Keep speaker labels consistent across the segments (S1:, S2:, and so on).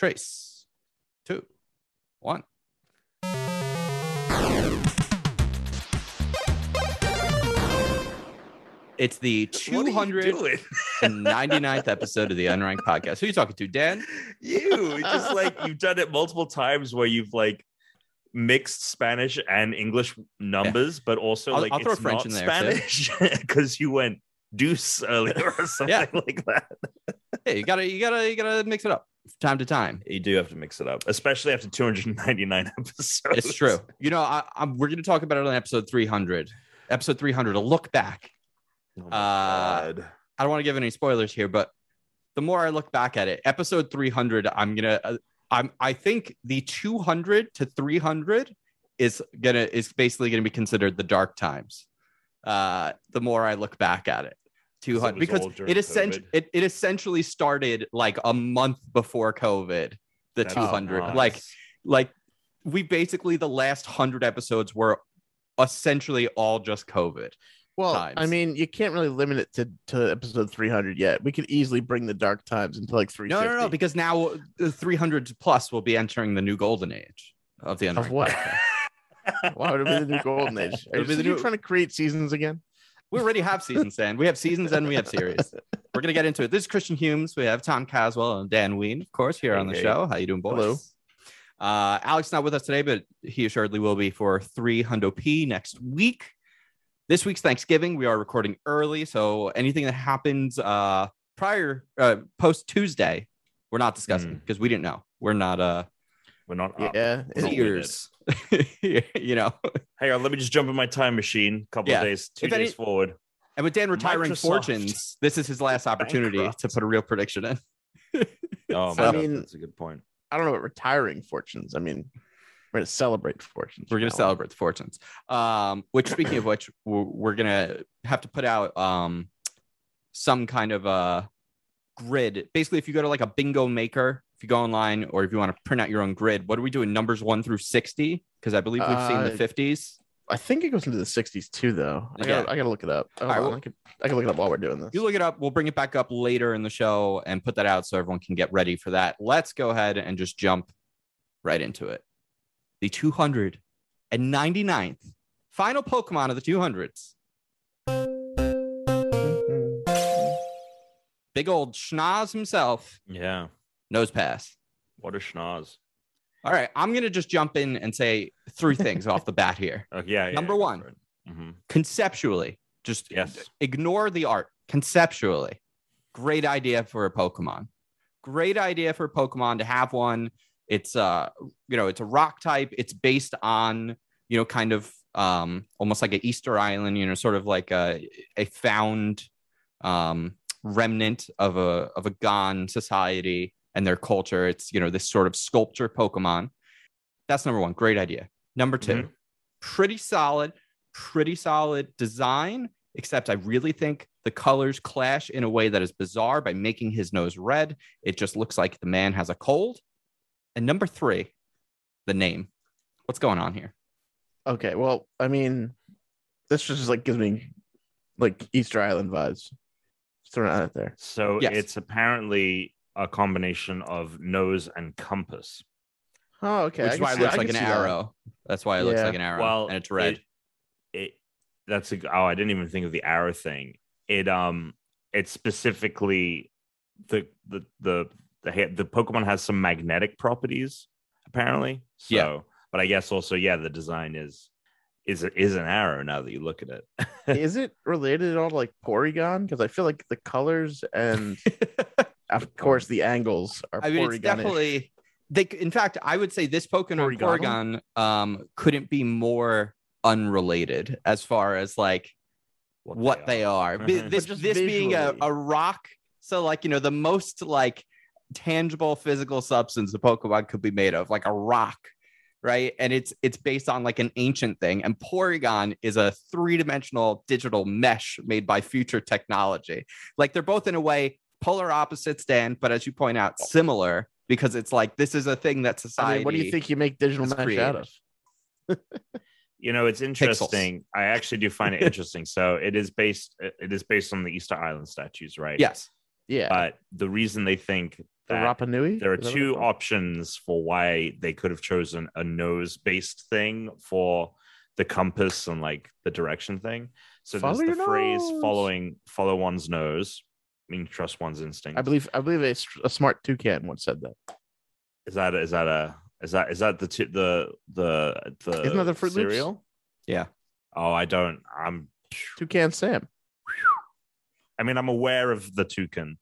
S1: Trace. Two. One. It's the
S2: What are
S1: 299th episode of the Unranked Podcast. Who are you talking to, Dan?
S2: you It's just like you've done it multiple times where you've like mixed Spanish and English numbers, but also
S1: I'll-
S2: like
S1: I'll throw
S2: it's
S1: French in there.
S2: Spanish because you went deuce earlier or something
S1: Yeah.
S2: like that.
S1: Hey, you gotta, you gotta, you gotta mix it up time to time.
S2: You do have to mix it up, especially after 299 episodes.
S1: It's true. You know, I, I'm, we're gonna talk about it on episode 300. Episode 300, a look back.
S2: Oh
S1: Uh. I don't want to give any spoilers here, but the more I look back at it, episode 300, I'm gonna, uh, I'm, I think the 200 to 300 is gonna is basically gonna be considered the dark times. Uh, the more I look back at it, 200
S2: was
S1: because it essentially it, it essentially started like a month before COVID. The
S2: That's
S1: 200,
S2: nice.
S1: like like we basically the last hundred episodes were essentially all just COVID.
S3: Well,
S1: times.
S3: I mean, you can't really limit it to, to episode 300 yet. We could easily bring the dark times into like
S1: No,
S3: 350.
S1: no, no, because now uh, the 300 plus will be entering the new golden age of the
S3: end
S1: Of
S3: what? Why would it be the new golden age? Are
S1: It'll be
S3: you,
S1: the
S3: you
S1: new-
S3: trying to create seasons again?
S1: We already have seasons, Dan. We have seasons and we have series. We're gonna get into it. This is Christian Humes. We have Tom Caswell and Dan Ween, of course, here on the
S2: Hey, hey.
S1: show. How you doing, boys?
S3: Hello.
S1: Uh, Alex not with us today, but he assuredly will be for three hundo p next week. This week's Thanksgiving. We are recording early, so anything that happens uh, prior, uh, post Tuesday, we're not discussing because we didn't know. We're not uh
S2: We're not up.
S3: Yeah.
S2: It's
S3: it-
S2: weird.
S1: ears, you know.
S2: Hang on, let me just jump in my time machine. A couple
S1: Yeah.
S2: of days, two
S1: If any-
S2: days forward.
S1: And with Dan retiring
S2: Microsoft.
S1: fortunes, this is his last opportunity
S2: Bankrupt.
S1: to put a real prediction in.
S2: Oh,
S1: So-
S3: I mean-
S2: that's a good point.
S3: I don't know about retiring fortunes. I mean, we're going to celebrate fortunes.
S1: We're gonna
S3: now
S1: celebrate the fortunes. Um, which speaking of which, we're, we're gonna have to put out um some kind of a grid. Basically, if you go to like a bingo maker, if you go online, or if you want to print out your own grid, what are we doing? Numbers one through sixty? Because I believe we've seen the
S3: Uh,
S1: fifties.
S3: I think it goes into the 60s too, though. I
S1: Yeah.
S3: got I got to look it up. Hold
S1: All right, well-
S3: I, can, I can look it up while we're doing this.
S1: You look it up. We'll bring it back up later in the show and put that out so everyone can get ready for that. Let's go ahead and just jump right into it. The 299th final Pokemon of the 200s. Big old schnoz himself,
S2: Yeah.
S1: Nose pass.
S2: What a schnoz.
S1: All right, I'm going to just jump in and say three things off the bat here.
S2: Oh, yeah, yeah.
S1: Number
S2: go
S1: one.
S2: Mhm.
S1: Conceptually, just
S2: Yes.
S1: ignore the art conceptually great idea for a pokemon great idea for a pokemon to have one it's uh you know it's a rock type it's based on you know kind of um almost like an easter island you know sort of like a a found um remnant of a of a gone society and their culture it's you know this sort of sculpture pokemon that's number one great idea number 2
S2: Mhm.
S1: pretty solid pretty solid design except I really think the colors clash in a way that is bizarre by making his nose red. It just looks like the man has a cold. And number three, the name. What's going on here?
S3: Okay, well, I mean, this just like gives me like Easter Island vibes. Just throwing it out there.
S2: So
S1: Yes.
S2: it's apparently a combination of nose and compass.
S3: Oh, okay.
S1: Which is why it looks
S3: I
S1: like an
S3: see that.
S1: arrow. That's why it looks
S3: Yeah.
S1: like an arrow.
S2: Well,
S1: and it's red.
S2: It, it that's a oh, I didn't even think of the arrow thing. It um, it's specifically the the the the ha- the Pokemon has some magnetic properties apparently. So,
S1: Yeah.
S2: but I guess also yeah, the design is is is an arrow now that you look at it.
S3: Is it related at all to like Porygon? Because I feel like the colors and of course the angles are
S1: I mean, it's definitely they. In fact, I would say this Pokemon
S3: Porygon?
S1: Um, couldn't be more unrelated as far as like what they are. Bi-
S2: Mhm.
S1: This
S3: But just
S1: this being a, a rock, so like you know the most like tangible physical substance the Pokemon could be made of, like a rock, right? And it's it's based on like an ancient thing. And Porygon is a three dimensional digital mesh made by future technology. Like they're both in a way polar opposites, Dan, but as you point out, oh. similar because it's like this is a thing that
S3: I
S1: society.
S3: mean, what do you think you make digital
S1: has
S3: mesh out of?
S2: You know, it's interesting. I actually do find it interesting. so it is based it is based on the Easter Island statues, right?
S1: Yes.
S3: Yeah.
S2: But the reason they think
S3: The
S2: that
S3: Rapa Nui.
S2: there are
S3: Is that what
S2: two options for why they could have chosen a nose based thing for the compass and like the direction thing. So
S3: Follow
S2: there's the phrase
S3: nose.
S2: following follow one's nose, meaning trust one's instinct.
S3: I believe. I believe a, s- a smart toucan once said that.
S2: is that is that a is that is that the t- the the the
S3: Isn't that the Froot Loops?
S2: cereal?
S1: Yeah.
S2: Oh, I don't. I'm.
S3: Toucan Sam.
S2: I mean, I'm aware of the toucan,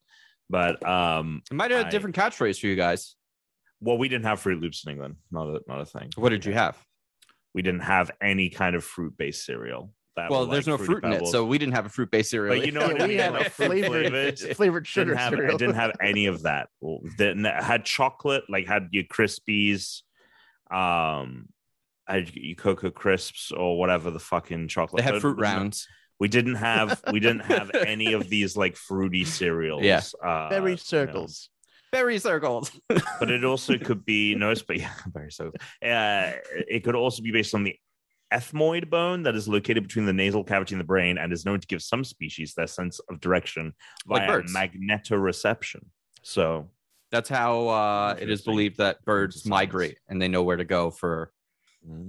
S2: but um,
S1: It might have
S2: I-
S1: a different catchphrase for you guys.
S2: well, we didn't have Froot Loops in England. Not a not a thing.
S1: What did you have?
S2: We didn't have any kind of fruit based cereal. That
S1: Well,
S2: were
S1: there's
S2: like
S1: no
S2: Fruity
S1: fruit in it, so we didn't have a fruit based cereal.
S2: But you know
S3: Yeah,
S2: what I
S3: we had a flavored,
S2: flavored.
S3: flavored sugar
S2: didn't have
S3: cereal.
S2: it didn't have any of that. Well, had chocolate, like had your Krispies, um, had your Cocoa Crisps or whatever the fucking chocolate.
S1: they had
S2: but
S1: fruit
S2: we didn't-
S1: rounds.
S2: We didn't have we didn't have any of these like fruity cereals.
S1: Yeah.
S2: uh,
S3: Berry
S2: you know.
S3: circles.
S1: Berry circles.
S2: but it also could be no, but yeah, berry circles. Uh, it could also be based on the ethmoid bone that is located between the nasal cavity and the brain and is known to give some species their sense of direction
S1: Like
S2: via
S1: birds.
S2: magnetoreception. So
S1: That's how uh, it is believed that birds migrate and they know where to go for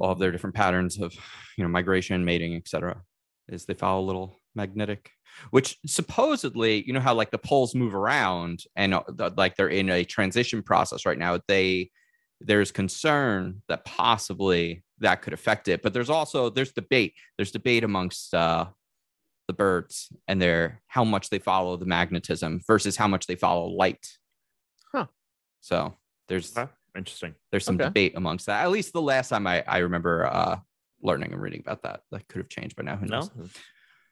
S1: all of
S2: Mm.
S1: their different patterns of you know migration mating etc is they follow a little magnetic which supposedly you know how like the poles move around and uh, like they're in a transition process right now they there's concern that possibly that could affect it but there's also there's debate there's debate amongst uh the birds and their how much they follow the magnetism versus how much they follow light
S3: Huh.
S1: so there's
S2: Okay. Interesting.
S1: there's some
S3: Okay.
S1: debate amongst that. At least the last time I, I remember uh, learning and reading about that. That could have changed by now. Who
S2: No,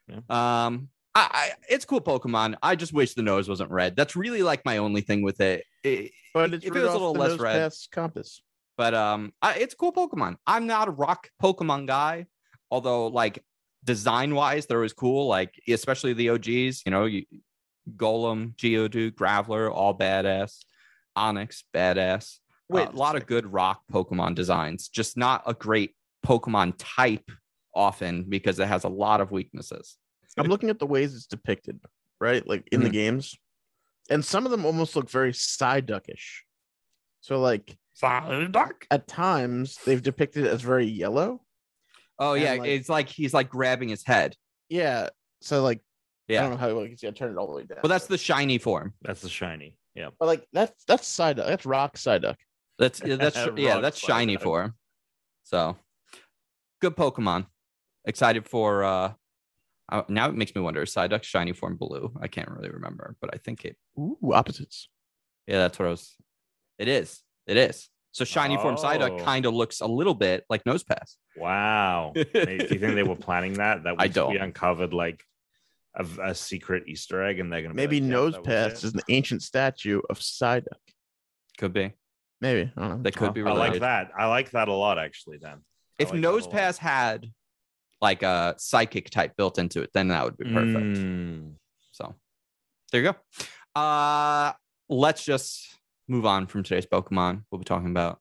S1: knows? Um, I, I it's cool Pokemon. I just wish the nose wasn't red. That's really like my only thing with it. It-
S3: But it's
S1: it was a little less red,
S3: past compass.
S1: but um, I, it's a cool Pokemon. I'm not a rock Pokemon guy, although like design wise, they're always cool. Like especially the OGs. You know, you, Golem, Geodude, Graveler, all badass. Onix, badass.
S3: Wait,
S1: Uh, a lot of good rock Pokemon designs, just not a great Pokemon type often because it has a lot of weaknesses.
S3: I'm looking at the ways it's depicted, right? Like in the
S1: Mhm.
S3: games, and some of them almost look very Psyduckish. So, like
S2: dark.
S3: at times, they've depicted it as very yellow.
S1: Oh yeah,
S3: like-
S1: it's like he's like grabbing his head.
S3: Yeah. So, like,
S1: yeah.
S3: I don't know how well you can see it. turn it all the way down.
S1: but that's the shiny form.
S2: That's the shiny. Yeah.
S3: but like that's that's Psyduck. That's Rock Psyduck.
S1: That's that's yeah, that's shiny
S2: Psyduck.
S1: form. So good Pokemon. Excited for uh uh, now it makes me wonder is Psyduck shiny form blue? I can't really remember, but I think it
S3: Ooh, opposites.
S1: yeah, that's what I was. It is. It is. So shiny form Psyduck
S2: Oh.
S1: kind of looks a little bit like Nosepass.
S2: Wow. Do you think they were planning that? That
S1: I
S2: we
S1: don't.
S2: uncovered like a, a secret Easter egg, and they're gonna
S3: Maybe
S2: like, yeah,
S3: Nose
S2: that
S3: Pass
S2: it.
S3: is an ancient statue of Psyduck.
S1: Could be.
S3: Maybe I don't know.
S1: They could be
S2: I like that. I like that a lot, actually. Then
S1: if
S2: like that
S1: Nose. Pass had like a psychic type built into it, then that would be perfect.
S2: Mm.
S1: So there you go. Uh let's just move on from today's Pokemon. We'll be talking about,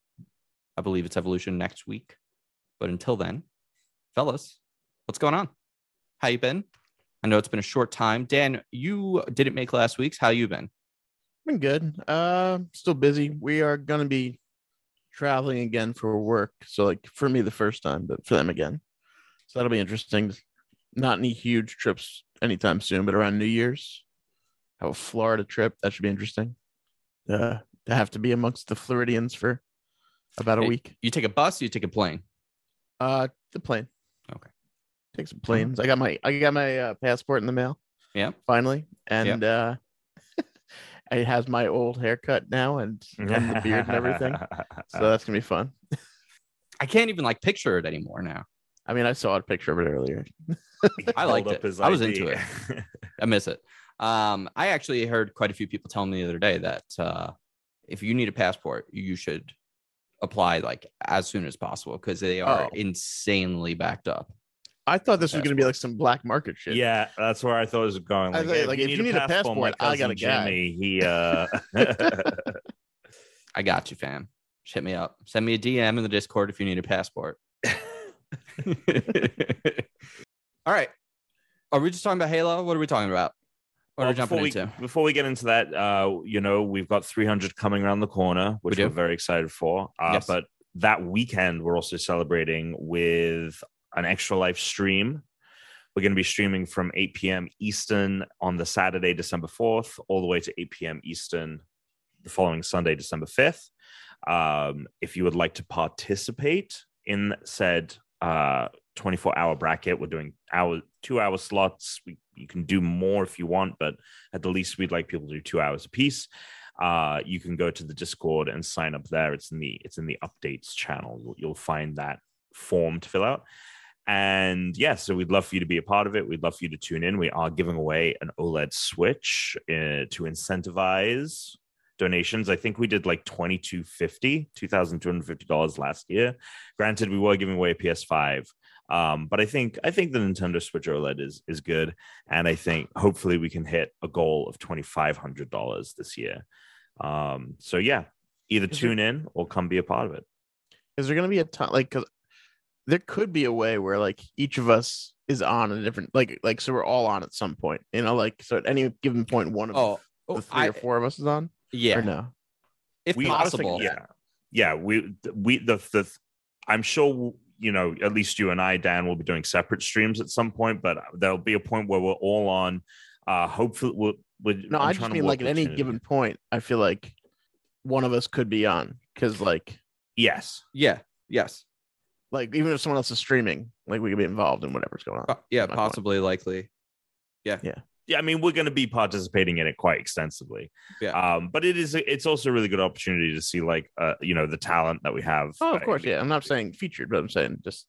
S1: I believe it's evolution next week. But until then, fellas, what's going on? How you been? I know it's been a short time. Dan, you didn't make last week's. How you been?
S3: Been good. Uh, still busy. We are gonna be traveling again for work. So like for me the first time, but for them again. So that'll be interesting. Not any huge trips anytime soon, but around New Year's, have a Florida trip. That should be interesting. Uh, to have to be amongst the Floridians for about a
S1: Hey.
S3: week.
S1: You take a bus, you take a plane.
S3: Uh, the plane.
S1: Okay.
S3: Take some planes. I got my I got my uh, passport in the mail.
S1: Yeah.
S3: Finally, and uh, it has my old haircut now and, and the beard and everything. So that's gonna be fun.
S1: I can't even like picture it anymore now.
S3: I mean, I saw a picture of it earlier.
S1: I liked it. I was into it. I miss it. Um, I actually heard quite a few people tell me the other day that uh, if you need a passport, you should apply like as soon as possible because they are
S3: Oh.
S1: insanely backed up.
S3: I thought this was gonna be like some black market shit.
S2: yeah, that's where I thought it was going.
S3: I
S2: Like,
S3: thought,
S2: hey,
S3: like, if you need a
S2: my
S3: passport, I got a
S2: cousin
S3: guy.
S2: Jimmy, he uh,
S1: I got you, fam. Just hit me up. Send me a DM in the Discord if you need a passport. All right. Are we just talking about Halo? What are we talking about? What
S2: Well,
S1: are we jumping
S2: before we,
S1: into?
S2: before we get into that, uh, you know, we've got 300 coming around the corner, which we are very excited for. Uh,
S1: Yes.
S2: But that weekend, we're also celebrating with an extra live stream. We're going to be streaming from 8 p.m. Eastern on the Saturday, December 4th, all the way to 8 p.m. Eastern the following Sunday, December 5th. Um, if you would like to participate in said uh, 24 hour bracket, we're doing hour, two hour slots. We, you can do more if you want, but at the least, we'd like people to do two hours a piece. Uh, you can go to the Discord and sign up there. It's in the it's in the updates channel. You'll, you'll find that form to fill out. And yeah, so we'd love for you to be a part of it. We'd love for you to tune in. We are giving away an OLED Switch uh, to incentivize donations. I think we did like 2250, $2,250 last year. Granted, we were giving away a PS5. Um, but I think I think the Nintendo Switch OLED is is good, and I think hopefully we can hit a goal of twenty five hundred dollars this year. Um, so yeah, either
S3: Is there-
S2: tune in or come be a part of it.
S3: Is there gonna be a time like because there could be a way where like each of us is on a different like like so we're all on at some point, you know, like so at any given point one of
S1: Oh,
S3: the
S1: oh,
S3: three
S1: I-
S3: or four of us is on
S1: yeah.
S3: or no?
S1: If
S2: We-
S1: possible.
S2: yeah, yeah. We we the the I'm sure you know at least you and I, Dan, will be doing separate streams at some point, but there'll be a point where we're all on. Uh, hopefully, we'll. we're
S3: No,
S2: I'm
S3: I just mean like at any given point, I feel like one of us could be on because like
S2: Yes.
S1: Yeah. Yes.
S3: like even if someone else is streaming, like we could be involved in whatever's going on.
S1: Po- yeah.
S3: That's my point.
S1: Possibly. Likely.
S2: Yeah. Yeah i mean we're going to be participating in it quite extensively
S1: Yeah.
S2: um but it is it's also a really good opportunity to see like uh you know the talent that we have
S3: Oh, of course, yeah. I'm not saying featured, but I'm saying just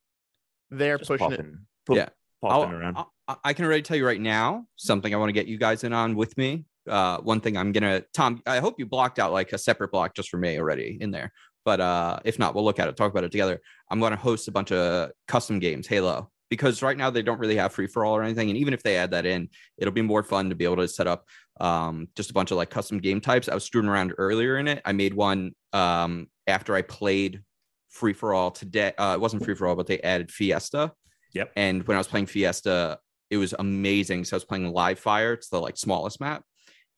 S3: they're
S2: just
S3: pushing it.
S2: pop-
S1: Yeah.
S2: popping
S1: I'll-
S2: around
S1: I- I, I can already tell you right now something I want to get you guys in on with me. Uh, one thing I'm gonna Tom. I hope you blocked out like a separate block just for me already in there. But uh, if not, we'll look at it, talk about it together. I'm going to host a bunch of custom games, Halo, because right now they don't really have free for all or anything. And even if they add that in, it'll be more fun to be able to set up um, just a bunch of like custom game types. I was screwing around earlier in it. I made one um, after I played free for all today. Uh, it wasn't free for all, but they added Fiesta.
S2: Yep.
S1: And when I was playing Fiesta, it was amazing. So I was playing Live Fire. It's the like smallest map,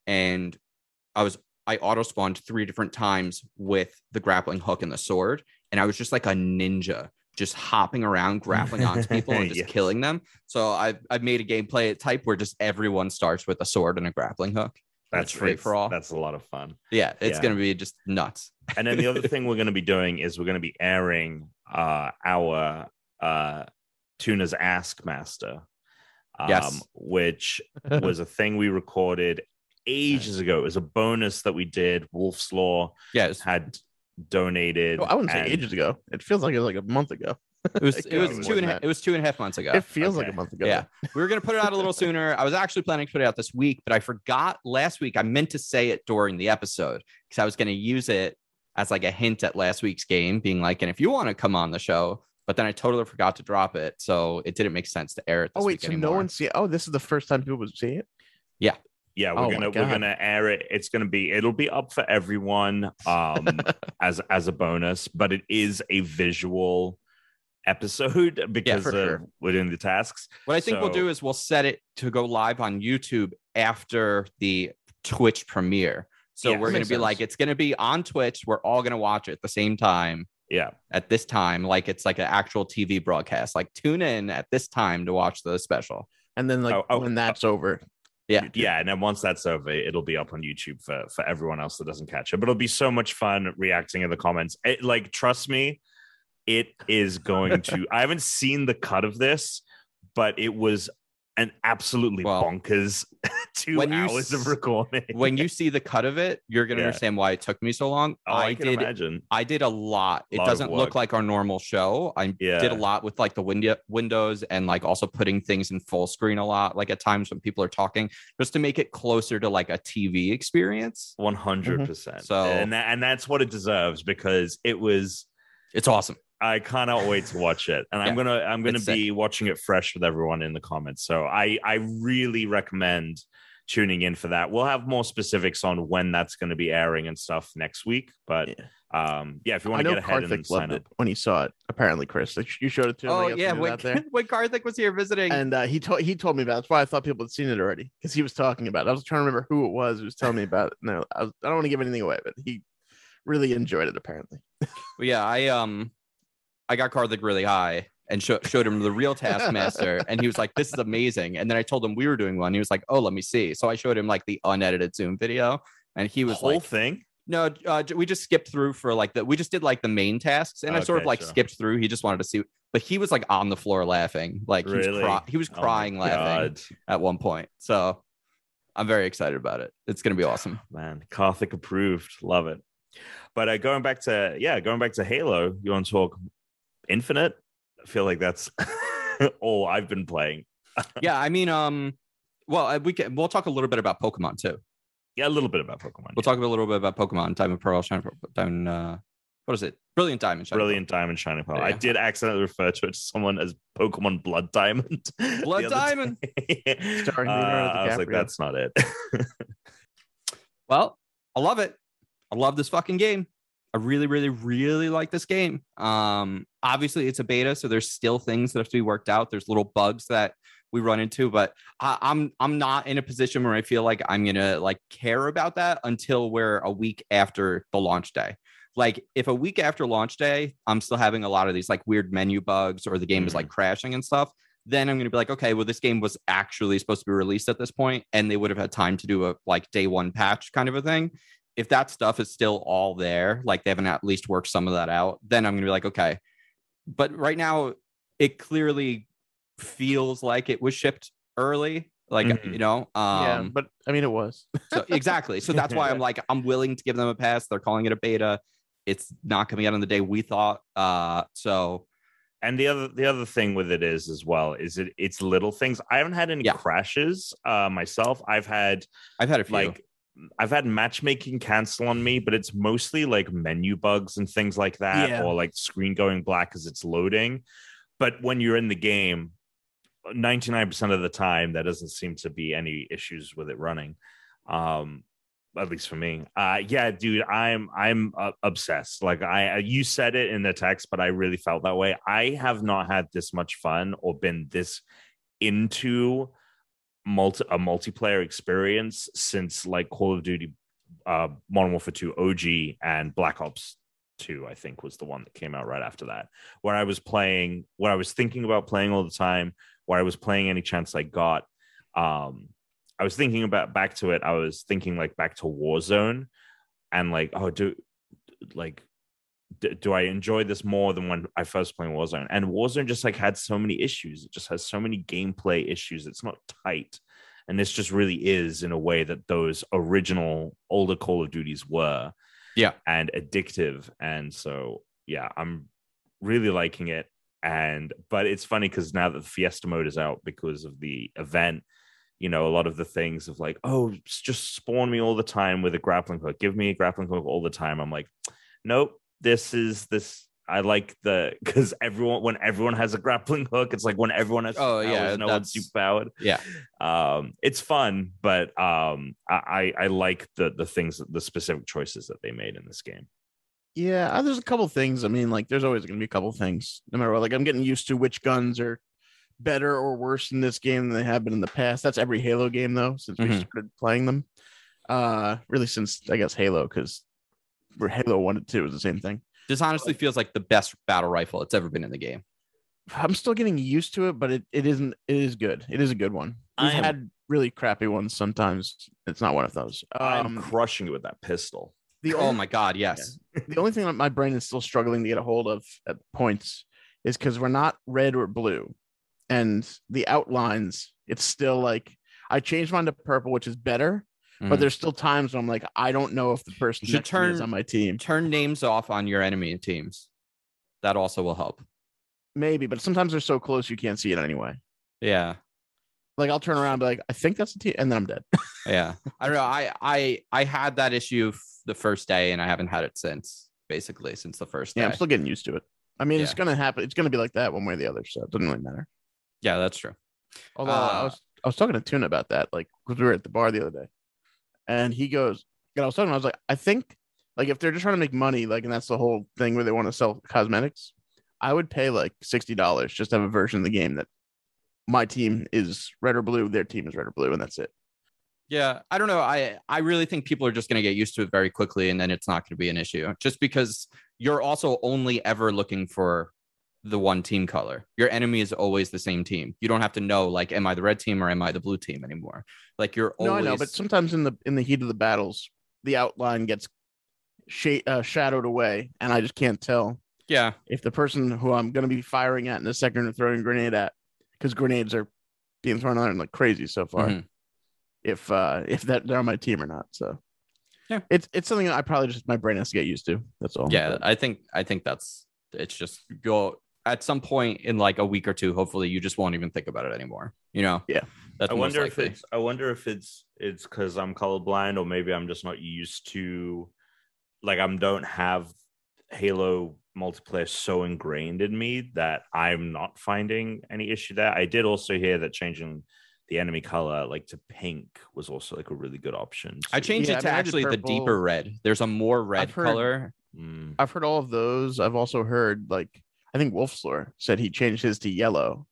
S1: and I was I auto spawned three different times with the grappling hook and the sword, and I was just like a ninja, just hopping around, grappling onto people and just
S2: Yes.
S1: killing them. So I've I've made a gameplay type where just everyone starts with a sword and a grappling hook.
S2: that's
S1: free for all.
S2: that's a lot of fun
S1: Yeah, it's
S2: Yeah.
S1: gonna be just nuts.
S2: and then the other thing we're going to be doing is we're going to be airing uh our uh tuna's Taskmaster um,
S1: Yes.
S2: which was a thing we recorded ages ago. It was a bonus that we did. Wolfslore
S1: Yeah, was
S2: had donated.
S3: Oh, I wouldn't say ages ago. It feels like it was like a month ago.
S1: it was,
S3: It
S1: it was two and a, ha- it was two and a half months ago.
S3: It feels like a month ago.
S1: Yeah. we were going to put it out a little sooner. I was actually planning to put it out this week, but I forgot last week. I meant to say it during the episode because I was going to use it as like a hint at last week's game, being like, and if you want to come on the show, but then I totally forgot to drop it. So it didn't make sense to air it. Oh, this
S3: Oh wait,
S1: week
S3: so
S1: anymore.
S3: no one see? Oh, this is the first time people would see it.
S2: Yeah, we're
S3: Oh
S2: gonna we're gonna air it. It's gonna be it'll be up for everyone um as as a bonus, but it is a visual episode because
S3: for
S2: uh,
S3: sure.
S2: we're doing the tasks.
S1: What I think we'll do is we'll set it to go live on YouTube after the Twitch premiere. So
S2: Yeah,
S1: we're going to be
S3: sense.
S1: like, it's going to be on Twitch. We're all going to watch it at the same time
S2: Yeah,
S1: at this time, like it's like an actual TV broadcast. Like tune in at this time to watch the special.
S3: And then like
S2: Oh, oh,
S3: when that's over,
S1: Yeah.
S2: Yeah, and then once that's over, it'll be up on YouTube for for everyone else that doesn't catch it. But it'll be so much fun reacting in the comments. It, like, trust me, it is going to. I haven't seen the cut of this, but it was an absolutely
S1: Well,
S2: bonkers two
S1: when you
S2: hours of recording.
S1: When you see the cut of it, you're going to
S2: Yeah.
S1: understand why it took me so long.
S2: oh,
S1: I,
S2: I, can
S1: did.
S2: imagine.
S1: I did a lot. It
S2: Lot
S1: doesn't look like our normal show. I
S2: Yeah.
S1: did a lot with like the window windows and like also putting things in full screen a lot. Like at times when people are talking, just to make it closer to like a TV experience.
S2: One hundred mm-hmm. percent.
S1: So-
S2: and that, and that's what it deserves because it was.
S1: It's awesome.
S2: I cannot wait to watch it, and I'm gonna I'm gonna
S1: it's
S2: be watching it fresh with everyone in the comments. So I I really recommend tuning in for that. We'll have more specifics on when that's going to be airing and stuff next week. But yeah, um, yeah, if you want to get ahead
S3: Karthik
S2: and sign
S3: loved
S2: up,
S3: it when he saw it. Apparently, Chris, you showed it to him.
S1: Oh yeah,
S3: when he was
S1: when,
S3: there.
S1: when Karthik was here visiting,
S3: and uh, he told he told me about. It. That's why I thought people had seen it already because he was talking about. it. I was trying to remember who it was who was telling me about. It. No, I, was, I don't want to give anything away, but he really enjoyed it. Apparently,
S1: yeah, I um, I got Karthik really high and sho- showed him the real Taskmaster, and he was like, "This is amazing." And then I told him we were doing one. He was like, "Oh, let me see." So I showed him like the unedited Zoom video, and he was the
S2: whole
S1: like,
S2: thing.
S1: "No, uh, we just skipped through for like the we just did like the main tasks, and I sort of like
S2: sure.
S1: skipped through. He just wanted to see." But he was like on the floor laughing, like he was, cry- he was
S2: Oh
S1: crying laughing
S2: God.
S1: at one point. So I'm very excited about it. It's gonna be awesome.
S2: man Karthik approved love it but uh, going back to yeah going back to halo you want to talk infinite i feel like that's all i've been playing
S1: yeah, I mean, um, well, we can we'll talk a little bit about Pokemon too.
S2: yeah a little bit about pokemon
S1: We'll talk a little bit about Pokemon, Diamond Pearl, Shine, Diamond. Uh, what is it? Brilliant Diamond. Shine
S2: brilliant diamond shining pearl i did accidentally refer to it to someone as pokemon blood diamond
S1: Blood Diamond.
S2: day.
S3: Starring
S2: Uh, i was like that's not it
S1: Well, I love it. I love this fucking game. I really, really, really like this game. Um, obviously it's a beta, so there's still things that have to be worked out. There's little bugs that we run into, but I, I'm I'm not in a position where I feel like I'm gonna like care about that until we're a week after the launch day. Like if a week after launch day, I'm still having a lot of these like weird menu bugs or the game is like crashing and stuff. Then I'm gonna be like, okay, well, this game was actually supposed to be released at this point, and they would have had time to do a like day one patch kind of a thing if that stuff is still all there, like they haven't at least worked some of that out, then I'm gonna be like, okay. But right now, it clearly feels like it was shipped early, like
S2: Mhm.
S1: you know. Um,
S3: yeah, but I mean, it was.
S1: so exactly. So that's why I'm like, I'm willing to give them a pass. They're calling it a beta. It's not coming out on the day we thought. Uh, so
S2: and the other the other thing with it is as well is it it's little things i haven't had any
S1: Yeah.
S2: crashes uh myself i've had
S1: I've had a few.
S2: like I've had matchmaking cancel on me, but it's mostly like menu bugs and things like that,
S3: Yeah.
S2: or like screen going black as it's loading. But when you're in the game, 99% of the time, there doesn't seem to be any issues with it running. Um, at least for me. Uh, yeah, dude, I'm I'm uh, obsessed. Like I, you said it in the text, but I really felt that way. I have not had this much fun or been this into multi a multiplayer experience since like Call of Duty uh Modern Warfare 2 OG and Black Ops 2 I think was the one that came out right after that. Where I was playing where I was thinking about playing all the time where I was playing any chance I got um I was thinking about back to it I was thinking like back to Warzone and like oh do like d- do I enjoy this more than when I first played Warzone? And Warzone just like had so many issues. It just has so many gameplay issues. It's not tight. And this just really is in a way that those original older Call of Duties were.
S1: Yeah.
S2: And addictive. And so, yeah, I'm really liking it. And, but it's funny because now that the Fiesta mode is out because of the event, you know, a lot of the things of like, oh, just spawn me all the time with a grappling hook. Give me a grappling hook all the time. I'm like, nope this is this i like the because everyone when everyone has a grappling hook it's like when everyone has
S1: Oh, yeah,
S2: no one's superpowered
S1: yeah.
S2: um it's fun but um i i like the the things the specific choices that they made in this game
S3: Yeah, uh, there's a couple things. I mean, like, there's always going to be a couple things, no matter what. Like, I'm getting used to which guns are better or worse in this game than they have been in the past. That's every Halo game, though, since we
S1: Mhm.
S3: started playing them. Uh, really, since I guess Halo, because we're Halo one and two is the same thing.
S1: this honestly feels like the best battle rifle it's ever been in the game.
S3: I'm still getting used to it, but it, it isn't. It is good. It is a good one. We've
S2: am-
S3: had really crappy ones sometimes. It's not one of those.
S2: i'm
S3: Um,
S2: crushing it with that pistol
S3: the
S1: Oh
S3: only-
S1: my god, yes.
S3: the only thing that my brain is still struggling to get a hold of at points is because we're not red or blue, and the outlines. It's still like I changed mine to purple, which is better. But
S1: Mhm.
S3: there's still times when I'm like, I don't know if the person
S1: You should
S3: me is
S1: turn-
S3: on my team.
S1: turn names off on your enemy teams. That also will help.
S3: Maybe, but sometimes they're so close you can't see it anyway.
S1: Yeah.
S3: Like I'll turn around and be like, I think that's a team, and then I'm dead.
S1: Yeah. I don't know. I I I had that issue the first day and I haven't had it since, basically, since the first day.
S3: Yeah, I'm still getting used to it. I mean, it's gonna happen. It's gonna be like that one way or the other, so it doesn't really matter.
S1: yeah, that's true.
S3: Although I
S1: Uh,
S3: was I was talking to Tuna about that, like because we were at the bar the other day, and he goes, and I was talking, I was like, I think like if they're just trying to make money, like, and that's the whole thing where they want to sell cosmetics, I would pay like sixty dollars just to have a version of the game that my team is red or blue, their team is red or blue, and that's it.
S1: Yeah, I don't know. I I really think people are just going to get used to it very quickly, and then it's not going to be an issue. Just because you're also only ever looking for the one team color. Your enemy is always the same team. You don't have to know like, am I the red team or am I the blue team anymore? Like you're
S3: No. I know, but sometimes in the in the heat of the battles, the outline gets sh- uh, shadowed away, and I just can't tell
S1: yeah,
S3: if the person who I'm going to be firing at in a second or throwing a grenade at, because grenades are being thrown on like crazy so far.
S1: Mhm.
S3: If uh if that they're on my team or not, so
S1: Yeah.
S3: it's it's something that I probably just my brain has to get used to. That's all.
S1: yeah. I think I think that's it's just go at some point in like a week or two. Hopefully, you just won't even think about it anymore. You know.
S3: Yeah.
S1: That's
S2: I wonder if it's I wonder if it's it's because I'm colorblind or maybe I'm just not used to like I don't have Halo multiplayer so ingrained in me that I'm not finding any issue there. I did also hear that changing the enemy color like to pink was also like a really good option.
S1: I changed
S3: Yeah,
S1: it to
S3: I mean,
S1: actually the deeper red. There's a more red
S3: I've heard-
S1: color.
S2: Mm.
S3: I've heard all of those. I've also heard like I think Wolfslore said he changed his to yellow,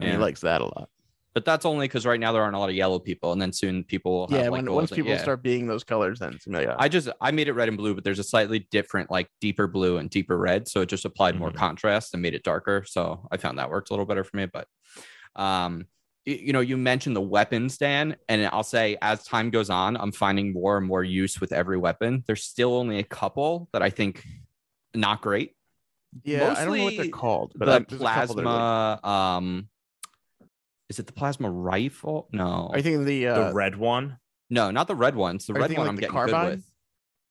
S3: and
S1: Yeah.
S3: he likes that a lot.
S1: But that's only because right now there aren't a lot of yellow people, and then soon people will have
S3: Yeah,
S1: like
S3: when once people
S1: yeah.
S3: start being those colors, then it's gonna be like,
S1: I just I made it red and blue, but there's a slightly different, like deeper blue and deeper red. So it just applied more
S2: Mhm.
S1: contrast and made it darker. So I found that worked a little better for me. But um, you know, you mentioned the weapons, Dan, and I'll say as time goes on, I'm finding more and more use with every weapon. There's still only a couple that I think not great.
S3: Yeah, I don't know what they're called, but
S1: the
S3: I- there's a couple that are like-
S1: plasma, um, is it the plasma rifle? No,
S3: Are you thinking the uh,
S2: the red one.
S1: no, not the red one. It's The
S3: Are
S1: red one
S3: like
S1: I'm
S3: the
S1: getting
S3: carbine?
S1: good with.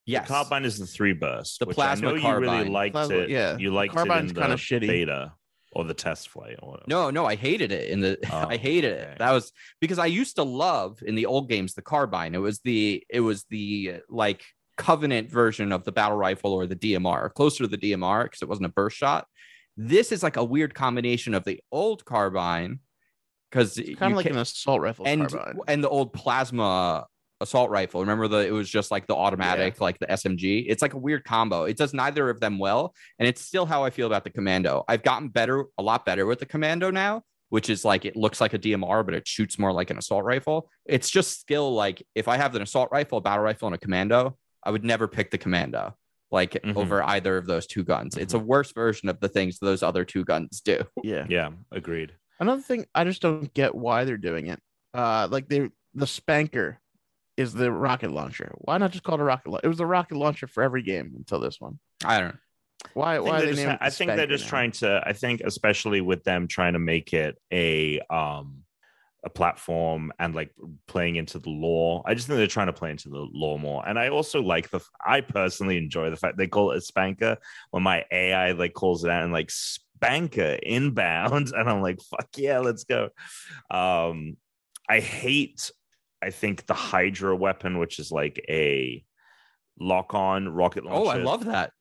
S1: Yes,
S2: The carbine is the three burst.
S1: The
S2: which
S1: plasma
S2: I know you really liked
S3: Plasma-
S2: it.
S3: yeah,
S2: you
S3: the
S2: liked
S3: carbine's
S2: it in
S3: kinda
S2: the
S3: shitty.
S2: beta or the test flight or whatever.
S1: No, no, I hated it in the
S2: Oh,
S1: I hated
S2: okay.
S1: it. That was because I used to love in the old games the carbine. It was the it was the like covenant version of the battle rifle or the DMR, closer to the DMR because it wasn't a burst shot. This is like a weird combination of the old carbine because
S3: kind of like an assault rifle
S1: and
S3: carbine.
S1: and the old plasma assault rifle. Remember the it was just like the automatic, like the SMG. It's like a weird combo. It does neither of them well, and it's still how I feel about the commando. I've gotten better, a lot better with the commando now, which is like it looks like a DMR, but it shoots more like an assault rifle. It's just skill. Like if I have an assault rifle, a battle rifle, and a commando, I would never pick the commando. Like
S2: Mhm.
S1: over either of those two guns. It's a worse version of the things those other two guns do.
S3: yeah.
S2: Yeah, agreed.
S3: Another thing, I just don't get why they're doing it. Uh, like they the spanker is the rocket launcher. Why not just call it a rocket? La- it was the rocket launcher for every game until this one.
S1: I don't know.
S3: Why?
S2: I think,
S3: Why
S2: they're
S3: they
S2: just,
S3: named
S2: I think they're just
S3: now?
S2: trying to. I think especially with them trying to make it a um a platform and like playing into the law. I just think they're trying to play into the law more. And I also like the. I personally enjoy the fact they call it a spanker when my AI like calls it out and like spanker inbound, and I'm like, fuck yeah, let's go. Um, I hate. I think the Hydra weapon, which is like a lock-on rocket launcher.
S1: Oh, I love that.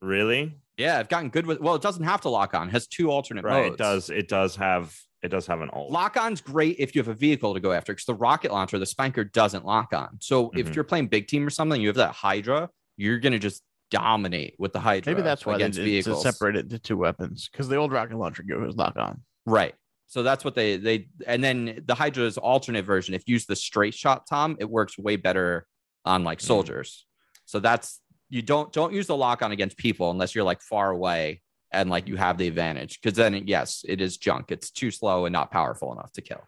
S2: Really?
S1: Yeah, I've gotten good with. Well, it doesn't have to lock on. It has two alternate
S2: right
S1: modes.
S2: it does it does have it does have an alt
S1: Lock on's great if you have a vehicle to go after because the rocket launcher, the spanker doesn't lock on. So if
S2: Mhm.
S1: you're playing big team or something, you have that Hydra, you're gonna just dominate with the Hydra.
S3: Maybe that's why they
S1: against
S3: did to
S1: vehicles.
S3: separate it into two weapons because the old rocket launcher goes lock on.
S1: Right. So that's what they they and then the Hydra's alternate version. If you use the straight shot, Tom, it works way better on like
S2: Mm.
S1: soldiers. So that's you don't don't use the lock on against people unless you're like far away and like you have the advantage because then yes, it is junk. It's too slow and not powerful enough to kill.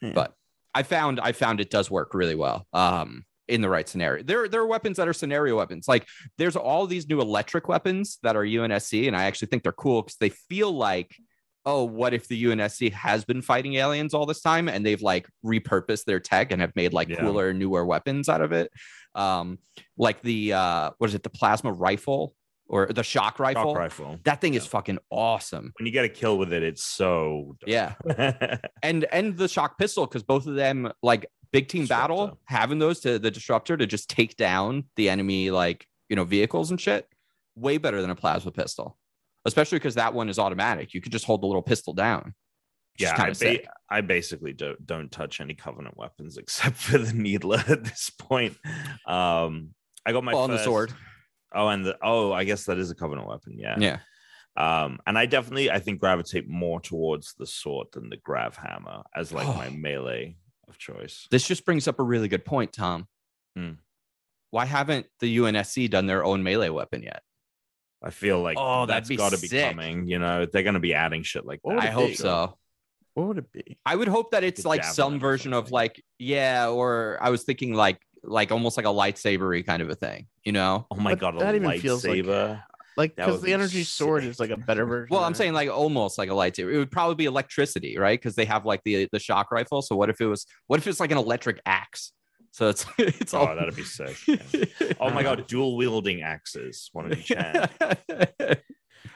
S3: Yeah.
S1: But I found I found it does work really well. Um in the right scenario. There, there are weapons that are scenario weapons. Like there's all these new electric weapons that are UNSC, and I actually think they're cool because they feel like, oh, what if the UNSC has been fighting aliens all this time and they've like repurposed their tech and have made like
S2: Yeah.
S1: cooler, newer weapons out of it? Um, like the uh, what is it, the plasma rifle or the shock rifle?
S2: Shock rifle
S1: That thing is fucking awesome.
S2: when you get a kill with it it's so dope.
S1: Yeah. and and the shock pistol because both of them like big team battle having those to the disruptor to just take down the enemy like you know vehicles and shit way better than a plasma pistol especially because that one is automatic you could just hold the little pistol down
S2: Yeah, I,
S1: kind of sick.
S2: ba- I basically don't don't touch any covenant weapons except for the needler at this point. Um, I got my
S1: Well, and the sword.
S2: Oh, and the oh, I guess that is a covenant weapon. Yeah.
S1: Yeah.
S2: Um, and I definitely I think gravitate more towards the sword than the grav hammer as like my
S1: Oh.
S2: melee of choice.
S1: This just brings up a really good point, Tom.
S2: Hmm.
S1: Why haven't the UNSC done their own melee weapon yet?
S2: I feel like
S1: Oh,
S2: that's got to be coming. You know, they're going to be adding shit like
S3: What
S2: that.
S1: I hope
S3: be?
S1: so.
S3: What would it be?
S1: I would hope that it's
S2: The
S1: like some version of like, yeah, or I was thinking like like almost like a lightsabery kind of a thing, you know?
S2: Oh my
S3: But
S2: god, a
S3: that even feels like-
S2: lightsaber.
S3: Like because the
S2: be
S3: energy sword
S2: sick.
S3: is like a better version.
S1: Well, I'm
S3: it.
S1: saying like almost like a lightsaber. It would probably be electricity, right? Because they have like the the shock rifle. So what if it was what if it's like an electric axe? So it's it's all
S2: Oh, that'd be sick. yeah. Oh my god, dual wielding axes, one in each hand.
S3: I feel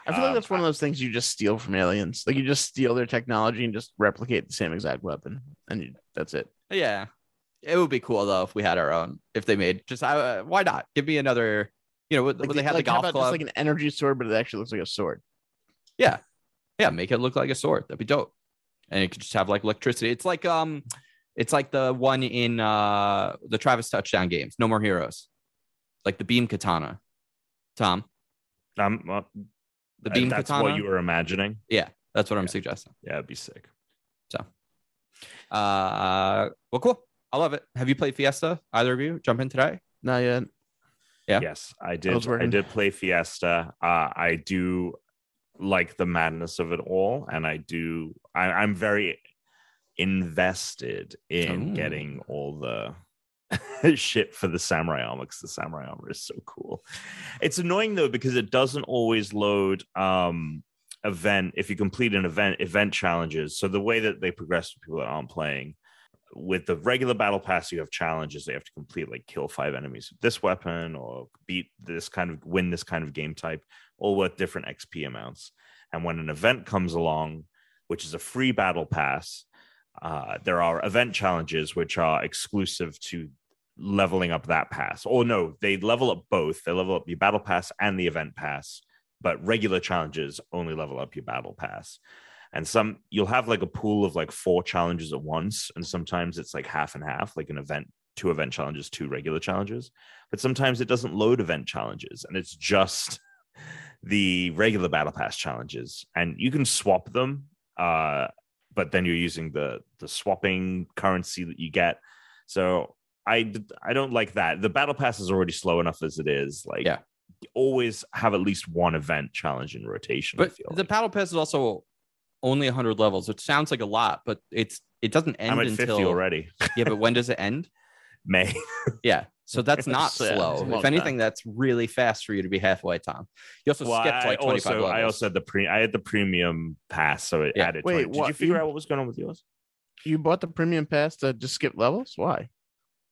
S3: like
S2: Um,
S3: that's one of those things you just steal from aliens. Like you just steal their technology and just replicate the same exact weapon, and you, that's it.
S1: yeah. It would be cool though if we had our own. If they made just uh, why not? Give me another. You know, would,
S3: Like,
S1: would they had
S3: like,
S1: the
S3: how
S1: golf
S3: about
S1: club.
S3: just like an energy sword, but it actually looks like a sword.
S1: yeah, yeah, make it look like a sword. That'd be dope. And it could just have like electricity. It's like um, it's like the one in uh the Travis touchdown games. No more heroes. Like the beam katana. Tom,
S2: Um, uh,
S1: the beam
S2: that's
S1: katana.
S2: what you were imagining.
S1: Yeah, that's what I'm suggesting.
S2: Yeah, it'd be sick. So.
S1: Uh, well, cool. I love it. Have you played Fiesta? Either of you jump in today?
S3: Not yet.
S1: Yeah.
S2: Yes, I did.
S3: was
S2: I, did play Fiesta. Uh, I do like the madness of it all, and I do. I, I'm very invested in
S1: Ooh.
S2: getting all the shit for the samurai armor because the samurai armor is so cool. It's annoying though because it doesn't always load um event if you complete an event event challenges. So the way that they progress for people that aren't playing with the regular battle pass, you have challenges they have to complete, like kill five enemies with this weapon or beat this kind of win this kind of game type, all worth different XP amounts. And when an event comes along, which is a free battle pass, uh, there are event challenges which are exclusive to leveling up that pass. Or no, they level up both. They level up your battle pass and the event pass, but regular challenges only level up your battle pass. And some you'll have like a pool of like four challenges at once, and sometimes it's like half and half, like an event, two event challenges, two regular challenges. But sometimes it doesn't load event challenges, and it's just the regular battle pass challenges, and you can swap them. Uh, but then you're using the the swapping currency that you get. So i i don't like that. The battle pass is already slow enough as it is. Like
S1: Yeah.
S2: always have at least one event challenge in rotation. I
S1: But
S2: feel
S1: the
S2: like.
S1: battle pass is also only 100 levels, which sounds like a lot, but it's it doesn't end
S2: I'm at
S1: until
S2: 50 already.
S1: yeah. But when does it end?
S2: May.
S1: Yeah, so that's not
S3: Yeah, it's a
S1: slow.
S3: long
S1: If
S3: time.
S1: anything, that's really fast for you to be halfway, Tom. You also
S2: Well,
S1: skipped
S2: I
S1: like 25
S2: also,
S1: levels.
S2: I also had the pre I had the premium pass, so it
S1: Yeah.
S2: added.
S3: Wait,
S2: 20. Did you figure
S3: You-
S2: out what was going on with yours?
S3: You bought the premium pass to just skip levels? Why?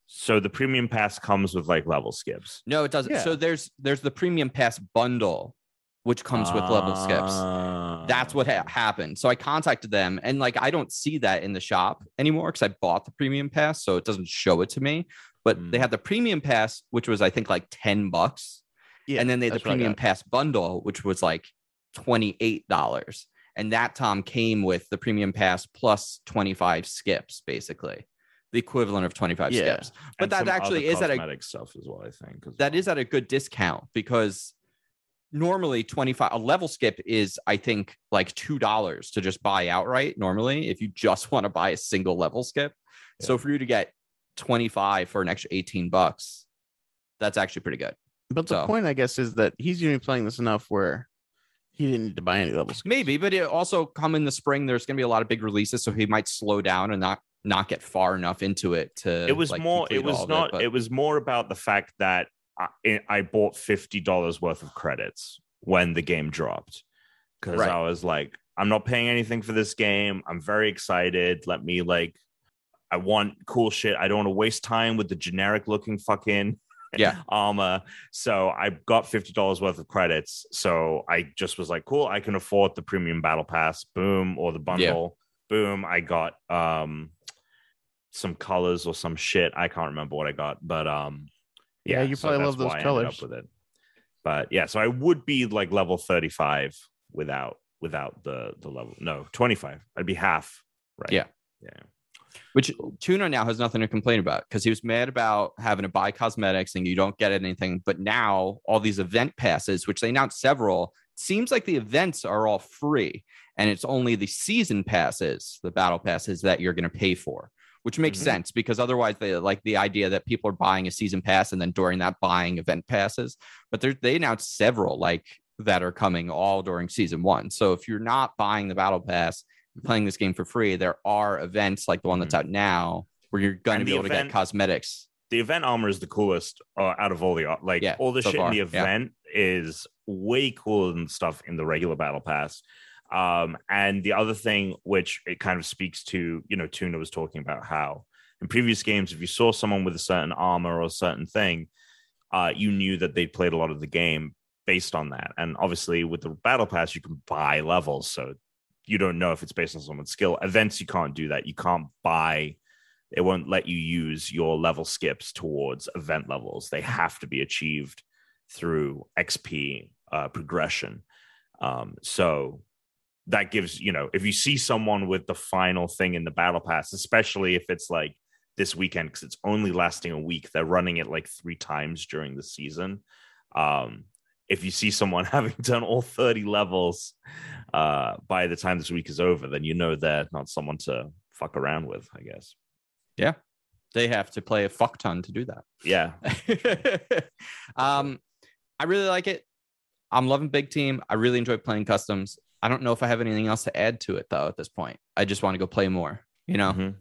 S2: So the premium pass comes with like level skips.
S1: no, it doesn't.
S3: Yeah.
S1: So there's there's the premium pass bundle, which comes with level skips.
S2: Ah.
S1: That's what ha- happened. So I contacted them, and like I don't see that in the shop anymore because I bought the premium pass, so it doesn't show it to me. But they
S2: Mm.
S1: had the premium pass, which was I think like ten bucks,
S3: Yeah,
S1: and then they had the
S3: that's what I
S1: premium pass bundle, which was like twenty eight dollars, and that Tom came with the premium pass plus twenty five skips, basically the equivalent of twenty five
S3: Yeah.
S1: skips. But
S2: And
S1: that actually is at a
S2: stuff as well. I think
S1: that
S2: well.
S1: is at a good discount because normally 25 a level skip is i think like two dollars to just buy outright normally if you just want to buy a single level skip. So for you to get 25 for an extra 18 bucks that's actually pretty good.
S3: But the
S1: So-
S3: point, I guess, is that he's going to be playing this enough where he didn't need to buy any levels.
S1: maybe but it also come in the spring there's going to be a lot of big releases so he might slow down and not not get far enough into it to
S2: it was
S1: like,
S2: more it was
S1: of
S2: not
S1: but-
S2: it, was more about the fact that I, I bought $50 worth of credits when the game dropped. Because
S1: Right.
S2: i was like i'm not paying anything for this game. I'm very excited. Let me like i want cool shit. I don't want to waste time with the generic looking fucking
S1: Yeah.
S2: armor. So i got $50 worth of credits. So i just was like cool i can afford the premium battle pass. Boom or the bundle. Boom i got um some colors or some shit. I can't remember what i got but um
S3: Yeah, you probably
S2: that's
S3: love those
S2: why I ended up
S3: colors.
S2: with it but yeah so i would be like level 35 without without the the level. No, 25. I'd be half. Right.
S1: Yeah.
S2: Yeah.
S1: Which Tuna now has nothing to complain about because he was mad about having to buy cosmetics and you don't get anything. But now all these event passes, which they announced several, seems like the events are all free and it's only the season passes, the battle passes that you're going to pay for, which makes
S2: Mhm.
S1: sense because otherwise they like the idea that people are buying a season pass and then during that buying event passes. But they're- announced several like that are coming all during season one. So if you're not buying the battle pass, playing this game for free, there are events like the one that's out now where you're going to be able to get cosmetics.
S2: the event armor is the coolest uh, out of all the like
S1: Yeah,
S2: all the
S1: so
S2: shit
S1: far,
S2: in the
S1: yeah.
S2: event is way cooler than stuff in the regular battle pass um and the other thing which it kind of speaks to you know tuna was talking about how in previous games if you saw someone with a certain armor or a certain thing uh you knew that they played a lot of the game based on that and obviously with the battle pass you can buy levels so you don't know if it's based on someone's skill events you can't do that you can't buy it won't let you use your level skips towards event levels. They have to be achieved through XP uh, progression. Um, so that gives, you know, if you see someone with the final thing in the battle pass, especially if it's like this weekend, because it's only lasting a week, they're running it like three times during the season. Um, if you see someone having done all 30 levels uh, by the time this week is over, then you know they're not someone to fuck around with, I guess.
S1: Yeah, they have to play a fuck ton to do that.
S2: Yeah.
S1: um, I really like it. I'm loving Big Team. I really enjoy playing customs. I don't know if I have anything else to add to it though at this point. I just want to go play more. You know,
S2: Mhm.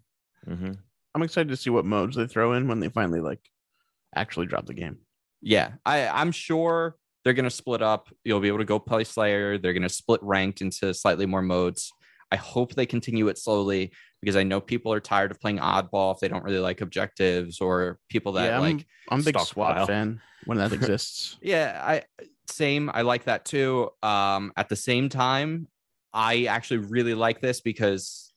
S2: Mhm.
S3: I'm excited to see what modes they throw in when they finally like actually drop the game.
S1: yeah. I I'm sure they're gonna split up. You'll be able to go play Slayer. They're gonna split ranked into slightly more modes. I hope they continue it slowly because I know people are tired of playing oddball if they don't really like objectives or people that
S3: yeah, I'm,
S1: like
S3: I'm a big
S2: stockpile.
S3: SWAT fan when that exists.
S1: Yeah, I same. I like that too. Um, at the same time, I actually really like this because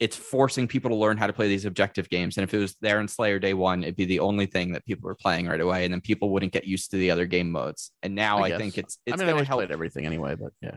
S1: it's forcing people to learn how to play these objective games. And if it was there in Slayer day one, it'd be the only thing that people were playing right away, and then people wouldn't get used to the other game modes. And now
S3: I
S1: I, think it's it's
S3: I mean, I
S1: going to
S3: always
S1: help.
S3: played everything anyway, but yeah.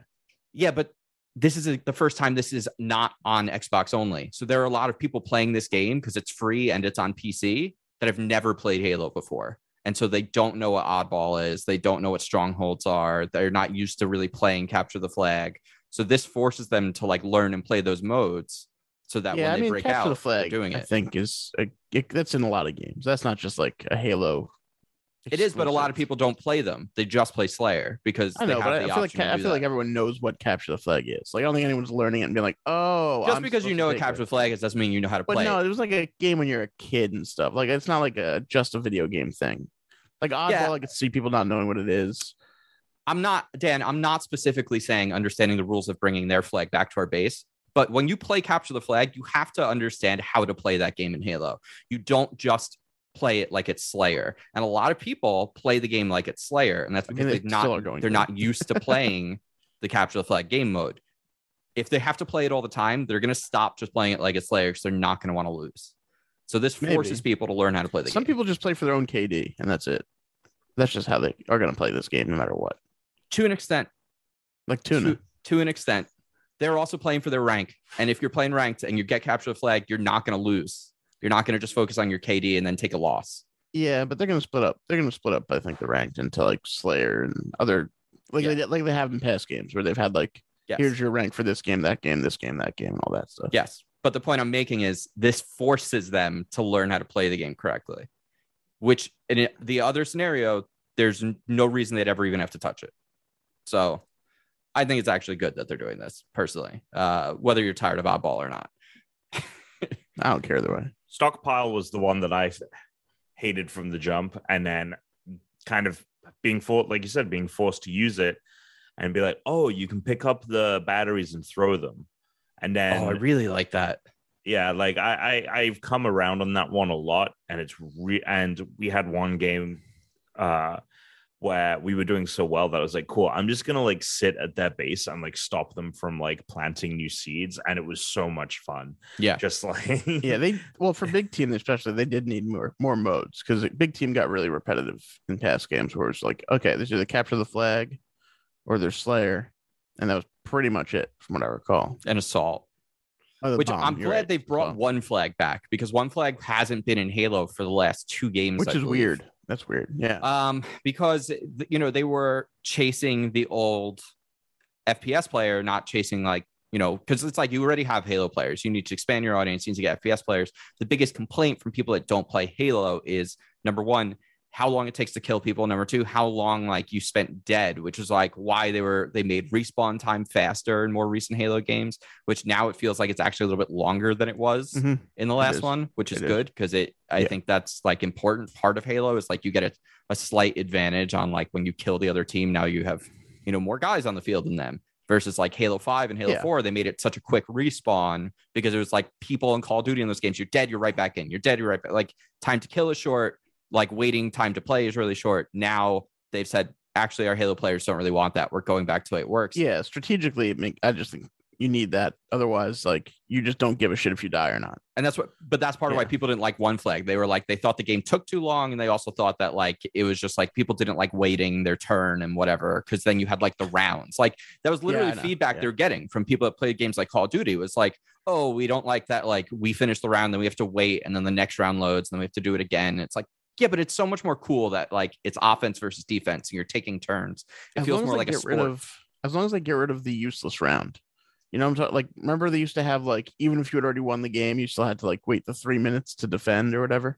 S1: Yeah, but this is the first time this is not on Xbox only. So there are a lot of people playing this game because it's free and it's on PC that have never played Halo before. And so they don't know what oddball is. They don't know what strongholds are. They're not used to really playing capture the flag. So this forces them to like learn and play those modes so that
S3: yeah,
S1: when
S3: I
S1: they
S3: mean,
S1: break
S3: capture
S1: out,
S3: the flag.
S1: doing it.
S3: I think is a, it, that's in a lot of games. That's not just like a Halo.
S1: It is, but a lot of people don't play them. They just play Slayer because
S3: I know, but I feel like I feel like everyone knows what capture the flag is. Like I don't think anyone's learning it and being like, oh,
S1: just
S3: I'm
S1: because you know what capture the flag is doesn't mean you know how to
S3: But
S1: play.
S3: no,
S1: it.
S3: it was like a game when you're a kid and stuff. Like it's not like a just a video game thing. Like oddball,
S1: Yeah.
S3: I could see people not knowing what it is.
S1: I'm not Dan. I'm not specifically saying understanding the rules of bringing their flag back to our base. But when you play capture the flag, you have to understand how to play that game in Halo. You don't just play it like it's Slayer. And a lot of people play the game like it's Slayer, and that's
S3: I
S1: because
S3: mean, they
S1: they're not they're
S3: to.
S1: not used to playing the capture the flag game mode. If they have to play it all the time, they're going to stop just playing it like it's Slayer because they're not going to want to lose. So this forces
S3: Maybe.
S1: people to learn how to play the
S3: Some
S1: game.
S3: Some people just play for their own KD, and that's it. That's just how they are going to play this game, no matter what.
S1: to an extent.
S3: Like tuna.
S1: to, to an extent. They're also playing for their rank. And if you're playing ranked and you get capture the flag, you're not going to lose. You're not going to just focus on your KD and then take a loss.
S3: Yeah, but they're going to split up. They're going to split up. I think the ranked into like Slayer and other like
S1: Yeah.
S3: they, like they have in past games where they've had like
S1: Yes.
S3: here's your rank for this game, that game, this game, that game, and all that stuff.
S1: yes. But the point I'm making is this forces them to learn how to play the game correctly, which in the other scenario, there's no reason they'd ever even have to touch it. So I think it's actually good that they're doing this personally, uh, whether you're tired of oddball or not.
S3: I don't care either way.
S2: Stockpile was the one that I hated from the jump, and then kind of being forced, like you said, being forced to use it and be like, oh, you can pick up the batteries and throw them, and then
S1: oh, I really like that.
S2: yeah, like I, I I've come around on that one a lot, and it's re and we had one game uh where we were doing so well that I was like, cool, I'm just gonna like sit at their base and like stop them from like planting new seeds, and it was so much fun.
S1: Yeah.
S2: Just like
S3: Yeah, they well for big team especially they did need more more modes because big team got really repetitive in past games where it's like okay, there's either capture the flag or there's Slayer, and that was pretty much it from what I recall.
S1: and assault.
S3: Oh, Other
S1: Which
S3: bomb,
S1: I'm
S3: you're
S1: glad
S3: right,
S1: they've brought
S3: bomb.
S1: one flag back because one flag hasn't been in Halo for the last two games,
S3: which
S1: I
S3: is
S1: believe.
S3: weird. That's weird. Yeah.
S1: Um, because you know they were chasing the old FPS player, not chasing like you know because it's like you already have Halo players. You need to expand your audience. You need to get FPS players. The biggest complaint from people that don't play Halo is number one, how long it takes to kill people. Number two, how long like you spent dead, which is like why they were they made respawn time faster in more recent Halo games. Which now it feels like it's actually a little bit longer than it was
S3: Mhm.
S1: in the last one, which is
S3: It
S1: good because it I
S3: Yeah.
S1: think that's like important part of Halo is like you get a, a slight advantage on like when you kill the other team. Now you have you know more guys on the field than them versus like Halo 5 and Halo
S3: Yeah.
S1: 4, they made it such a quick respawn because it was like people in Call of Duty in those games, you're dead, you're right back in, you're dead, you're right back. Like time to kill is short, like waiting time to play is really short. Now they've said actually our Halo players don't really want that. We're going back to the way it works.
S3: Yeah, strategically, it make, I just think you need that. Otherwise, like you just don't give a shit if you die or not.
S1: and that's what but that's part of why people didn't like one flag they were like they thought the game took too long and they also thought that like it was just like people didn't like waiting their turn and whatever because then you had like the rounds like that was literally
S3: I know.
S1: feedback
S3: Yeah.
S1: they're getting from people that played games like call of duty was like oh we don't like that like we finish the round then we have to wait and then the next round loads and then we have to do it again it's like yeah but it's so much more cool that like it's offense versus defense and you're taking turns it
S3: As
S1: feels more like a
S3: get
S1: sport
S3: rid of as long as they get rid of the useless round. You know, what I'm talking like remember they used to have like even if you had already won the game, you still had to like wait the three minutes to defend or whatever.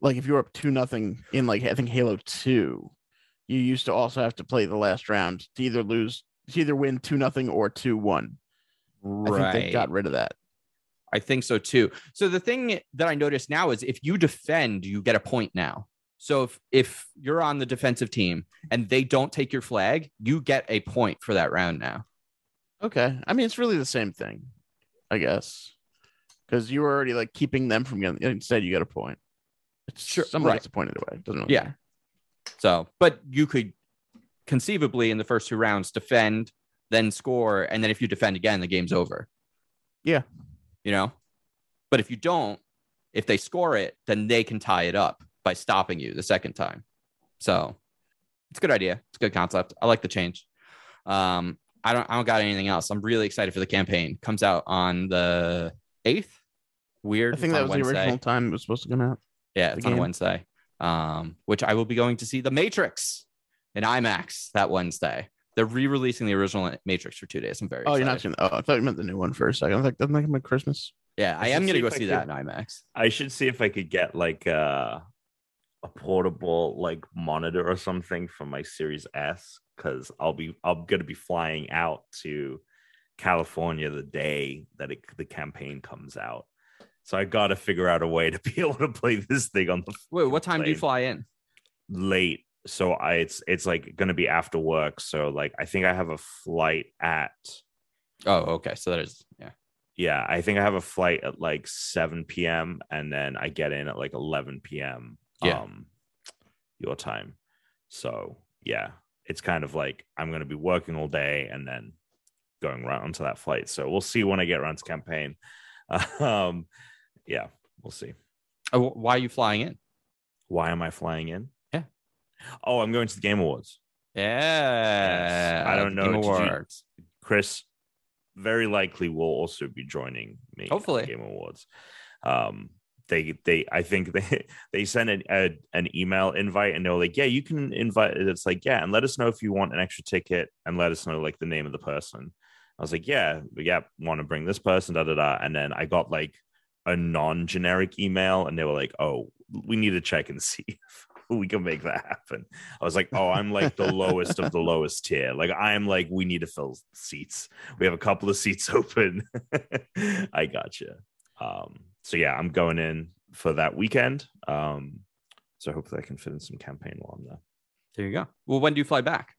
S3: Like if you were up two nothing in like I think Halo Two, you used to also have to play the last round to either lose to either win two nothing or two one. I think they got rid of that.
S1: I think so too. So the thing that I notice now is if you defend, you get a point now. So if if you're on the defensive team and they don't take your flag, you get a point for that round now.
S3: Okay. I mean, it's really the same thing, I guess, because you were already like keeping them from getting. Instead, you get a point. It's
S1: Sure,
S3: Someone
S1: right.
S3: gets a point either way. It doesn't really
S1: Yeah.
S3: matter.
S1: So, but you could conceivably in the first two rounds defend, then score, and then if you defend again, the game's over.
S3: Yeah.
S1: You know? But if you don't, if they score it, then they can tie it up by stopping you the second time. So it's a good idea. It's a good concept. I like the change. Um, I don't I don't got anything else. I'm really excited for the campaign. Comes out on the eighth. Weird.
S3: I think that was the original time it was supposed to come out.
S1: Yeah, it's on. Wednesday. Um, which I will be going to see The Matrix in IMAX that Wednesday. They're re-releasing the original Matrix for two days. I'm very
S3: Oh, you're not
S1: excited.
S3: seeing. Oh, I thought you meant the new one for a second. I was like, doesn't that come at Christmas?
S1: Yeah, I,
S2: I
S1: am gonna go
S2: I
S1: see
S2: could-
S1: that in IMAX.
S2: I should see if I could get like uh, a portable like monitor or something for my Series S because I'll be I'm gonna be flying out to California the day that it, the campaign comes out. So I got to figure out a way to be able to play this thing on the
S1: Wait, what time do you fly in?
S2: late. So I it's it's like gonna be after work. So like I think I have a flight at
S1: Oh, okay. So that is yeah.
S2: yeah, I think I have a flight at like 7 p.m. and then I get in at like 11 p.m.
S1: Yeah.
S2: um your time. So yeah, it's kind of like I'm gonna be working all day and then going right onto that flight. So we'll see when I get around to campaign. Um yeah, we'll see.
S1: Oh, why are you flying in?
S2: Why am I flying in? Oh, I'm going to the Game Awards.
S1: Yeah.
S2: I don't know. Did you-
S1: Awards.
S2: Chris very likely will also be joining me at the
S1: Hopefully.
S2: Game Awards. Um, they they I think they they sent an a, an email invite and they were like, yeah, you can invite. It's like yeah, and let us know if you want an extra ticket and let us know like the name of the person. I was like, yeah, yeah, want to bring this person, da da da. And then I got like a non-generic email, and they were like, oh, we need to check and see if we can make that happen. I was like, oh, I'm like the lowest of the lowest tier. Like I'm like, we need to fill seats. We have a couple of seats open. I gotcha. Um, so yeah, I'm going in for that weekend. Um, so hopefully I can fit in some campaign while I'm there.
S1: There you go. Well, when do you fly back?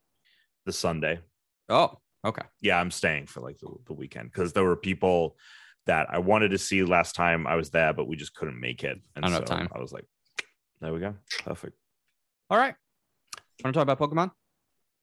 S2: The Sunday.
S1: Oh, okay.
S2: Yeah, I'm staying for like the, the weekend because there were people that I wanted to see last time I was there, but we just couldn't make it. And
S1: I don't
S2: so
S1: have time.
S2: I was like, there we go. Perfect.
S1: All right. Want to talk about Pokemon?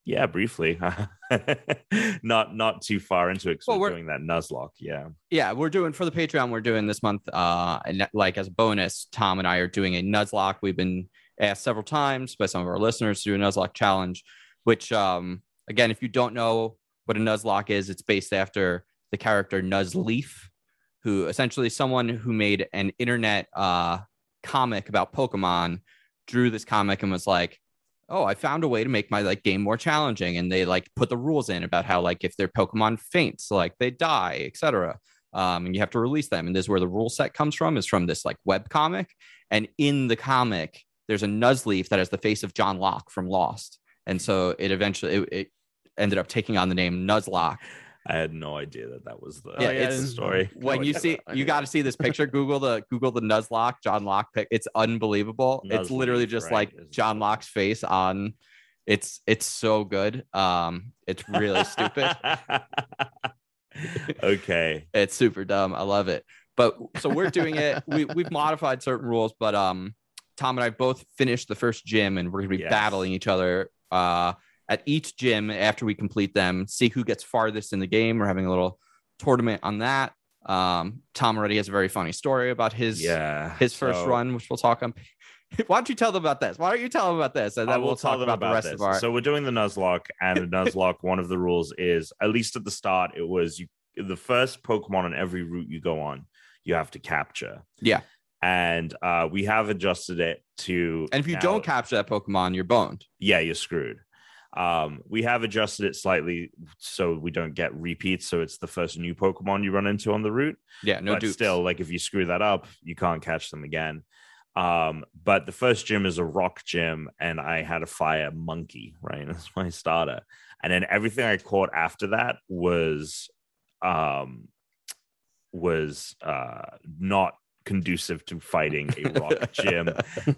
S2: Yeah, briefly. not not too far into it
S1: Well,
S2: we're, doing that Nuzlocke. Yeah.
S1: yeah, we're doing for the Patreon. We're doing this month, uh, and like as a bonus, Tom and I are doing a Nuzlocke. We've been asked several times by some of our listeners to do a Nuzlocke challenge, which, um, again, if you don't know what a Nuzlocke is. It's based after the character Nuzleaf, who essentially someone who made an internet uh, comic about Pokemon, drew this comic and was like, "Oh, I found a way to make my like game more challenging." And they like put the rules in about how like if their Pokemon faints, like they die, etc. Um, and you have to release them. And this is where the rule set comes from. Is from this like web comic. And in the comic, there's a Nuzleaf that has the face of John Locke from Lost. And so it eventually it, it ended up taking on the name Nuzlocke.
S2: I had no idea that that was the,
S1: Yeah,
S2: that's
S1: it's-
S2: the story.
S1: When you see,
S3: know,
S1: you got to see this picture. Google the Google the Nuzlocke John Locke pic. It's unbelievable. it's literally just
S2: right,
S1: like John Locke's face on. It's it's so good. Um, it's really stupid.
S2: okay.
S1: It's super dumb. I love it. But so we're doing it. We we've modified certain rules, but um, Tom and I both finished the first gym, and we're gonna be
S2: Yes.
S1: battling each other uh at each gym after we complete them. See who gets farthest in the game. We're having a little tournament on that. Um, Tom already has a very funny story about his
S2: Yeah.
S1: his first
S2: so-
S1: run, which we'll talk on. Why don't you tell them about this? Why don't you tell them about this, and then we'll talk
S2: them
S1: about, the rest
S2: this.
S1: of our.
S2: So we're doing the Nuzlocke, and the Nuzlocke. one of the rules is, at least at the start, it was you. The first Pokemon on every route you go on, you have to capture.
S1: Yeah.
S2: And uh, we have adjusted it to.
S1: and if you
S2: now-
S1: don't capture that Pokemon, you're boned.
S2: yeah, you're screwed. Um, we have adjusted it slightly so we don't get repeats. So it's the first new Pokemon you run into on the route.
S1: Yeah, no
S2: but
S1: dupes.
S2: still, like if you screw that up, you can't catch them again. Um, but the first gym is a rock gym, and I had a fire monkey, right? That's my starter. And then everything I caught after that was um was uh not conducive to fighting a rock gym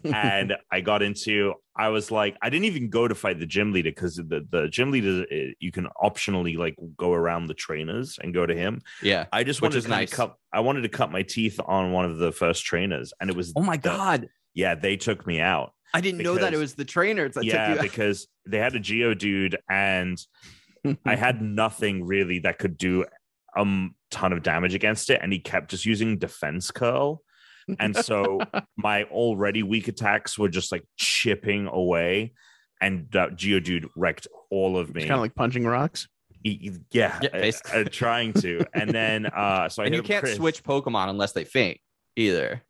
S2: and I got into. I was like, I didn't even go to fight the gym leader because the the gym leader eh, you can optionally like go around the trainers and go to him.
S1: yeah.
S2: I just wanted to
S1: nice.
S2: cut. I wanted to cut my teeth on one of the first trainers, and it was
S1: Oh my
S2: the-
S1: god.
S2: yeah, they took me out.
S1: I didn't know that it was the trainers that
S2: yeah, because they had a Geodude and I had nothing really that could do a m- ton of damage against it, and he kept just using defense curl. And so my already weak attacks were just like chipping away, and uh, Geodude wrecked all of me.
S3: Kind of like punching rocks.
S2: He- he- yeah,
S1: Yeah,
S2: uh,
S1: basically.
S2: uh, trying to. And then, uh, so I
S1: and you can't
S2: crit.
S1: switch Pokemon unless they faint either.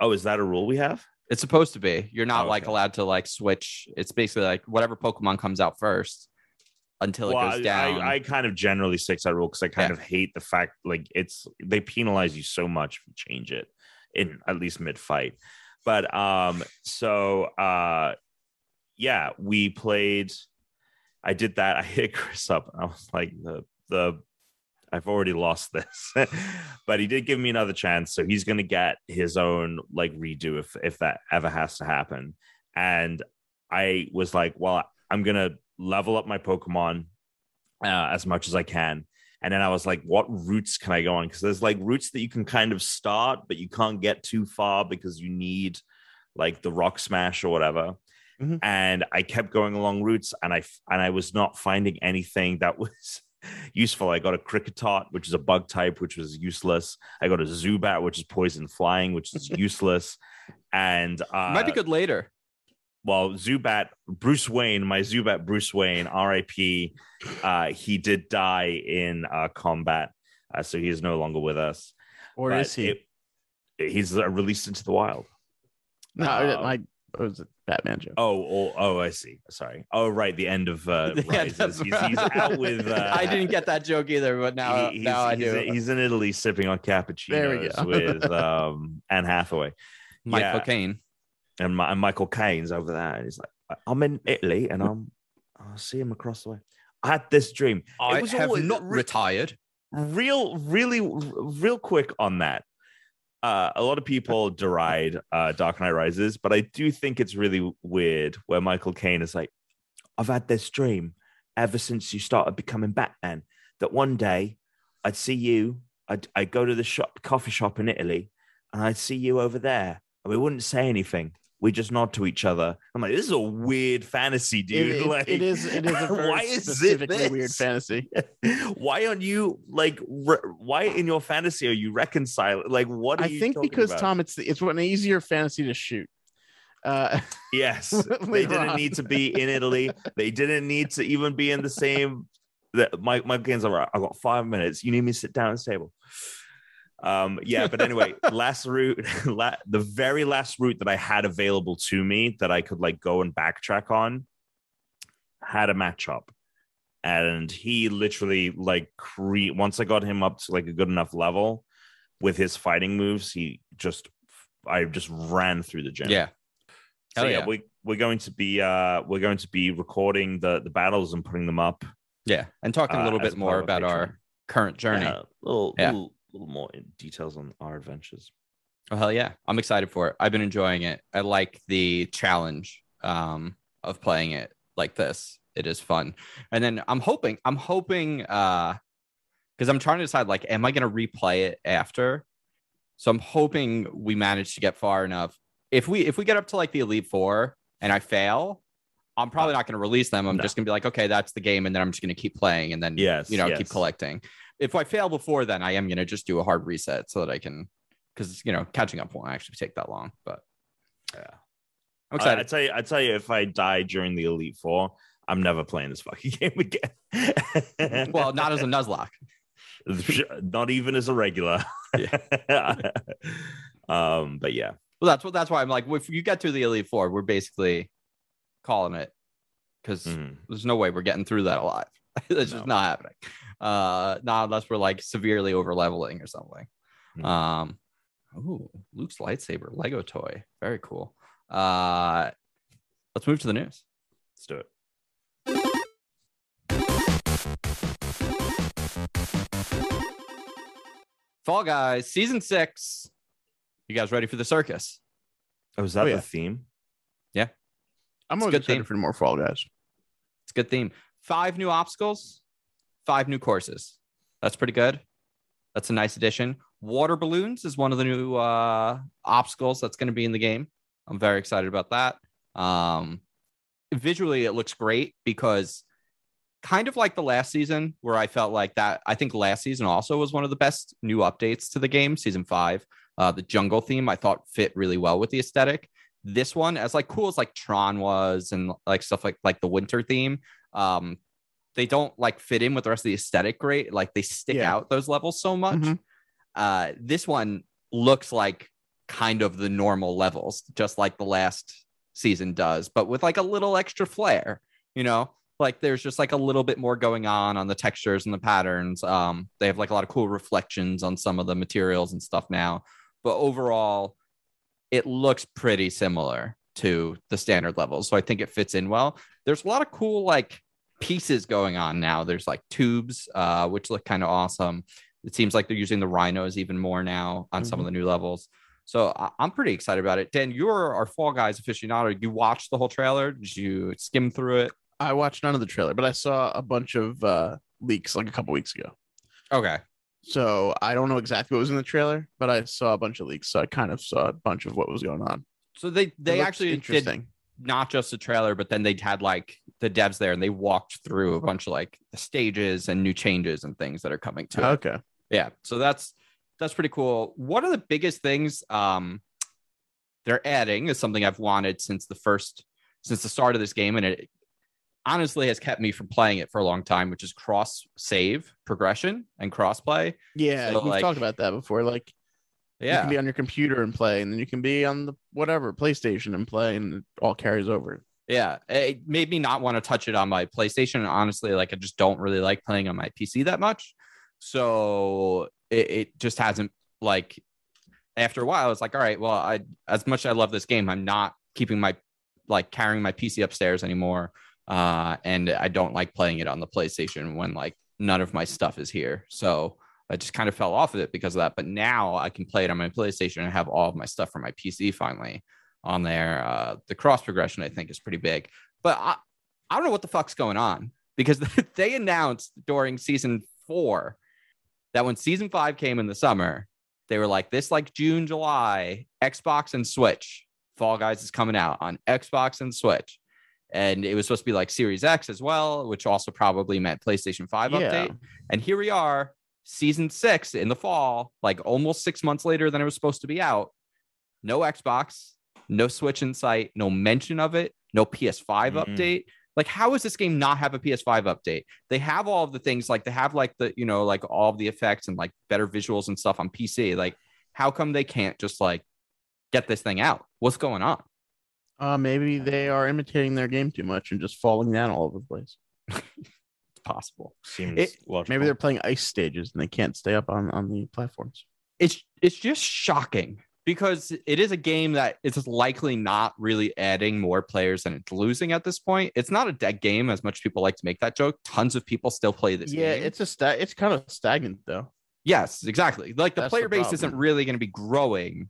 S2: Oh, is that a rule we have?
S1: It's supposed to be. You're not
S2: Oh,
S1: like
S2: okay.
S1: allowed to like switch. It's basically like whatever Pokemon comes out first until
S2: well,
S1: it goes down.
S2: I, I kind of generally stick to that rule because I kind
S1: Yeah.
S2: of hate the fact like it's they penalize you so much if you change it in at least mid fight. But um, so uh, yeah, we played. I did that. I hit Chris up. I was like the the. I've already lost this, but he did give me another chance, so he's gonna get his own like redo if if that ever has to happen. And I was like, well, I'm gonna level up my Pokemon uh, as much as I can. And then I was like, what routes can I go on? Because there's like routes that you can kind of start, but you can't get too far because you need like the rock smash or whatever.
S3: Mhm.
S2: And I kept going along routes and I and I was not finding anything that was useful. I got a Kricketot, which is a bug type, which was useless. I got a Zubat, which is poison flying, which is useless. And uh,
S1: Might be good later.
S2: Well, Zubat, Bruce Wayne, my Zubat, Bruce Wayne, R.I.P. Uh, he did die in uh, combat, uh, so he is no longer with us.
S3: Or
S2: But
S3: is he?
S2: it- he's uh, released into the wild.
S3: no, my it was a Batman joke.
S2: Oh, oh, oh, I see. Sorry. Oh, right. The end of uh,
S1: The
S2: Rises. He's, he's out with. Uh,
S1: I didn't get that joke either, but now,
S2: he- he's,
S1: now I
S2: he's,
S1: do.
S2: he's in Italy sipping on
S3: There
S2: cappuccinos with um, Anne Hathaway.
S1: Michael
S2: yeah.
S1: Caine.
S2: And, my, and Michael Caine's over there, and he's like, "I'm in Italy, and I'm, I'll see him across the way." I had this dream.
S1: I
S2: was
S1: have not
S2: re-
S1: retired.
S2: Real, really, real quick on that. Uh, a lot of people deride uh, Dark Knight Rises, but I do think it's really weird where Michael Caine is like, "I've had this dream ever since you started becoming Batman that one day I'd see you, I'd, I'd go to the shop, coffee shop in Italy, and I'd see you over there, and we wouldn't say anything. We just nod to each other. I'm like, this is a weird fantasy, dude.
S3: it,
S2: like,
S3: it is. It is a very
S2: why is it
S3: specifically weird fantasy.
S2: why aren't you like? Re- why in your fantasy are you reconciling? Like, what?
S3: I
S2: you
S3: think because
S2: about?
S3: Tom, it's it's an easier fantasy to shoot. Uh,
S2: Yes, they didn't
S3: on.
S2: need to be in Italy. They didn't need to even be in the same The, my my games are right. I've got five minutes. You need me to sit down at the table. Um, yeah, but anyway, last route, la- the very last route that I had available to me that I could like go and backtrack on had a matchup. And he literally like cre- once I got him up to like a good enough level with his fighting moves, he just I just ran through the gym.
S1: Yeah.
S2: So yeah,
S1: yeah.
S2: we we're going to be uh we're going to be recording the the battles and putting them up.
S1: Yeah. And talking a
S2: Uh,
S1: little
S2: as
S1: bit more about our current journey.
S2: Yeah, little,
S1: Yeah.
S2: little little more details on our adventures.
S1: Oh hell yeah. I'm excited for it. I've been enjoying it. I like the challenge um of playing it like this. It is fun. And then I'm hoping, I'm hoping uh because I'm trying to decide like, am I gonna replay it after? So I'm hoping we manage to get far enough. If we if we get up to like the Elite Four and I fail, I'm probably not gonna release them. I'm
S2: No.
S1: just gonna be like, okay, that's the game, and then I'm just gonna keep playing and then
S2: Yes,
S1: you know, keep collecting. If I fail before then, I am gonna just do a hard reset so that I can because you know catching up won't actually take that long. But
S2: Yeah.
S1: I'm
S2: I, I
S1: excited.
S2: tell you, I tell you, if I die during the Elite Four, I'm never playing this fucking game again.
S1: well, not as a Nuzlocke.
S2: not even as a regular. um, but yeah,
S1: Well, that's what that's why I'm like, if you get to the Elite Four, we're basically calling it because
S2: Mhm.
S1: there's no way we're getting through that alive. That's just not happening. Uh, not unless we're like severely over leveling or something.
S2: Mhm.
S1: Um, oh, Luke's lightsaber Lego toy, very cool. Uh, let's move to the news.
S2: let's do it.
S1: Fall Guys season six. You guys ready for the circus?
S2: Oh, is that
S3: Oh, yeah.
S2: the theme?
S3: Yeah, I'm
S1: It's a
S3: always
S1: good
S3: excited
S1: theme.
S3: for more Fall Guys.
S1: It's a good theme. Five new obstacles, five new courses. That's pretty good. That's a nice addition. Water balloons is one of the new uh, obstacles that's going to be in the game. I'm very excited about that. Um, visually, it looks great because kind of like the last season, where I felt like that. I think last season also was one of the best new updates to the game. Season five, uh, the jungle theme I thought fit really well with the aesthetic. This one, as like cool as like Tron was, and like stuff like like the winter theme, um, they don't like fit in with the rest of the aesthetic great. Like they stick
S3: Yeah.
S1: out those levels so much.
S3: Mhm.
S1: Uh, this one looks like kind of the normal levels, just like the last season does, but with like a little extra flair, you know, like there's just like a little bit more going on on the textures and the patterns. Um, they have like a lot of cool reflections on some of the materials and stuff now, but overall, it looks pretty similar to the standard levels. So I think it fits in well. There's a lot of cool like pieces going on now. There's like tubes, uh, which look kind of awesome. It seems like they're using the rhinos even more now on some of the new levels. So I- I'm pretty excited about it. Dan, you're our Fall Guys aficionado. You watched the whole trailer? Did you skim through it?
S3: I watched none of the trailer, but I saw a bunch of uh, leaks like a couple weeks ago.
S1: Okay.
S3: So I don't know exactly what was in the trailer, but I saw a bunch of leaks. So I kind of saw a bunch of what was going on.
S1: So they they actually did
S3: interesting.
S1: Not just the trailer, but then they had like the devs there and they walked through a bunch of like the stages and new changes and things that are coming to it.
S3: Okay.
S1: Yeah. So that's that's pretty cool. One of the biggest things um they're adding is something I've wanted since the first since the start of this game, and it honestly has kept me from playing it for a long time, which is cross save progression and cross play.
S3: Yeah,
S1: So,
S3: we've
S1: like-
S3: talked about that before. Like you can be on your computer and play, and then you can be on the whatever PlayStation and play, and it all carries over.
S1: Yeah, it made me not want to touch it on my PlayStation. And honestly, like I just don't really like playing on my PC that much. So it, it just hasn't like after a while, it's like, all right, well, I as much as I love this game, I'm not keeping my like carrying my PC upstairs anymore. Uh, and I don't like playing it on the PlayStation when like none of my stuff is here. So I just kind of fell off of it because of that. But now I can play it on my PlayStation and have all of my stuff from my PC finally on there. Uh, the cross progression, I think, is pretty big. But I, I don't know what the fuck's going on because they announced during season four that when season five came in the summer, they were like, this like June, July, Xbox and Switch. Fall Guys is coming out on Xbox and Switch. And it was supposed to be like Series X as well, which also probably meant PlayStation 5
S3: Yeah.
S1: update. And here we are, season six in the fall, like almost six months later than it was supposed to be out. No Xbox, no Switch in sight, no mention of it, no PS5
S2: Mm.
S1: update. Like, how does this game not have a PS5 update? They have all of the things, like they have like the, you know, like all of the effects and like better visuals and stuff on PC. Like, how come they can't just like get this thing out? What's going on?
S3: Uh, maybe they are imitating their game too much and just falling down all over the place.
S1: It's possible.
S2: Seems
S1: It-
S2: logical.
S3: Maybe they're playing ice stages and they can't stay up on on the platforms.
S1: It's it's just shocking because it is a game that is likely not really adding more players than it's losing at this point. It's not a dead game as much people like to make that joke. Tons of people still play this
S3: yeah,
S1: game.
S3: it's a sta- it's kind of stagnant though.
S1: Yes, exactly. Like the
S3: That's
S1: player
S3: the
S1: base
S3: problem.
S1: isn't really going to be growing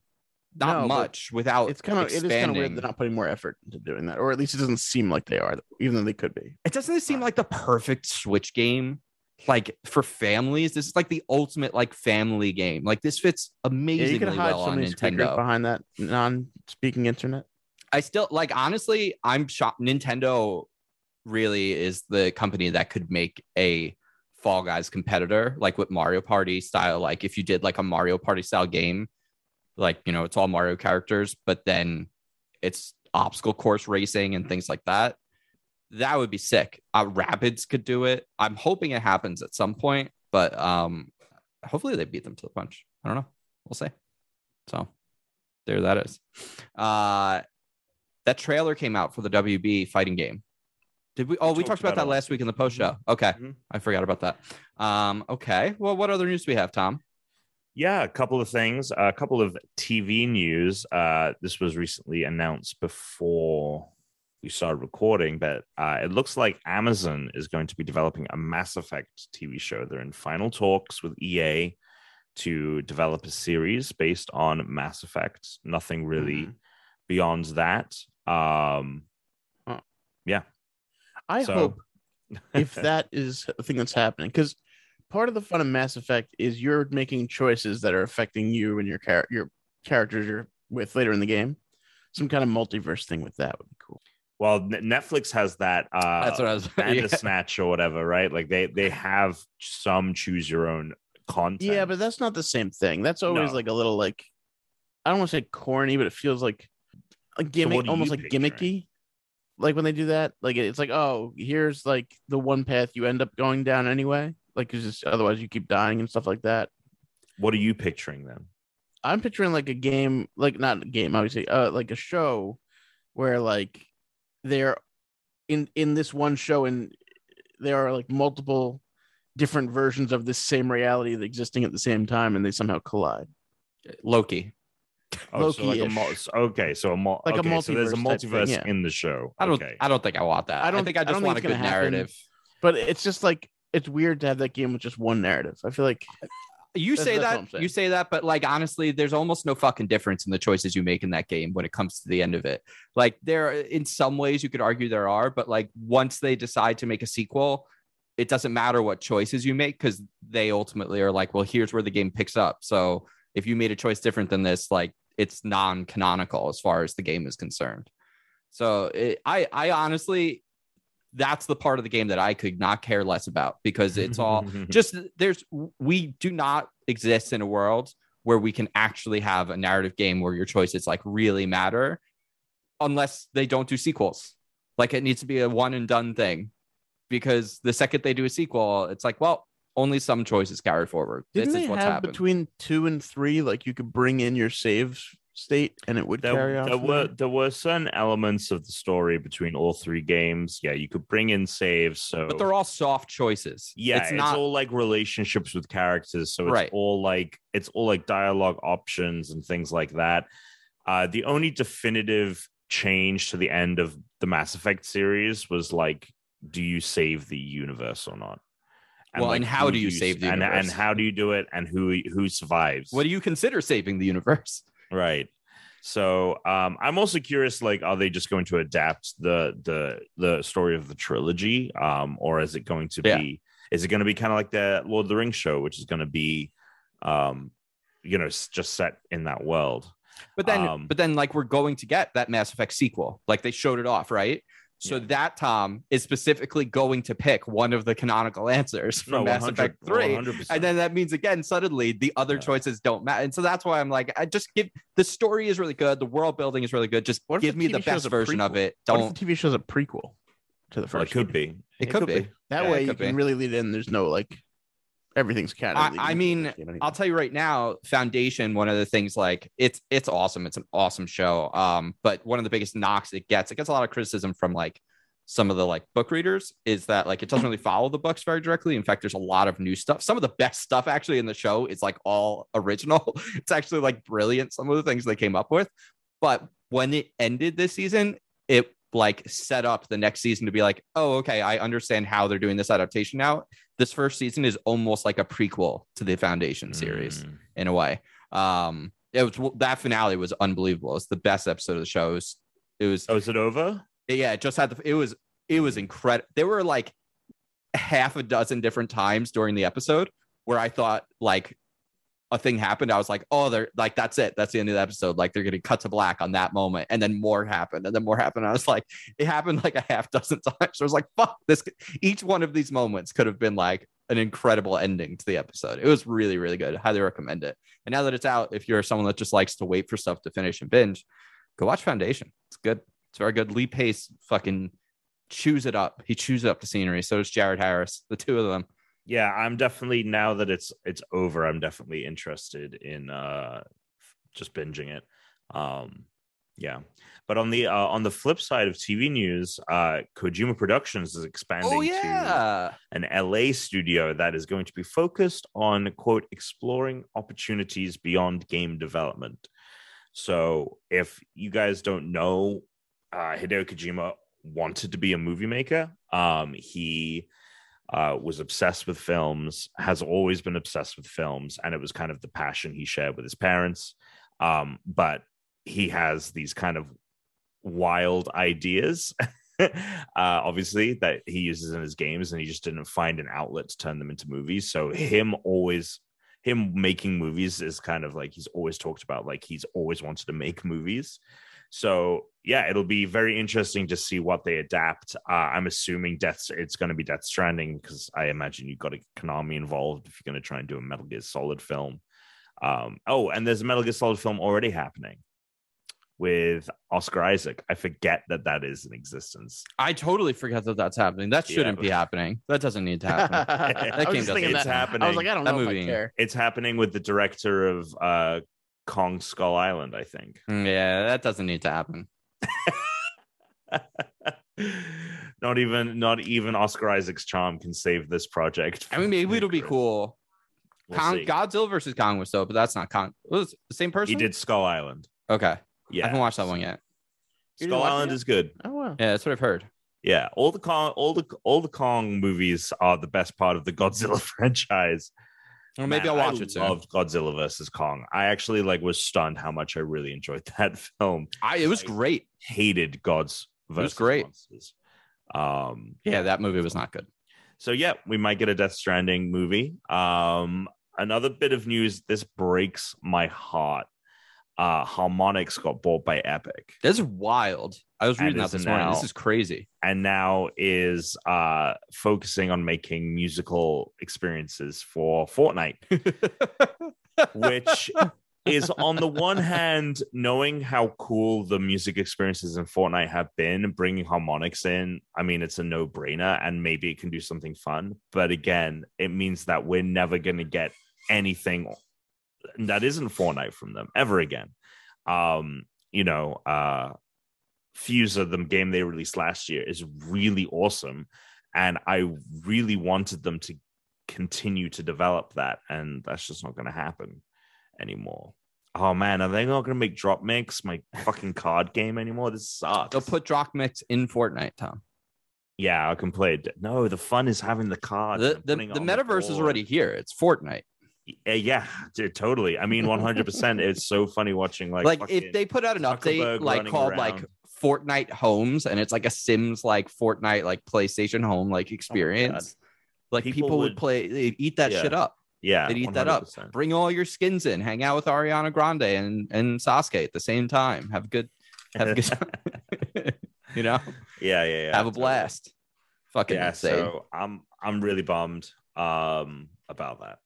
S1: not
S3: No,
S1: much without
S3: It's kind of it is kind of weird they're not putting more effort into doing that, or at least it doesn't seem like they are, even though they could be.
S1: it doesn't seem uh, like the perfect Switch game. Like for families, this is like the ultimate like family game. Like this fits
S3: Yeah,
S1: amazingly
S3: hide
S1: well on Nintendo.
S3: behind that non-speaking internet.
S1: I still like honestly, I'm shocked. Nintendo really is the company that could make a Fall Guys competitor, like with Mario Party style. Like if you did like a Mario Party style game, like you know, it's all Mario characters, but then it's obstacle course racing and things like that. That would be sick. Uh, Rapids could do it. I'm hoping it happens at some point, but um, hopefully they beat them to the punch. I don't know. We'll see. So there that is. Uh that trailer came out for the WB fighting game. Did we? Oh, we
S2: talked
S1: about
S2: about
S1: that last week in the post show. Okay,
S2: Mhm.
S1: I forgot about that. Um, okay. Well, what other news do we have, Tom?
S2: Yeah, a couple of things. A couple of TV news. Uh, this was recently announced before we started recording, but uh, it looks like Amazon is going to be developing a Mass Effect TV show. They're in final talks with EA to develop a series based on Mass Effect. Nothing really
S3: Mhm.
S2: beyond that. Um,
S3: Huh.
S2: yeah.
S3: I
S2: So-
S3: hope if that is the thing that's happening, because part of the fun of Mass Effect is you're making choices that are affecting you and your char- your characters you're with later in the game. Some kind of multiverse thing with that would be cool.
S2: Well, N- Netflix has that. Uh,
S1: That's what I was. yeah.
S2: Bandersnatch or whatever, right? Like they they have some choose your own content.
S3: Yeah, but that's not the same thing. That's always
S2: No.
S3: like a little like I don't want to say corny, but it feels like a gimmick,
S2: what are
S3: almost like
S2: picturing?
S3: gimmicky. Like when they do that, like it's like, oh, here's like the one path you end up going down anyway. Like it's just otherwise you keep dying and stuff like that.
S2: what are you picturing then?
S3: I'm picturing like a game, like not a game, obviously, uh, like a show where like they're in in this one show and there are like multiple different versions of this same reality that existing at the same time and they somehow collide.
S1: Loki.
S2: Oh, so like a
S3: Loki-ish.
S2: mul- okay, so a mul-
S3: Like a
S2: okay, so there's a
S3: multiverse thing, yeah.
S2: in the show.
S1: I don't.
S2: Okay.
S1: I don't think I want that.
S3: I
S1: I,
S3: don't-
S1: think I
S3: I
S1: just
S3: don't
S1: want a
S3: think it's
S1: good
S3: happen.
S1: narrative.
S3: But it's just like it's weird to have that game with just one narrative. I feel like
S1: You
S3: That's-
S1: say
S3: that's
S1: that. You say that, but like honestly, there's almost no fucking difference in the choices you make in that game when it comes to the end of it. Like there, in some ways, you could argue there are, but like once they decide to make a sequel, it doesn't matter what choices you make because they ultimately are like, well, here's where the game picks up. So if you made a choice different than this, like it's non-canonical as far as the game is concerned. So it, I, I honestly, that's the part of the game that I could not care less about because it's all just there's we do not exist in a world where we can actually have a narrative game where your choices like really matter unless they don't do sequels. Like it needs to be a one and done thing because the second they do a sequel it's like well only some choices carry forward.
S3: Didn't
S1: this
S3: they
S1: is what's
S3: have
S1: happened.
S3: between two and three, like you could bring in your save state and it would carry
S2: there,
S3: on.
S2: there were
S3: there?
S2: there were certain elements of the story between all three games. Yeah, you could bring in saves. So
S1: but they're all soft choices
S2: yeah,
S1: it's
S2: it's,
S1: not
S2: all like relationships with characters. So it's
S1: Right.
S2: all like it's all like dialogue options and things like that. Uh, the only definitive change to the end of the Mass Effect series was like, do you save the universe or not?
S1: Well, and how
S2: who
S1: do you save the
S2: and,
S1: universe?
S2: and how do you do it and who who survives?
S1: what do you consider saving the universe
S2: Right. So um, I'm also curious, like, are they just going to adapt the the the story of the trilogy, um, or is it going to
S1: Yeah.
S2: be? Is it going to be kind of like the Lord of the Rings show, which is going to be, um, you know, just set in that world?
S1: But then,
S2: Um,
S1: but then, like we're going to get that Mass Effect sequel. Like they showed it off, right? So
S2: Yeah.
S1: that Tom is specifically going to pick one of the canonical answers from
S2: No,
S1: Mass Effect Three,
S2: 100%.
S1: and then that means again suddenly the other
S2: Yeah.
S1: choices don't matter. And so that's why I'm like, I just give the story is really good, the world building is really good. Just
S3: What
S1: give
S3: the
S1: me the
S3: TV show's
S1: best
S3: a
S1: version of it. Don't
S3: if the TV show's a prequel? to the
S2: Well, it could be.
S1: It could be.
S3: That
S1: Yeah,
S3: way you
S1: could
S3: can
S1: be.
S3: really lead in. There's no like everything's kind
S1: I. I mean, I'll tell you right now, Foundation. One of the things like it's it's awesome. It's an awesome show. Um, but one of the biggest knocks it gets, it gets a lot of criticism from like some of the like book readers, is that like it doesn't really follow the books very directly. In fact, there's a lot of new stuff. Some of the best stuff actually in the show is like all original. it's actually like brilliant. Some of the things they came up with, but when it ended this season, it like set up the next season to be like, oh, okay, I understand how they're doing this adaptation now. This first season is almost like a prequel to the Foundation series
S2: Mm.
S1: in a way. Um, it was that finale was unbelievable. It's the best episode of the show. It was, it was
S2: Oh, is it over?
S1: yeah, it just had the it was it was incredible. There were like half a dozen different times during the episode where I thought like a thing happened. I was like, oh, they're like, that's it. That's the end of the episode. Like they're getting cut to black on that moment. And then more happened. And then more happened. I was like, it happened like a half dozen times. So I was like, fuck this. Each one of these moments could have been like an incredible ending to the episode. It was really, really good. Highly recommend it. And now that it's out, if you're someone that just likes to wait for stuff to finish and binge, go watch Foundation. It's good. It's very good. Lee Pace fucking chews it up. He chews up the scenery. So does Jared Harris. The two of them.
S2: Yeah, I'm definitely now that it's it's over. I'm definitely interested in uh just binging it. Um, yeah, but on the uh, on the flip side of TV news, uh, Kojima Productions is expanding
S1: Oh
S2: to an LA studio that is going to be focused on quote exploring opportunities beyond game development. So if you guys don't know, uh, Hideo Kojima wanted to be a movie maker. Um, he uh, was obsessed with films, has always been obsessed with films, and it was kind of the passion he shared with his parents. Um, but he has these kind of wild ideas uh, obviously that he uses in his games and he just didn't find an outlet to turn them into movies so him always him making movies is kind of like he's always talked about like he's always wanted to make movies so yeah it'll be very interesting to see what they adapt uh, i'm assuming death's it's going to be death stranding because i imagine you've got a konami involved if you're going to try and do a metal gear solid film um oh and there's a metal gear solid film already happening with Oscar Isaac. I forget that that is in existence.
S1: I totally forget that that's happening. That shouldn't
S2: but-
S1: be happening. That doesn't need to happen.
S3: I
S1: game
S3: was just
S1: doesn't-
S3: thinking
S2: it's
S3: that.
S2: happening.
S3: I was like, I don't
S1: That
S3: know
S1: movie-
S3: if I care.
S2: It's happening with the director of uh, Kong Skull Island, I think.
S1: Mm, yeah, that doesn't need to happen.
S2: not even not even Oscar Isaac's charm can save this project.
S1: I mean, maybe it'll be cool.
S2: We'll
S1: Kong,
S2: see.
S1: Godzilla versus Kong was dope, but that's not Kong. It was the same person.
S2: He did Skull Island.
S1: Okay,
S2: Yeah,
S1: I haven't watched that one yet.
S2: Skull Island is good.
S3: Oh wow.
S1: Yeah, that's what I've heard.
S2: Yeah, all the Kong, all the all the Kong movies are the best part of the Godzilla franchise.
S1: Or maybe
S2: Man,
S1: I'll watch
S2: I
S1: it soon.
S2: Loved Godzilla versus Kong. I actually like was stunned how much I really enjoyed that film.
S1: I, it was
S2: like-
S1: great.
S2: Hated Gods versus
S1: great.
S2: Monsters. Um,
S1: Yeah, that movie was not good.
S2: so yeah, we might get a Death Stranding movie. Um, another bit of news. This breaks my heart. Uh, Harmonix got bought by Epic,
S1: That's wild. I was reading that
S2: is
S1: this morning. This is crazy.
S2: and now is uh focusing on making musical experiences for Fortnite. which is on the one hand knowing how cool the music experiences in Fortnite have been, bringing Harmonix in. I mean, it's a no-brainer, and maybe it can do something fun. But again, it means that we're never going to get anything that isn't Fortnite from them ever again. Um, you know, uh, Fuser, the game they released last year, is really awesome, and I really wanted them to continue to develop that, and that's just not going to happen anymore. Oh man, are they not going to make Drop Mix my fucking card game anymore? This sucks.
S1: They'll put Drop Mix in Fortnite, Tom.
S2: yeah, I can play it. No, the fun is having the cards.
S1: The the, the metaverse is already here. It's Fortnite.
S2: Uh, yeah, dude, totally. I mean, one hundred percent. It's so funny watching like
S1: Like, if they put out an update like called
S2: around.
S1: like Fortnite Homes and it's like a Sims like Fortnite like PlayStation Home like experience. like
S2: Oh People
S1: people, would,
S2: would-
S1: play they'd eat that
S2: Yeah.
S1: shit up.
S2: yeah,
S1: They'd eat that up. Bring all your skins in, hang out with Ariana Grande and and Sasuke at the same time. Have a good have a good you know?
S2: yeah, yeah, yeah.
S1: have a
S2: totally.
S1: blast. Fucking
S2: Yeah,
S1: insane.
S2: so I'm I'm really bummed um about that.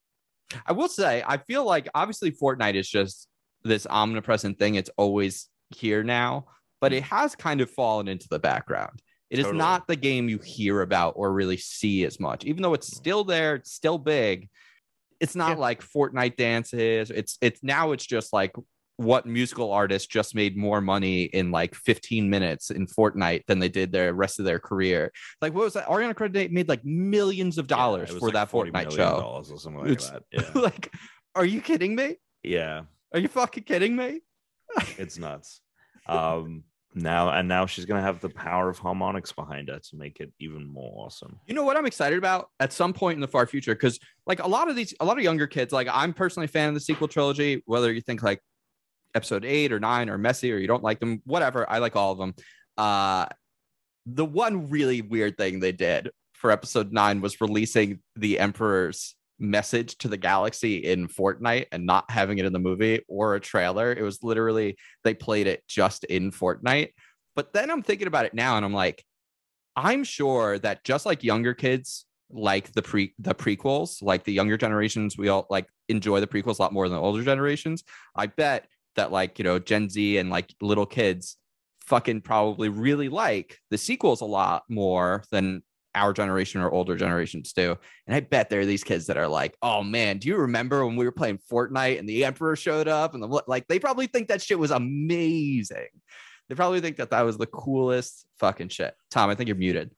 S1: I will say, I feel like obviously Fortnite is just this omnipresent thing. It's always here now, but it has kind of fallen into the background. It is
S2: Totally.
S1: not the game you hear about or really see as much, even though it's still there, it's still big. It's not
S3: Yeah.
S1: like Fortnite dances. It's it's now it's just like what musical artist just made more money in like 15 minutes in Fortnite than they did their rest of their career. Like what was that? Ariana Grande made like millions of dollars
S2: Yeah,
S1: for
S2: like
S1: that
S2: 40
S1: Fortnite show.
S2: dollars or something like
S1: It's-
S2: that. Yeah.
S1: like, are you kidding me?
S2: yeah,
S1: Are you fucking kidding me?
S2: it's nuts. Um, now and now she's gonna have the power of Harmonix behind her to make it even more awesome.
S1: You know what I'm excited about at some point in the far future? Because like a lot of these, a lot of younger kids, like I'm personally a fan of the sequel trilogy, whether you think like episode eight or nine or messy or you don't like them, whatever. I like all of them. Uh the one really weird thing they did for episode nine was releasing the Emperor's message to the galaxy in Fortnite and not having it in the movie or a trailer. It was literally they played it just in Fortnite. But then I'm thinking about it now and I'm like, I'm sure that just like younger kids like the pre the prequels, like the younger generations, we all like enjoy the prequels a lot more than the older generations. I bet that like you know Gen Z and like little kids fucking probably really like the sequels a lot more than our generation or older generations do. And I bet there are these kids that are like, oh man, do you remember when we were playing Fortnite and the Emperor showed up and the like? They probably think that shit was amazing. They probably think that that was the coolest fucking shit. Tom, I think you're muted.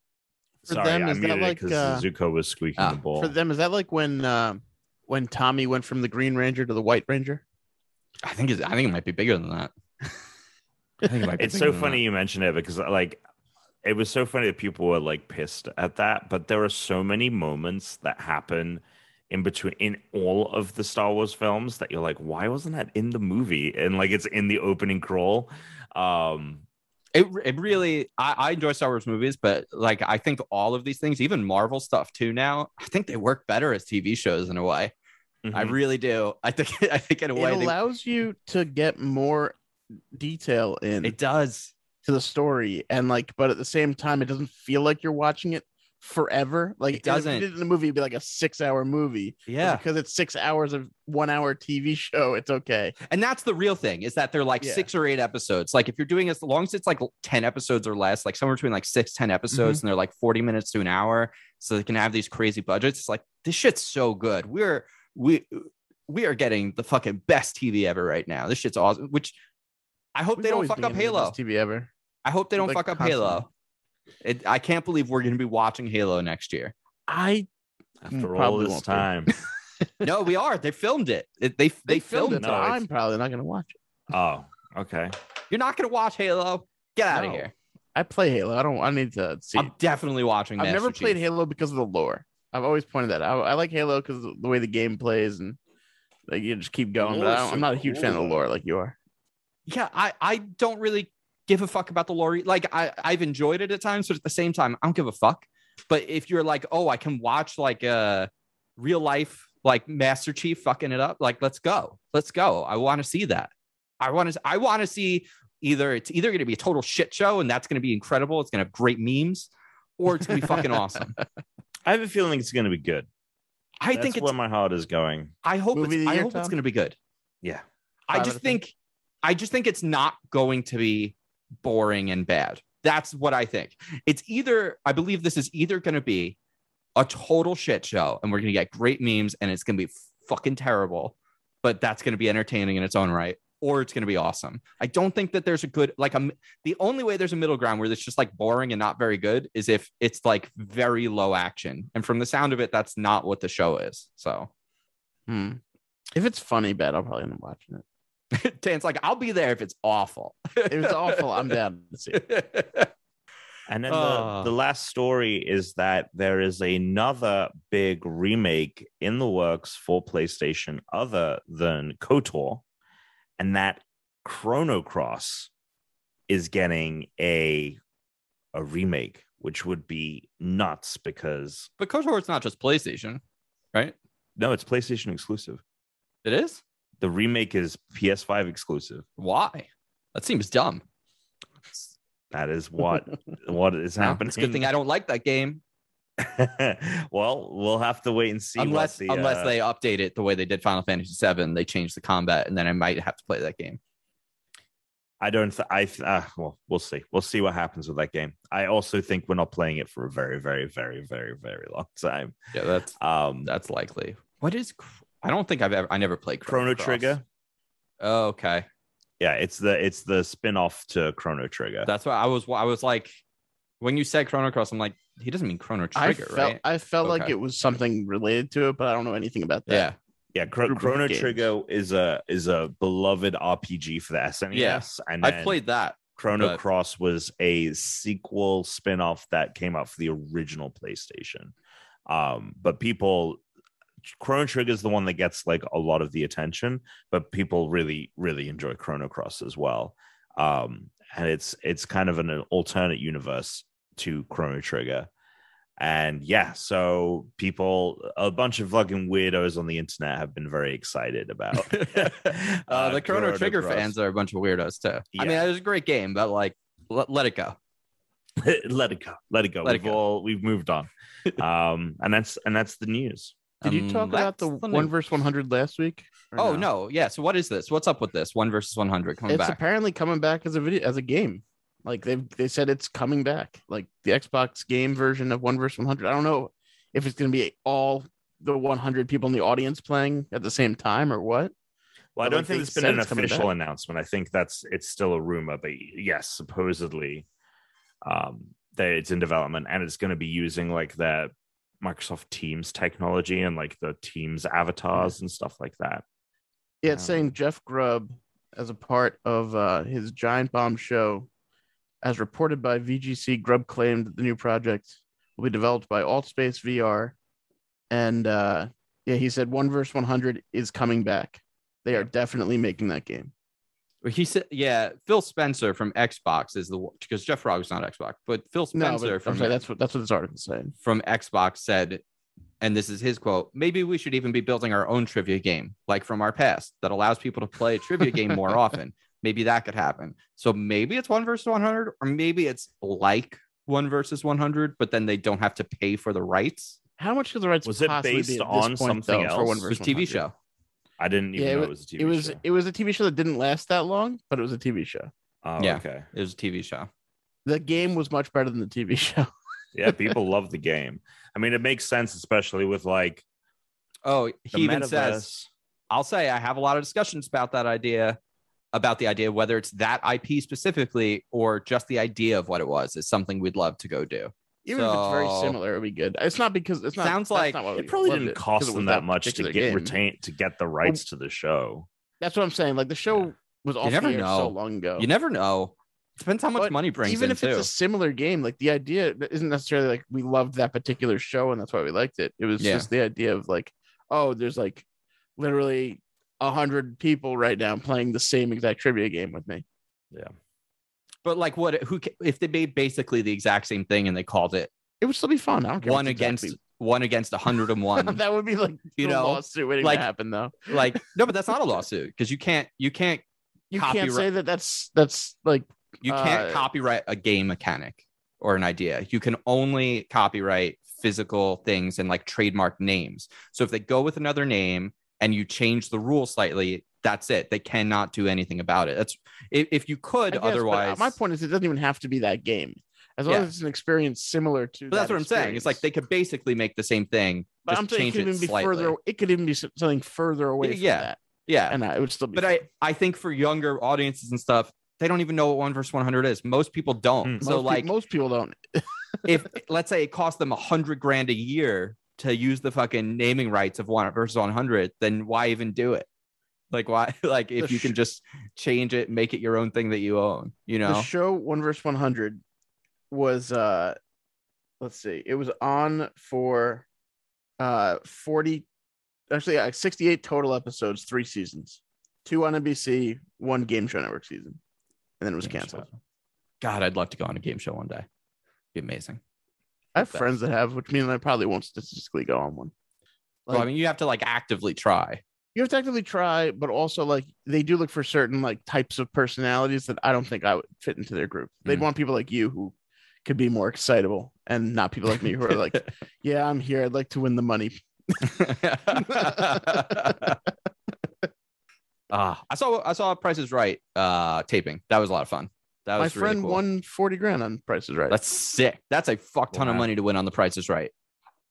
S3: For
S2: Sorry,
S3: them,
S2: I
S3: is that
S2: muted
S3: like,
S2: because
S3: uh,
S2: Zuko was squeaking
S1: Ah,
S2: the ball.
S3: For them, is that like when uh, when Tommy went from the Green Ranger to the White Ranger?
S1: I think it's, I think it might be bigger than that. I think it might be
S2: it's so funny
S1: that.
S2: you mention it because like it was so funny that people were like pissed at that but there are so many moments that happen in between in all of the star wars films that you're like why wasn't that in the movie and like it's in the opening crawl um
S1: It, it really I, I enjoy Star Wars movies, but like I think all of these things, even Marvel stuff too now, I think they work better as TV shows in a way. I
S2: mhm.
S1: really do. I think I think in a
S3: It
S1: way they,
S3: allows you to get more detail in
S1: it does.
S3: To the story, and like, but at the same time, it doesn't feel like you're watching it forever. Like
S1: It
S3: if you
S1: doesn't.
S3: in the movie, it'd be like a six-hour movie. But
S1: Yeah.
S3: because it's six hours of one-hour TV show, it's okay.
S1: And that's the real thing is that they're like
S3: Yeah.
S1: six or eight episodes. Like if you're doing as long as it's like 10 episodes or less, like somewhere between like six, 10 episodes, mm-hmm. and they're like 40 minutes to an hour. So they can have these crazy budgets. It's like this shit's so good. We're we we are getting the fucking best TV ever right now. This shit's awesome. Which I hope
S3: We've
S1: they don't fuck up Halo.
S3: TV ever.
S1: I hope they don't
S3: Like,
S1: fuck up
S3: constantly.
S1: Halo. It, I can't believe we're going to be watching Halo next year.
S3: I
S2: after mm, all
S3: probably
S2: this
S3: won't
S2: time
S1: No, we are. They filmed it. It- they they, filmed,
S3: it.
S1: it.
S2: No,
S3: I'm probably not gonna watch it.
S2: oh okay
S1: You're not going to watch Halo. Get out of
S3: No.
S1: here.
S3: I play Halo. I don't. I need to see.
S1: I'm definitely watching.
S3: I've never
S1: Master
S3: played Halo because of the lore. I've always pointed that out. I like Halo because the way the game plays and like you just keep going. But I
S2: lore's
S3: don't,
S2: so
S3: I'm not a huge fan of the lore like you are.
S1: yeah, I I don't really give a fuck about the lore. Like I I've enjoyed it at times, but at the same time, I don't give a fuck. But if you're like, oh, I can watch like a real life like Master Chief fucking it up, like let's go, let's go. I want to see that. I want to I want to see either it's either going to be a total shit show and that's going to be incredible. It's going to have great memes, or it's going to be fucking awesome.
S2: i have a feeling it's going to be good
S1: I
S2: That's
S1: think it's.
S2: where my heart is going
S1: I hope
S3: Movie
S1: it's. I
S3: year,
S1: hope it's going to be good.
S2: yeah
S1: I
S3: Five out
S1: just
S3: of
S1: think I just think it's not going to be boring and bad. That's what I think. It's either I believe this is either going to be a total shit show and we're going to get great memes and it's going to be fucking terrible, but that's going to be entertaining in its own right or it's going to be awesome. I don't think that there's a good like a the only way there's a middle ground where it's just like boring and not very good is if it's like very low action. And from the sound of it that's not what the show is. So
S3: Hmm. If it's funny, bad, I'll probably end up watching it.
S1: Dan's like I'll be there if it's awful.
S3: If it's awful, I'm down to see. It.
S2: And then
S1: Ah.
S2: the, the last story is that there is another big remake in the works for PlayStation other than KOTOR, and that Chrono Cross is getting a a remake, which would be nuts because
S1: But KOTOR's not just PlayStation, right?
S2: no, it's PlayStation exclusive.
S1: It is.
S2: The remake is PS5 exclusive.
S1: Why? That seems dumb.
S2: That is what what is
S1: No,
S2: happening.
S1: It's a good thing I don't like that game,
S2: well, we'll have to wait and see.
S1: unless
S2: the,
S1: unless
S2: uh,
S1: they update it the way they did Final Fantasy VII. They changed the combat, and then I might have to play that game.
S2: I don't. Th- I th- uh, well, we'll see. We'll see what happens with that game. I also think we're not playing it for a very, very, very, very, very long time.
S1: Yeah, that's
S2: Um,
S1: that's likely. What is? Cr- I don't think I've ever. I never played
S2: Chrono
S1: Cross.
S2: Trigger.
S1: Oh, okay,
S2: Yeah, it's the it's the spin off to Chrono Trigger.
S1: that's why I was. I was like, when you said Chrono Cross, I'm like, he doesn't mean Chrono
S3: I
S1: Trigger,
S3: felt
S1: right?
S3: I felt like it was something related to it, but I don't know anything about that.
S1: Yeah,
S2: yeah, Chro-
S3: group of
S2: Chrono. Trigger is a is a beloved RPG for the SNES, and
S1: I played that.
S2: Chrono
S1: but-
S2: Cross was a sequel spin off that came out for the original PlayStation. Um, but people Chrono Trigger is the one that gets like a lot of the attention, but people really, really enjoy Chrono Cross as well. Um, and it's it's kind of an alternate universe to Chrono Trigger. And yeah, so people, a bunch of fucking weirdos on the internet have been very excited about
S1: uh, the Chrono, Trigger
S2: Cross.
S1: fans are a bunch of weirdos too. I mean,
S2: Yeah.
S1: it was a great game, but like, let, let it go.
S2: let it go let it go
S1: Let
S2: we've
S1: go.
S2: all we've moved on um and that's and that's the news
S3: Did you
S1: Um,
S3: talk about the
S1: that's the
S3: one
S1: new-
S3: verse one hundred last week?
S1: Oh no, yeah. So what is this? What's up with this? One versus one hundred coming
S3: It's
S1: back.
S3: apparently coming back as a video as a game. Like they they said it's coming back. Like the Xbox game version of one versus one hundred. I don't know if it's gonna be all the one hundred people in the audience playing at the same time or what.
S2: well i don't
S3: like,
S2: think it's been an
S3: it's
S2: official announcement i think that's it's still a rumor but yes supposedly um that it's in development and it's going to be using like the microsoft teams technology and like the teams avatars and stuff like that
S3: Yeah, it's
S2: Um,
S3: saying Jeff Grubb as a part of uh, his Giant Bomb show. As reported by VGC, Grubb claimed that the new project will be developed by Altspace VR. And uh, yeah, he said One Verse 100 is coming back. They are definitely making that game.
S1: He said, "Yeah, Phil Spencer from Xbox is the because Jeff Rogg's not Xbox, but Phil
S3: No,
S1: Spencer
S3: but
S1: from
S3: I'm sorry, that's what that's what this article said
S1: from Xbox said, and this is his quote: "Maybe we should even be building our own trivia game, like from our past, that allows people to play a trivia game more often. Maybe that could happen. So maybe it's one versus one hundred, or maybe it's like one versus one hundred, but then they don't have to pay for the rights.
S3: How much of the rights
S2: Was it based
S3: be at this
S2: on
S3: point,
S2: something
S3: though, for
S2: else?
S3: One
S1: It
S3: Verse
S1: was TV
S3: 100?
S1: show.
S2: I didn't even
S3: Yeah,
S2: know
S3: it
S2: it was a tv
S3: It was
S2: show
S3: it was a TV show that didn't last that long, but it was a TV show.
S2: oh,
S1: Yeah.
S2: okay
S1: It was a TV show.
S3: The game was much better than the TV show.
S2: yeah people love the game i mean it makes sense especially with like
S1: Oh, he even
S2: metaverse.
S1: says, I'll say I have a lot of discussions about that idea, about the idea whether it's that IP specifically or just the idea of what it was is something we'd love to go do.
S3: Even if it's very similar, it'd be good. It's not because it's not.
S1: Sounds like
S3: not
S2: it probably
S3: loved
S2: didn't
S3: 'cause
S2: cost them
S3: was
S2: that much to get
S3: game.
S2: retain to get the rights to the show
S3: That's what I'm saying. Like the show
S1: Yeah.
S3: was off
S1: never
S3: the air so long ago.
S1: You never know. Depends how much
S3: But
S1: money brings
S3: Even
S1: in
S3: if
S1: too.
S3: it's a similar game, like the idea isn't necessarily like we loved that particular show and that's why we liked it. It was
S1: Yeah.
S3: just the idea of like, oh, there's like literally a hundred people right now playing the same exact trivia game with me.
S1: But like, what? Who? If they made basically the exact same thing and they called it
S3: It would still be fun. I don't care.
S1: one against
S3: exactly-
S1: one against a hundred and one,
S3: that would be like
S1: You know,
S3: lawsuit waiting
S1: like-
S3: to happen though.
S1: like no, but that's not a lawsuit because you can't you can't
S3: You can't say that that's that's like
S1: you can't
S3: Uh,
S1: copyright a game mechanic or an idea. You can only copyright physical things and like trademark names. So if they go with another name and you change the rule slightly, that's it. They cannot do anything about it. That's if, if you could
S3: guess, uh,
S1: otherwise.
S3: my point is it doesn't even have to be that game as long
S1: Yeah.
S3: as it's an experience similar to.
S1: but that's
S3: that
S1: what I'm saying. It's like they could basically make the same thing,
S3: But
S1: just
S3: I'm saying it
S1: change
S3: could
S1: it
S3: even be
S1: slightly.
S3: further. It could even be something further away from
S1: Yeah.
S3: that,
S1: Yeah,
S3: and I, it would still be.
S1: but I I think for younger audiences and stuff, they don't even know what one versus 100 is. Most people don't.
S3: Most
S1: So
S3: peop-
S1: like
S3: most people don't.
S1: if let's say it cost them a hundred grand a year to use the fucking naming rights of one versus 100 then why even do it? Like why like if
S3: The
S1: you can just change it make it your own thing that you own you know?
S3: The show One Verse One Hundred was uh, let's see, it was on for uh forty, actually uh, sixty eight total episodes, three seasons, two on NBC, one Game Show Network season, and then it was
S1: Game
S3: canceled.
S1: show. god i'd love to go on a game show one day. Be amazing
S3: I have friends that have, which means I probably won't statistically go on one.
S1: well i mean you have to like actively try
S3: you have to actively try, but also like they do look for certain like types of personalities that I don't think I would fit into their group. They'd
S1: Mm.
S3: want people like you who could be more excitable and not people like me who are like, yeah, I'm here. I'd like to win the money.
S1: Uh, I saw I saw Price is Right uh taping. That was a lot of fun. That
S3: My
S1: was really
S3: friend
S1: cool.
S3: won 40 grand on prices right.
S1: That's sick. That's a fuck ton of money to win on the Price is Right.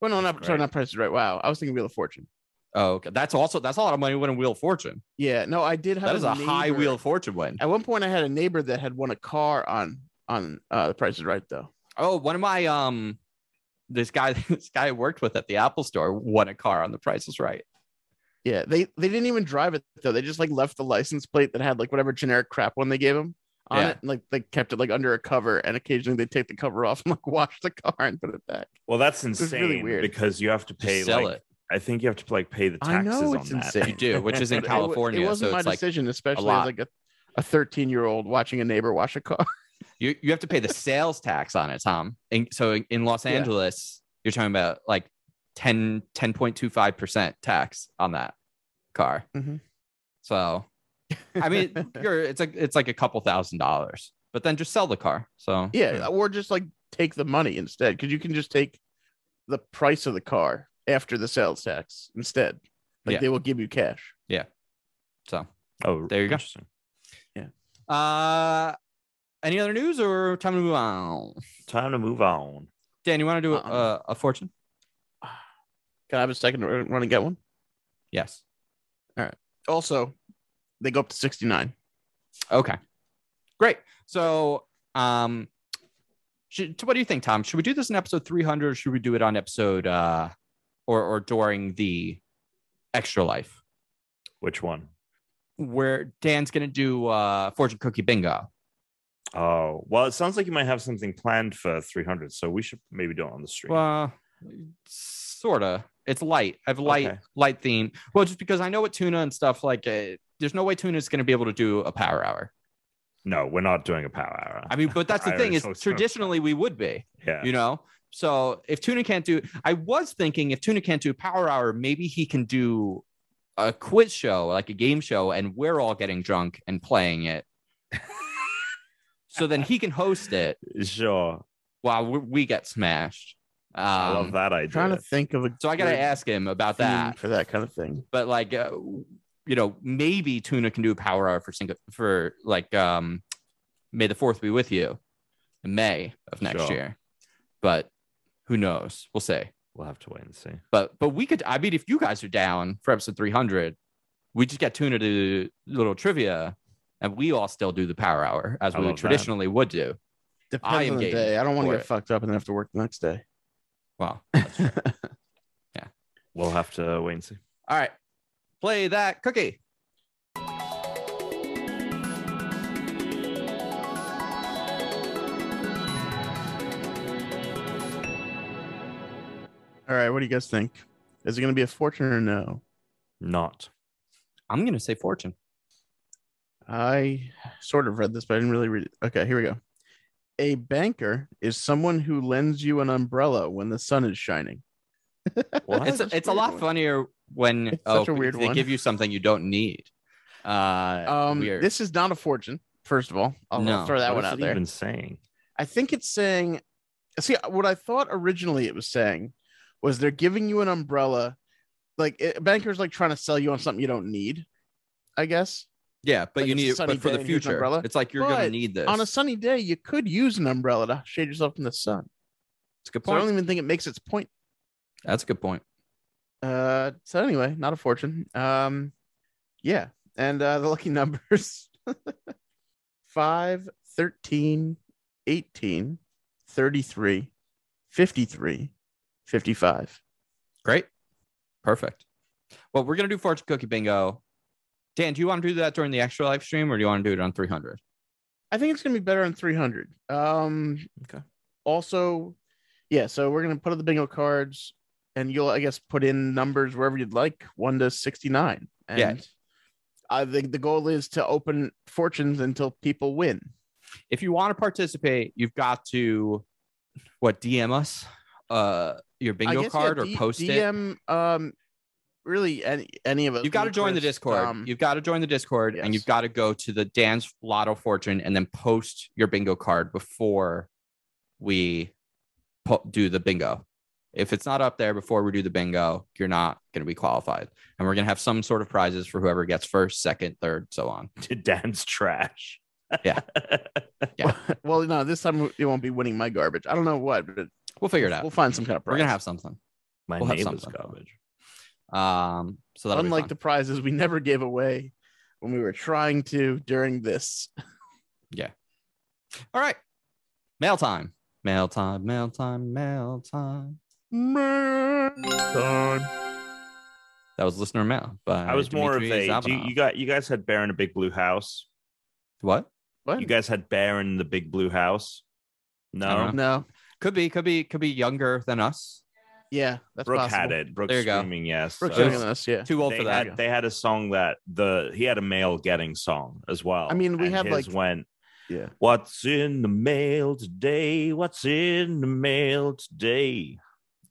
S3: well, no,
S2: That's
S3: not sorry,
S2: great.
S3: not prices right. Wow. I was thinking Wheel of Fortune.
S1: Oh, okay. That's also that's a lot of money to win a Wheel of Fortune.
S3: Yeah, no, I did have
S1: That is a high Wheel of Fortune win.
S3: At one point I had a neighbor that had won a car on on uh the prices is right though.
S1: Oh, one of my um, this guy this guy I worked with at the Apple Store won a car on the Price is Right.
S3: Yeah, they they didn't even drive it though. They just like left the license plate that had like whatever generic crap one they gave him on
S1: Yeah.
S3: it, and like they kept it like under a cover, and occasionally they take the cover off and like wash the car and put it back.
S2: Well, that's
S3: was
S2: insane
S3: really weird.
S2: because you have to
S1: Just
S2: pay
S1: sell
S2: like
S1: it.
S2: I think you have to like pay the
S3: I
S2: taxes
S3: know
S2: on
S3: it's
S2: that.
S3: insane.
S1: You do, which is in
S3: But it
S1: California,
S3: It, wasn't
S1: so
S3: my
S1: it's like
S3: decision, especially
S1: lot.
S3: as like a a 13 year old watching a neighbor wash a car.
S1: you you have to pay the sales tax on it, Tom. And so in, in Los
S3: Yeah.
S1: Angeles, you're talking about like 10 10.25 percent tax on that car.
S3: Mhm.
S1: So, I mean, you're it's like it's like a couple thousand dollars, but then just sell the car. So
S3: yeah, or just like take the money instead, because you can just take the price of the car after the sales tax instead. Like
S1: Yeah.
S3: they will give you cash. Yeah.
S1: So
S2: Oh,
S1: There you go.
S2: interesting.
S1: uh, any other news or time to move on?
S2: Time to move on.
S1: Dan, you want to do a,
S3: Uh-uh.
S1: a, a fortune?
S3: Can I have a second to run and get one?
S1: Yes. All right.
S3: Also, they go up to 69.
S1: Okay. Great. So, um, should, so what do you think, Tom? Should we do this in episode 300 or should we do it on episode uh or or during the extra life
S2: Which one?
S1: where Dan's going to do uh fortune cookie bingo?
S2: Oh, well, it sounds like you might have something planned for 300, so we should maybe do it on the stream.
S1: Well, sort of. It's light. I have light
S2: Okay.
S1: light theme. Well, just because I know what tuna and stuff like uh, there's no way tuna is going to be able to do a power hour.
S2: no, we're not doing a power hour.
S1: I mean, but that's the thing is traditionally we would be.
S2: yeah.
S1: you know so if tuna can't do i was thinking if tuna can't do power hour maybe he can do a quiz show like a game show and we're all getting drunk and playing it so then he can host it
S2: Sure.
S1: while we, we get smashed um,
S2: I love that idea.
S3: trying to think of a
S1: so i gotta ask him about that
S3: for that kind of thing.
S1: but like uh, you know maybe tuna can do a power hour for single for like um may the fourth be with you in may of next
S2: Sure.
S1: year but who knows we'll see
S2: We'll have to wait and see.
S1: But but we could. I mean, if you guys are down for episode three hundred, we just get tuna to do little trivia, and we all still do the power hour as
S2: I
S1: we
S2: love that.
S1: traditionally would do.
S3: Depends
S1: I
S3: on the
S1: game
S3: day. I don't want to get
S1: it.
S3: fucked up and then have to work the next day.
S1: Well, that's true.
S2: We'll have to wait and see.
S1: all right, play that cookie.
S3: All right, what do you guys think? Is it going to be a fortune or no?
S2: Not.
S1: I'm gonna say fortune.
S3: I sort of read this, but I didn't really read it. Okay, here we go. A banker is someone who lends you an umbrella when the sun is shining.
S2: What?
S1: It's
S3: That's
S1: it's a lot
S3: one.
S1: funnier when
S3: It's
S1: oh
S3: such a weird
S1: they
S3: one.
S1: give you something you don't need. Uh,
S3: Um,
S1: weird.
S3: this is not a fortune. First of all, I'll, I'll
S1: No.
S3: throw that
S2: What
S3: one out
S2: it
S3: there.
S2: even saying?
S3: I think it's saying, see, what I thought originally it was saying was they're giving you an umbrella, like it, bankers like trying to sell you on something you don't need. I guess
S1: yeah, but
S3: like
S1: you need it. But for the
S3: and here's an
S1: future,
S3: umbrella.
S1: it's like you're gonna need this.
S3: on a sunny day you could use an umbrella to shade yourself from the sun.
S1: It's a good
S3: So I don't even think it makes its point.
S1: That's a good point.
S3: Uh, so anyway, not a fortune. Um, yeah, and uh, the lucky numbers 5, 13, 18, 33, 53, 55.
S1: Great. Perfect. Well, we're gonna do fortune cookie bingo. Dan, do you want to do that during the extra live stream or do you want to do it on 300?
S3: I think it's gonna be better on 300. Um,
S1: Okay.
S3: Also, yeah. So we're gonna put up the bingo cards, and you'll, I guess, put in numbers wherever you'd like, one to 69. And
S1: Yeah.
S3: I think the goal is to open fortunes until people win.
S1: If you want to participate, you've got to what DM us uh your bingo
S3: guess, yeah,
S1: card or
S3: D-
S1: post it.
S3: DM, um, really any any of us.
S1: You've got to
S3: me,
S1: join the Discord.
S3: um,
S1: you've got to join the Discord and you've got to go to the Dan's Lotto Fortune and then post your bingo card before we po- do the bingo. If it's not up there before we do the bingo, you're not going to be qualified. And we're going to have some sort of prizes for whoever gets first, second, third, so on.
S2: To Dan's trash.
S1: Yeah. Yeah.
S3: well, no, this time it won't be winning my garbage. I don't know what, but
S1: We'll figure it out.
S3: we'll find some kind of prize.
S1: We're going to have something.
S2: My
S1: We'll have
S2: neighbor's
S1: something.
S2: garbage.
S1: Um, so that'll
S3: Unlike the prizes we never gave away when we were trying to during this.
S1: yeah. all right. Mail time. Mail time. Mail time. Mail time. Mail time. That was listener mail. But
S2: I was more of a. You, you got you guys had Bear in a Big Blue House.
S1: what?
S3: What?
S2: You guys had Bear in the Big Blue House. No,
S3: no.
S1: Could be. Could be. Could be younger than us.
S3: Yeah, that's
S2: Brooke
S3: possible.
S2: had it. Brooke
S1: There you go.
S2: screaming yes.
S3: Brooke's
S2: Uh,
S3: younger than yeah.
S1: Too old
S2: they
S1: for that.
S2: had they had a song that the he had a mail getting song as well.
S3: I mean, we
S2: and
S3: have,
S2: his
S3: like-
S2: went
S3: Yeah.
S2: What's in the mail today? What's in the mail today?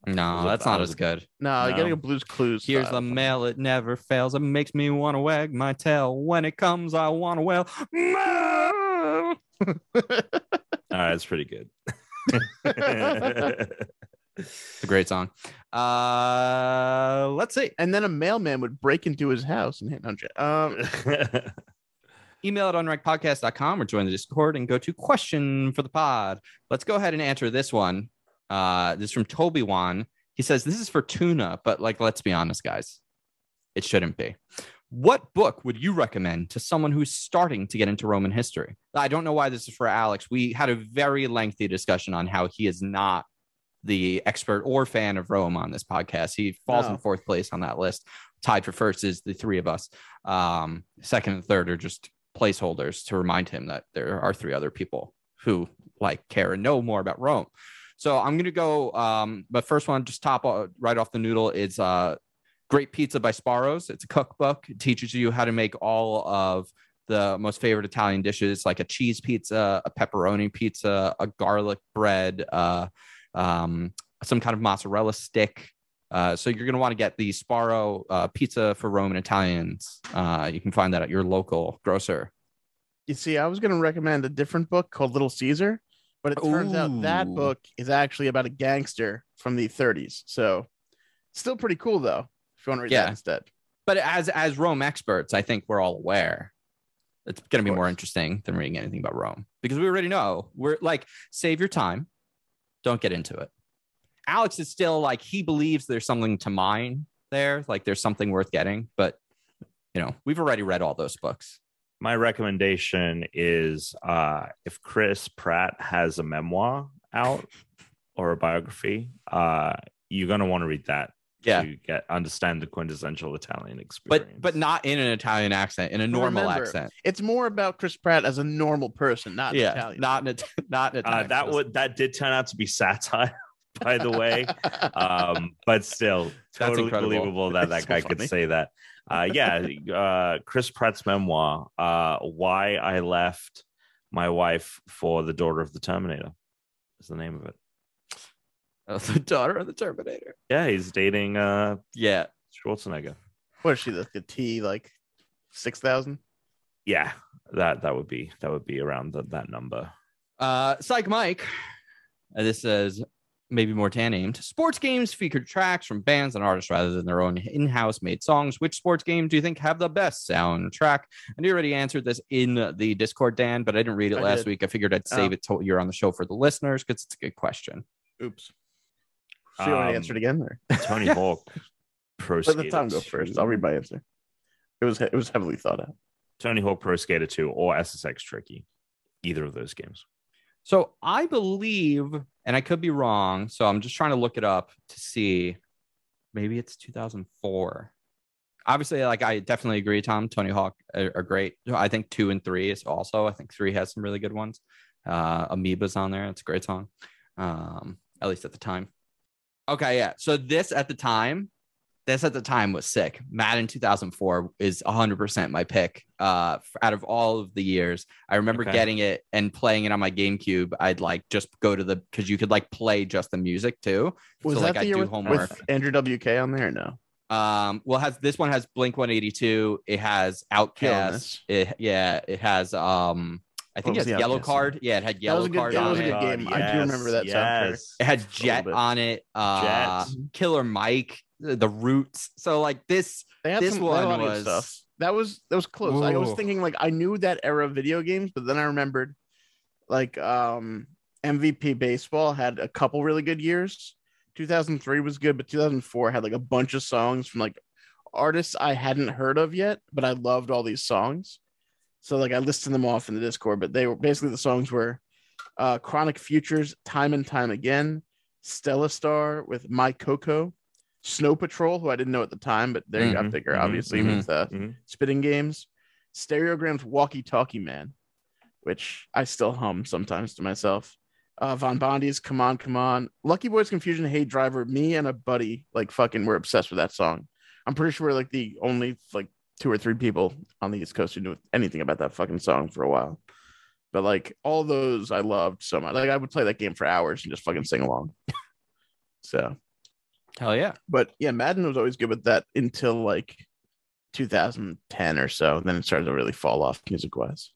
S1: No,
S2: a-
S1: that's not as good.
S3: No, you're
S2: No.
S3: getting a Blues Clues.
S1: Here's
S3: style.
S1: the mail. It never fails. It makes me want to wag my tail. When it comes, I want to wail. Mail.
S2: All right, that's pretty good.
S1: It's a great song. Uh, let's see.
S3: And then a mailman would break into his house and hit on Um,
S1: Email at unrankpodcast.com or join the Discord and go to question for the pod. Let's go ahead and answer this one. Uh, this is from Toby Wan. He says, This is for tuna, but like, let's be honest, guys. It shouldn't be. What book would you recommend to someone who's starting to get into Roman history? I don't know why this is for Alex. We had a very lengthy discussion on how he is not the expert or fan of Rome on this podcast. He falls in fourth place on that list. Tied for first is the three of us. Um, second and third are just placeholders to remind him that there are three other people who like care and know more about Rome. So I'm gonna go. Um, but first one, just top uh, right off the noodle is uh, Great Pizza by Sparrows. It's a cookbook. It teaches you how to make all of the most favorite Italian dishes, like a cheese pizza, a pepperoni pizza, a garlic bread, uh, um, some kind of mozzarella stick. Uh, so you're going to want to get the Sparrow uh, pizza for Roman Italians. Uh, you can find that at your local grocer.
S3: you see, I was going to recommend a different book called Little Caesar, but it turns out that book is actually about a gangster from the 30s. So still pretty cool, though, if you want to read
S1: Yeah.
S3: that instead.
S1: But as as Rome experts, I think we're all aware it's going to be more interesting than reading anything about Rome because we already know. We're like, save your time, don't get into it. Alex is still like he believes there's something to mine there, like there's something worth getting, but you know we've already read all those books.
S2: My recommendation is uh, if Chris Pratt has a memoir out or a biography, uh, you're gonna want to read that
S1: Yeah.
S2: to get understand the quintessential Italian experience.
S1: But but not in an Italian accent, in a normal
S3: remember,
S1: accent.
S3: It's more about Chris Pratt as a normal person, not
S1: Yeah,
S3: Italian.
S1: not in a, not in
S2: uh,
S1: Italian.
S2: that would that did turn out to be satire, by the way. um, but still, totally
S1: incredible.
S2: believable that that
S3: It's so
S2: guy could say that. Uh, yeah, uh, Chris Pratt's memoir, uh, "Why I Left My Wife for the Daughter of the Terminator," is the name of it.
S1: The daughter of the Terminator.
S2: Yeah, he's dating uh,
S1: Yeah,
S2: Schwarzenegger.
S3: what is she, the, the T, like 6,000?
S2: Yeah, that that would be that would be around the, that number.
S1: Uh, Psych Mike. Uh, this says maybe more tan named. Sports games feature tracks from bands and artists rather than their own in-house made songs. Which sports game do you think have the best soundtrack? And you already answered this in the Discord, Dan, but I didn't read it
S3: I
S1: last
S3: did.
S1: week. I figured I'd save
S3: Oh.
S1: it till you're on the show for the listeners because it's a good question.
S3: Oops. So you want
S2: Um,
S3: to answer it again? Or?
S2: Tony Hawk Pro Skater.
S3: Let the time go
S2: 2.
S3: first. I'll read my answer. It was it was heavily thought out.
S2: Tony Hawk Pro Skater 2 or SSX Tricky. Either of those games.
S1: So I believe, and I could be wrong. So I'm just trying to look it up to see. Maybe it's 2004. Obviously, like I definitely agree, Tom. Tony Hawk are, are great. I think two and three is also. I think three has some really good ones. Uh, Amoeba's on there. It's a great song. Um, at least at the time. Okay, yeah. So this at the time, this at the time was sick. Madden 2004 is 100% my pick. Uh, out of all of the years, I remember
S2: Okay.
S1: getting it and playing it on my GameCube. I'd like just go to the because you could like play just the music too.
S3: Was
S1: so
S3: that
S1: like
S3: the
S1: I
S3: year
S1: do
S3: with,
S1: homework.
S3: with Andrew WK on there? No.
S1: Um, well, has this one has Blink 182. It has
S3: OutKast.
S1: It yeah, it has um I think
S3: What was
S1: it has
S3: the
S1: yellow
S3: OutKast
S1: card. Yeah, it had
S3: That
S1: yellow
S3: was a good-
S1: card
S3: that
S1: on
S3: was a good game. I do remember that soundtrack.
S2: yes.
S1: It had Jet on it. Uh,
S2: Jet.
S1: Killer Mike, the, the Roots. So like this, This
S3: some they had a
S1: one
S3: lot of good
S1: was-
S3: stuff. That was that was close. I was thinking like I knew that era of video games, but then I remembered like um MVP baseball had a couple really good years. 2003 was good, but 2004 had like a bunch of songs from like artists I hadn't heard of yet, but I loved all these songs. So like I listed them off in the Discord, but they were basically the songs were uh Chronic Futures, Time and Time Again, Stellastarr with My Coco, Snow Patrol, who I didn't know at the time, but they got
S2: Mhm,
S3: bigger,
S2: mhm,
S3: obviously,
S1: mhm,
S3: with uh,
S2: mhm.
S3: spitting games, Stereogram's Walkie Talkie Man, which I still hum sometimes to myself. Uh, Von Bondies Come On, Come On, Lucky Boys Confusion, Hey Driver. Me and a buddy, like fucking, we're obsessed with that song. I'm pretty sure we're like the only like two or three people on the East Coast who knew anything about that fucking song for a while. But like all those, I loved so much. Like I would play that game for hours and just fucking sing along. so
S1: hell yeah.
S3: but yeah, Madden was always good with that until like 2010 or so. Then it started to really fall off music wise.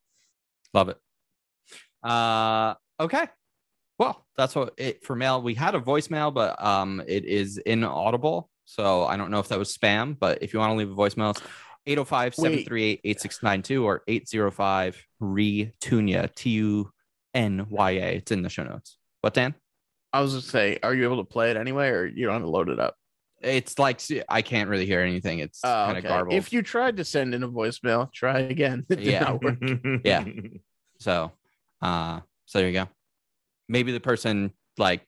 S1: Love it. Uh, okay. Well, that's what it for mail. We had a voicemail, but um, it is inaudible. So I don't know if that was spam, but if you want to leave a voicemail, 805 738 8692 or 805 RETUNYA, T U N Y A. It's in the show notes. What, Dan?
S3: I was just say, are you able to play it anyway, or you don't have to load it up?
S1: It's like I can't really hear anything. It's
S3: Oh,
S1: kind of
S3: okay.
S1: garbled.
S3: If you tried to send in a voicemail, try again.
S1: Yeah. Yeah. So, uh, so there you go. Maybe the person like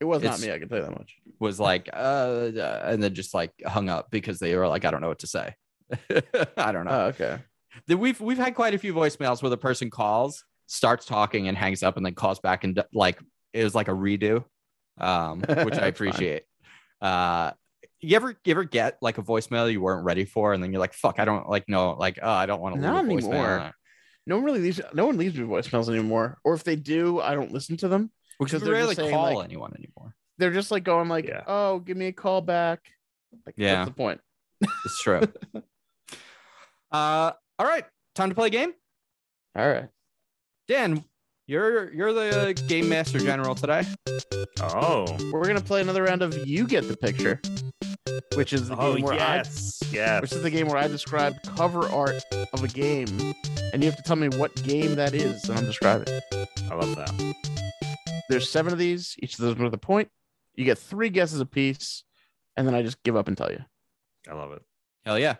S3: It was not me. I can tell you that much.
S1: was like, uh, and then just like hung up because they were like, I don't know what to say. I don't know.
S3: Oh, okay.
S1: Then we've we've had quite a few voicemails where the person calls, starts talking, and hangs up, and then calls back and like it was like a redo, um, which I appreciate. Uh, you ever you ever get like a voicemail you weren't ready for, and then you're like, fuck, I don't like no, like oh, I don't want to leave
S3: Not
S1: a voicemail.
S3: anymore. No one really leaves. No one leaves me voicemails anymore. Or if they do, I don't listen to them.
S1: Because
S3: Because they're
S1: rarely
S3: just saying,
S1: call
S3: like-
S1: anyone anymore.
S3: They're just like going like,
S2: Yeah.
S3: "Oh, give me a call back." Like,
S1: Yeah.
S3: What's the point?
S1: It's true. uh, all right, time to play a game.
S3: All right.
S1: Dan, you're you're the game master general today.
S2: Oh.
S3: We're gonna play another round of You Get the Picture, which is the
S2: Oh
S3: game where
S2: yes.
S3: I,
S2: Yes.
S3: which is the game where I describe cover art of a game, and you have to tell me what game that is that I'm describing.
S2: I love that.
S3: There's seven of these, each of those with a point. You get three guesses apiece, and then I just give up and tell you.
S2: I love it.
S1: Hell yeah.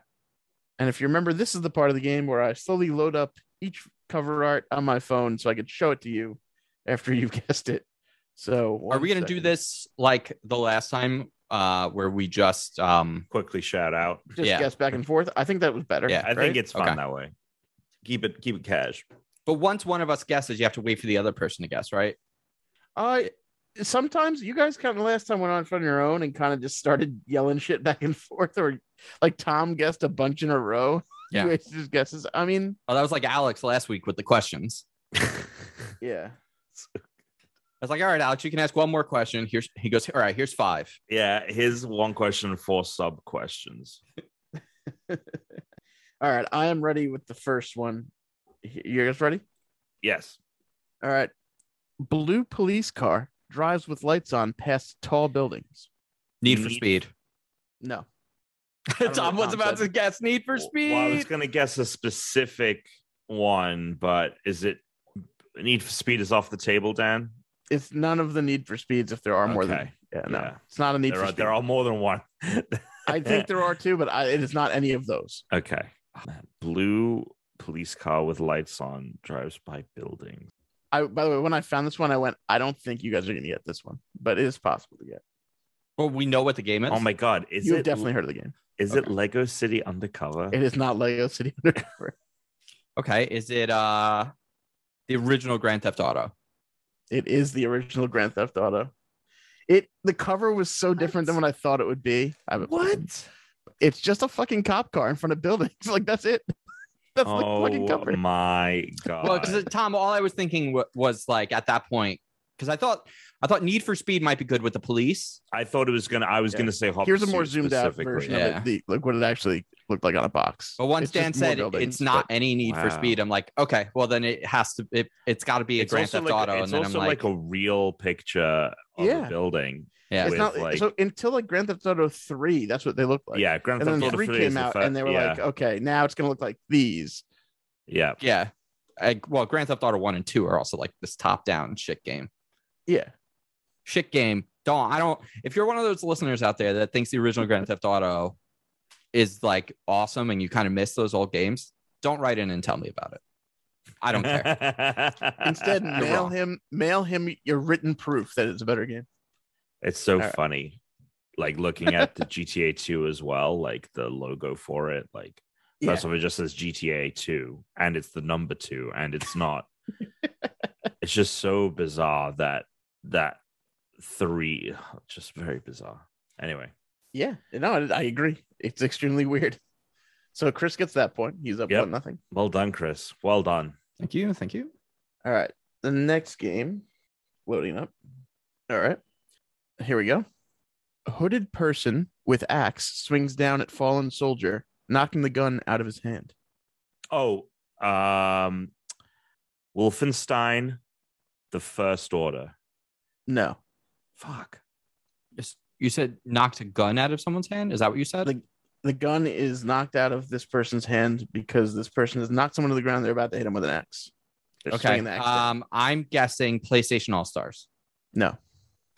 S3: And if you remember, this is the part of the game where I slowly load up each cover art on my phone so I could show it to you after you've guessed it. So
S1: Are we gonna do this like the last time uh where we just um
S2: Quickly shout out.
S3: Just
S1: Yeah.
S3: guess back and forth. I think that was better.
S1: Yeah.
S2: I think it's fun
S1: Okay.
S2: that way. Keep it keep it cash.
S1: but once one of us guesses, you have to wait for the other person to guess, right?
S3: I sometimes you guys kind of last time went on on your own and kind of just started yelling shit back and forth, or like Tom guessed a bunch in a row.
S1: Yeah.
S3: You just guesses. I mean,
S1: Oh, that was like Alex last week with the questions.
S3: yeah.
S1: I was like, all right, Alex, you can ask one more question. Here's he goes, all right, here's five.
S2: yeah, here's one question, four sub questions.
S3: All right, I am ready with the first one. You guys ready?
S2: Yes.
S3: All right. Blue police car drives with lights on past tall buildings.
S1: Need for
S2: Need-
S1: Speed.
S3: No. don't know
S1: Tom
S3: what
S1: was
S3: Tom
S1: about
S3: said.
S1: to guess Need for Speed.
S2: Well, I was gonna guess a specific one, but is it Need for Speed is off the table, Dan?
S3: It's none of the Need for Speeds if there are more than
S2: Okay.
S3: yeah, no.
S2: Yeah.
S3: It's not a Need
S2: There
S3: for
S2: are
S3: Speed.
S2: there are more than one.
S3: I think there are two, but I, it is not any of those.
S2: Okay. Blue police car with lights on drives by buildings.
S3: I by the way, when I found this one, I went, I don't think you guys are gonna get this one, but it is possible to get.
S1: well, we know what the game is.
S2: Oh my god, is
S3: You've
S2: it
S3: definitely heard of the game.
S2: is it Lego City Undercover?
S3: It is not Lego City Undercover.
S1: Okay, is it uh the original Grand Theft Auto?
S3: It is the original Grand Theft Auto. It the cover was so different than what I thought it would be. I haven't played. It's just a fucking cop car in front of buildings. Like that's it. That's the fucking
S2: Oh
S3: cover.
S2: my god.
S1: Well, because uh, Tom, all I was thinking wa- was like at that point, because I thought I thought Need for Speed might be good with the police.
S2: I thought it was gonna I was
S3: Yeah.
S2: gonna say Hot
S3: Here's a more zoomed out
S2: specifically.
S3: version
S1: Yeah.
S3: of it. The, like what it actually looked like on a box.
S1: But once
S3: It's
S1: Dan said
S3: buildings,
S1: it's not
S3: but-
S1: any Need for Speed, I'm like, okay, well then it has to. It, it's got to be a
S2: It's
S1: Grand
S2: also
S1: Theft
S2: like,
S1: Auto,
S2: it's
S1: and then I'm
S2: also
S1: like,
S2: like a real picture of
S3: Yeah.
S2: a building.
S1: Yeah,
S3: it's not
S2: like-
S3: so until like Grand Theft Auto three. That's what they look like.
S2: yeah, Grand Theft Auto
S3: three
S2: 3
S3: came out,
S2: fir-
S3: and they were
S2: yeah,
S3: like, okay, now it's gonna look like these.
S2: yeah,
S1: yeah. I, well, Grand Theft Auto one and two are also like this top-down shit game.
S3: Yeah,
S1: Shit game. Don't I don't. If you're one of those listeners out there that thinks the original Grand Theft Auto is like awesome and you kind of miss those old games, don't write in and tell me about it. I don't care.
S3: Instead,
S1: You're
S3: mail
S1: wrong.
S3: him mail him your written proof that it's a better game.
S2: It's so
S3: Alright.
S2: funny. Like looking at the GTA 2 as well, like the logo for it. Like
S3: Yeah,
S2: first of all, it just says GTA 2 and it's the number two, and it's not. it's just so bizarre that that three just very bizarre. Anyway.
S3: yeah. No, I, I agree. It's extremely weird. So Chris gets that point. He's up
S2: Yep.
S3: one nothing.
S2: Well done, Chris. Well done.
S1: Thank you. Thank you.
S3: All right. The next game loading up. All right. Here we go. A hooded person with axe swings down at fallen soldier, knocking the gun out of his hand.
S2: Oh, um Wolfenstein, the first order.
S3: No.
S2: Fuck.
S1: Yes. You said knocked a gun out of someone's hand. Is that what you said?
S3: The, the gun is knocked out of this person's hand because this person has knocked someone to the ground. They're about to hit him with an axe. They're
S1: okay.
S3: the axe down.
S1: Um, I'm guessing PlayStation All Stars.
S3: no.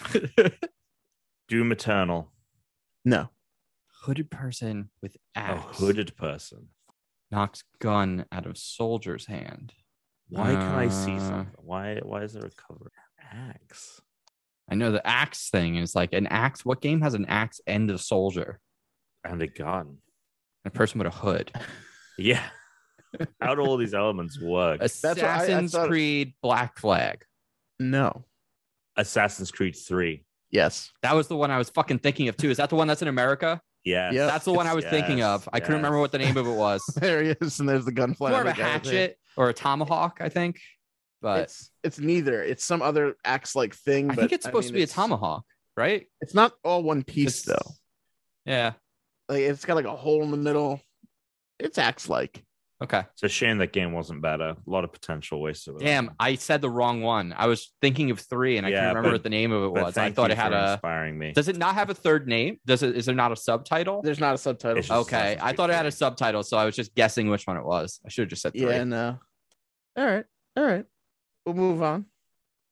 S2: Doom Eternal.
S3: No.
S1: Hooded person with
S2: A
S1: axe.
S2: hooded person.
S1: knocks gun out of soldier's hand.
S2: Why can I see
S1: Uh,
S2: something? Why why is there a cover? Axe.
S1: I know the axe thing is like an axe. What game has an axe and a soldier?
S2: And a gun.
S1: A person with a hood.
S2: Yeah. How do all these elements work?
S3: what I- I
S1: Assassin's
S3: thought-
S1: Creed Black Flag.
S3: No.
S2: Assassin's Creed 3.
S3: Yes.
S1: That was the one I was fucking thinking of too. Is that the one that's in America?
S2: Yeah.
S3: Yeah.
S1: that's the one I was thinking of. I couldn't remember what the name of it was.
S3: There he is, and there's the gun flying.
S1: More of a
S3: out the guy's hand.
S1: hatchet or a tomahawk, I think. But
S3: It's it's neither. It's some other axe like thing.
S1: I
S3: but
S1: think it's supposed
S3: mean,
S1: to be a tomahawk, right?
S3: It's not all one piece
S1: It's-
S3: though.
S1: Yeah.
S3: Like it's got like a hole in the middle. It's axe like.
S1: Okay.
S2: It's a shame that game wasn't better. A lot of potential wasted. with
S1: Damn,
S2: it.
S1: I said the wrong one. I was thinking of three, and I
S2: Yeah,
S1: can't remember
S2: but-
S1: what the name of it was. I thought it had a.
S2: inspiring me.
S1: Does it not have a third name? Does it? Is there not a subtitle?
S3: There's not a subtitle.
S1: Okay, I thought it had a subtitle, so I was just guessing which one it was. I should have just said three.
S3: yeah, no. All right. All right. We'll move on.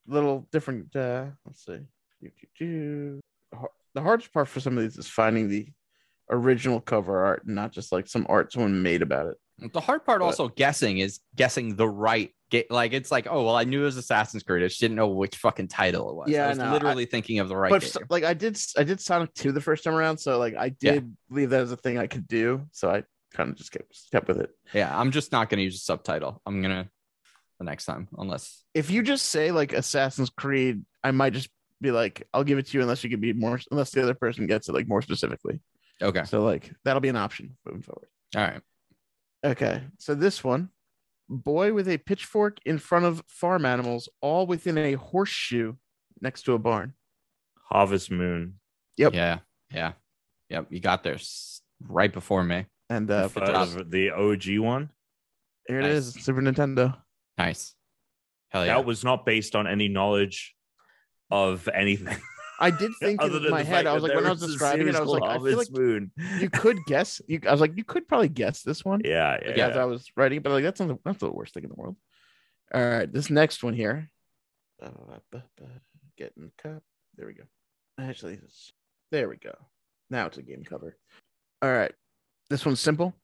S3: little different uh let's see. Do, do, do. The The hardest part for some of these is finding the original cover art and not just like some art someone made about it.
S1: The hard part
S3: But-
S1: also guessing is guessing the right. Get like it's like oh well I knew it was Assassin's Creed. I just didn't know which fucking title it was.
S3: Yeah,
S1: I
S3: I
S1: was.
S3: I-
S1: literally thinking of the right.
S3: but like I did I did Sonic 2 the first time around, so like I
S1: Yeah.
S3: did believe that as a thing I could do. So I kind of just kept kept with it.
S1: yeah, I'm just not gonna use a subtitle. I'm gonna the next time unless
S3: If you just say like Assassin's Creed, I might just be like, I'll give it to you unless you can be more unless the other person gets it like more specifically.
S1: okay.
S3: So like that'll be an option moving forward.
S1: All right.
S3: Okay, so this one, boy with a pitchfork in front of farm animals, all within a horseshoe next to a barn.
S2: Harvest Moon.
S3: Yep.
S1: Yeah. Yeah. Yep. You got there right before me.
S3: And uh,
S1: Good job.
S2: Uh, the OG one.
S3: here it
S1: Nice.
S3: is, Super Nintendo.
S1: Nice. Hell yeah.
S2: That was not based on any knowledge of anything.
S3: I did think
S2: Other
S3: in my head, I was like, when I was describing it, I was like, I feel like
S2: Moon.
S3: you could guess. You, I was like, you could probably guess this one.
S2: Yeah, yeah.
S3: Like, as I was writing, but like that's not the, that's the worst thing in the world. All right, this next one here. Getting cup. There we go. Actually, there we go. Now it's a game cover. All right, this one's simple.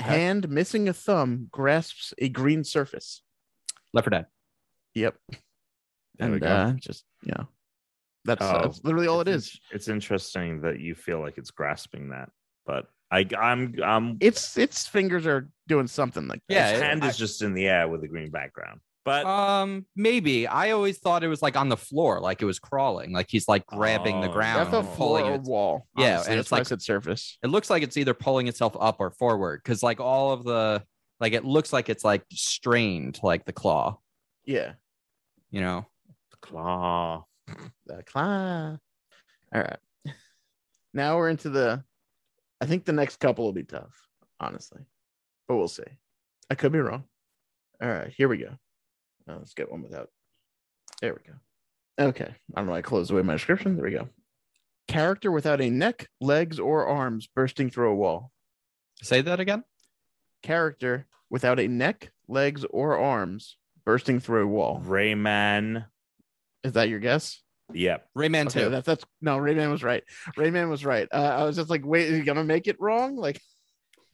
S1: Okay.
S3: Hand missing a thumb grasps a green surface.
S1: Left 4 Dead.
S3: Yep.
S2: There we
S3: and
S2: go.
S3: uh, just you know, that's,
S2: Oh,
S3: that's literally all
S2: it's. It's interesting that you feel like it's grasping that, but I, I'm, I'm.
S3: Its its fingers are doing something like that.
S1: Yeah,
S2: His
S1: it-
S2: hand
S1: I-
S2: is just in the air with a green background. But
S1: Um, maybe. I always thought it was like on the floor, like it was crawling, like he's like grabbing the
S2: Oh,
S1: ground,
S3: That's a floor
S1: pulling
S3: or
S1: it.
S3: wall.
S1: Yeah,
S3: honestly.
S1: and it's like-
S3: said surface.
S1: It looks like it's either pulling itself up or forward, because like all of the like it looks like it's like strained, like the claw.
S3: Yeah.
S1: You know.
S2: claw.
S3: The claw. All right. Now we're into the. I think the next couple will be tough. honestly, but we'll see. I could be wrong. All right, here we go. Uh, let's get one without. There we go. Okay, I don't know. I closed away my description. There we go. Character without a neck, legs, or arms bursting through a wall.
S1: Say that again.
S3: Character without a neck, legs, or arms bursting through a wall.
S2: Rayman.
S3: Is that your guess?
S2: Yep.
S1: Rayman
S3: Okay,
S1: two.
S3: that's that's no. Rayman was right. Rayman was right. Uh, I was just like, wait, is he gonna make it wrong? Like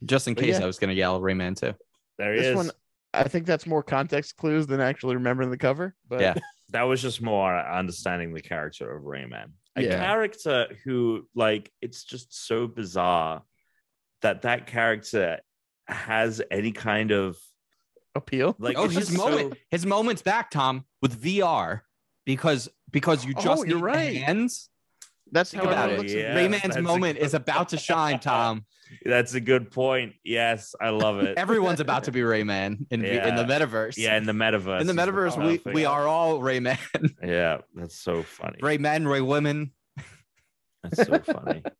S1: Just in case
S3: yeah.
S1: I was gonna yell Rayman two.
S2: There he
S3: this
S2: is.
S3: one, I think that's more context clues than actually remembering the cover. But
S1: Yeah.
S2: that was just more understanding the character of Rayman. A
S3: Yeah.
S2: character who, like, it's just so bizarre that that character has any kind of
S3: appeal.
S2: like.
S1: oh, his
S2: just
S1: moment,
S2: so-
S1: his moment's back, Tom, with VR because because you
S3: Oh,
S1: just
S3: you're right.
S1: hands.
S3: That's
S1: Think
S3: how
S1: about it.
S3: looks
S2: Yeah.
S1: Rayman's moment
S2: good-
S1: is about to shine, Tom.
S2: That's a good point. Yes, I love it.
S1: Everyone's about to be Rayman in, in the metaverse.
S2: yeah, in the metaverse.
S1: in the metaverse, we,
S2: perfect-
S1: we are all Rayman.
S2: Yeah, that's so funny.
S1: Ray men, Ray women.
S2: That's so funny.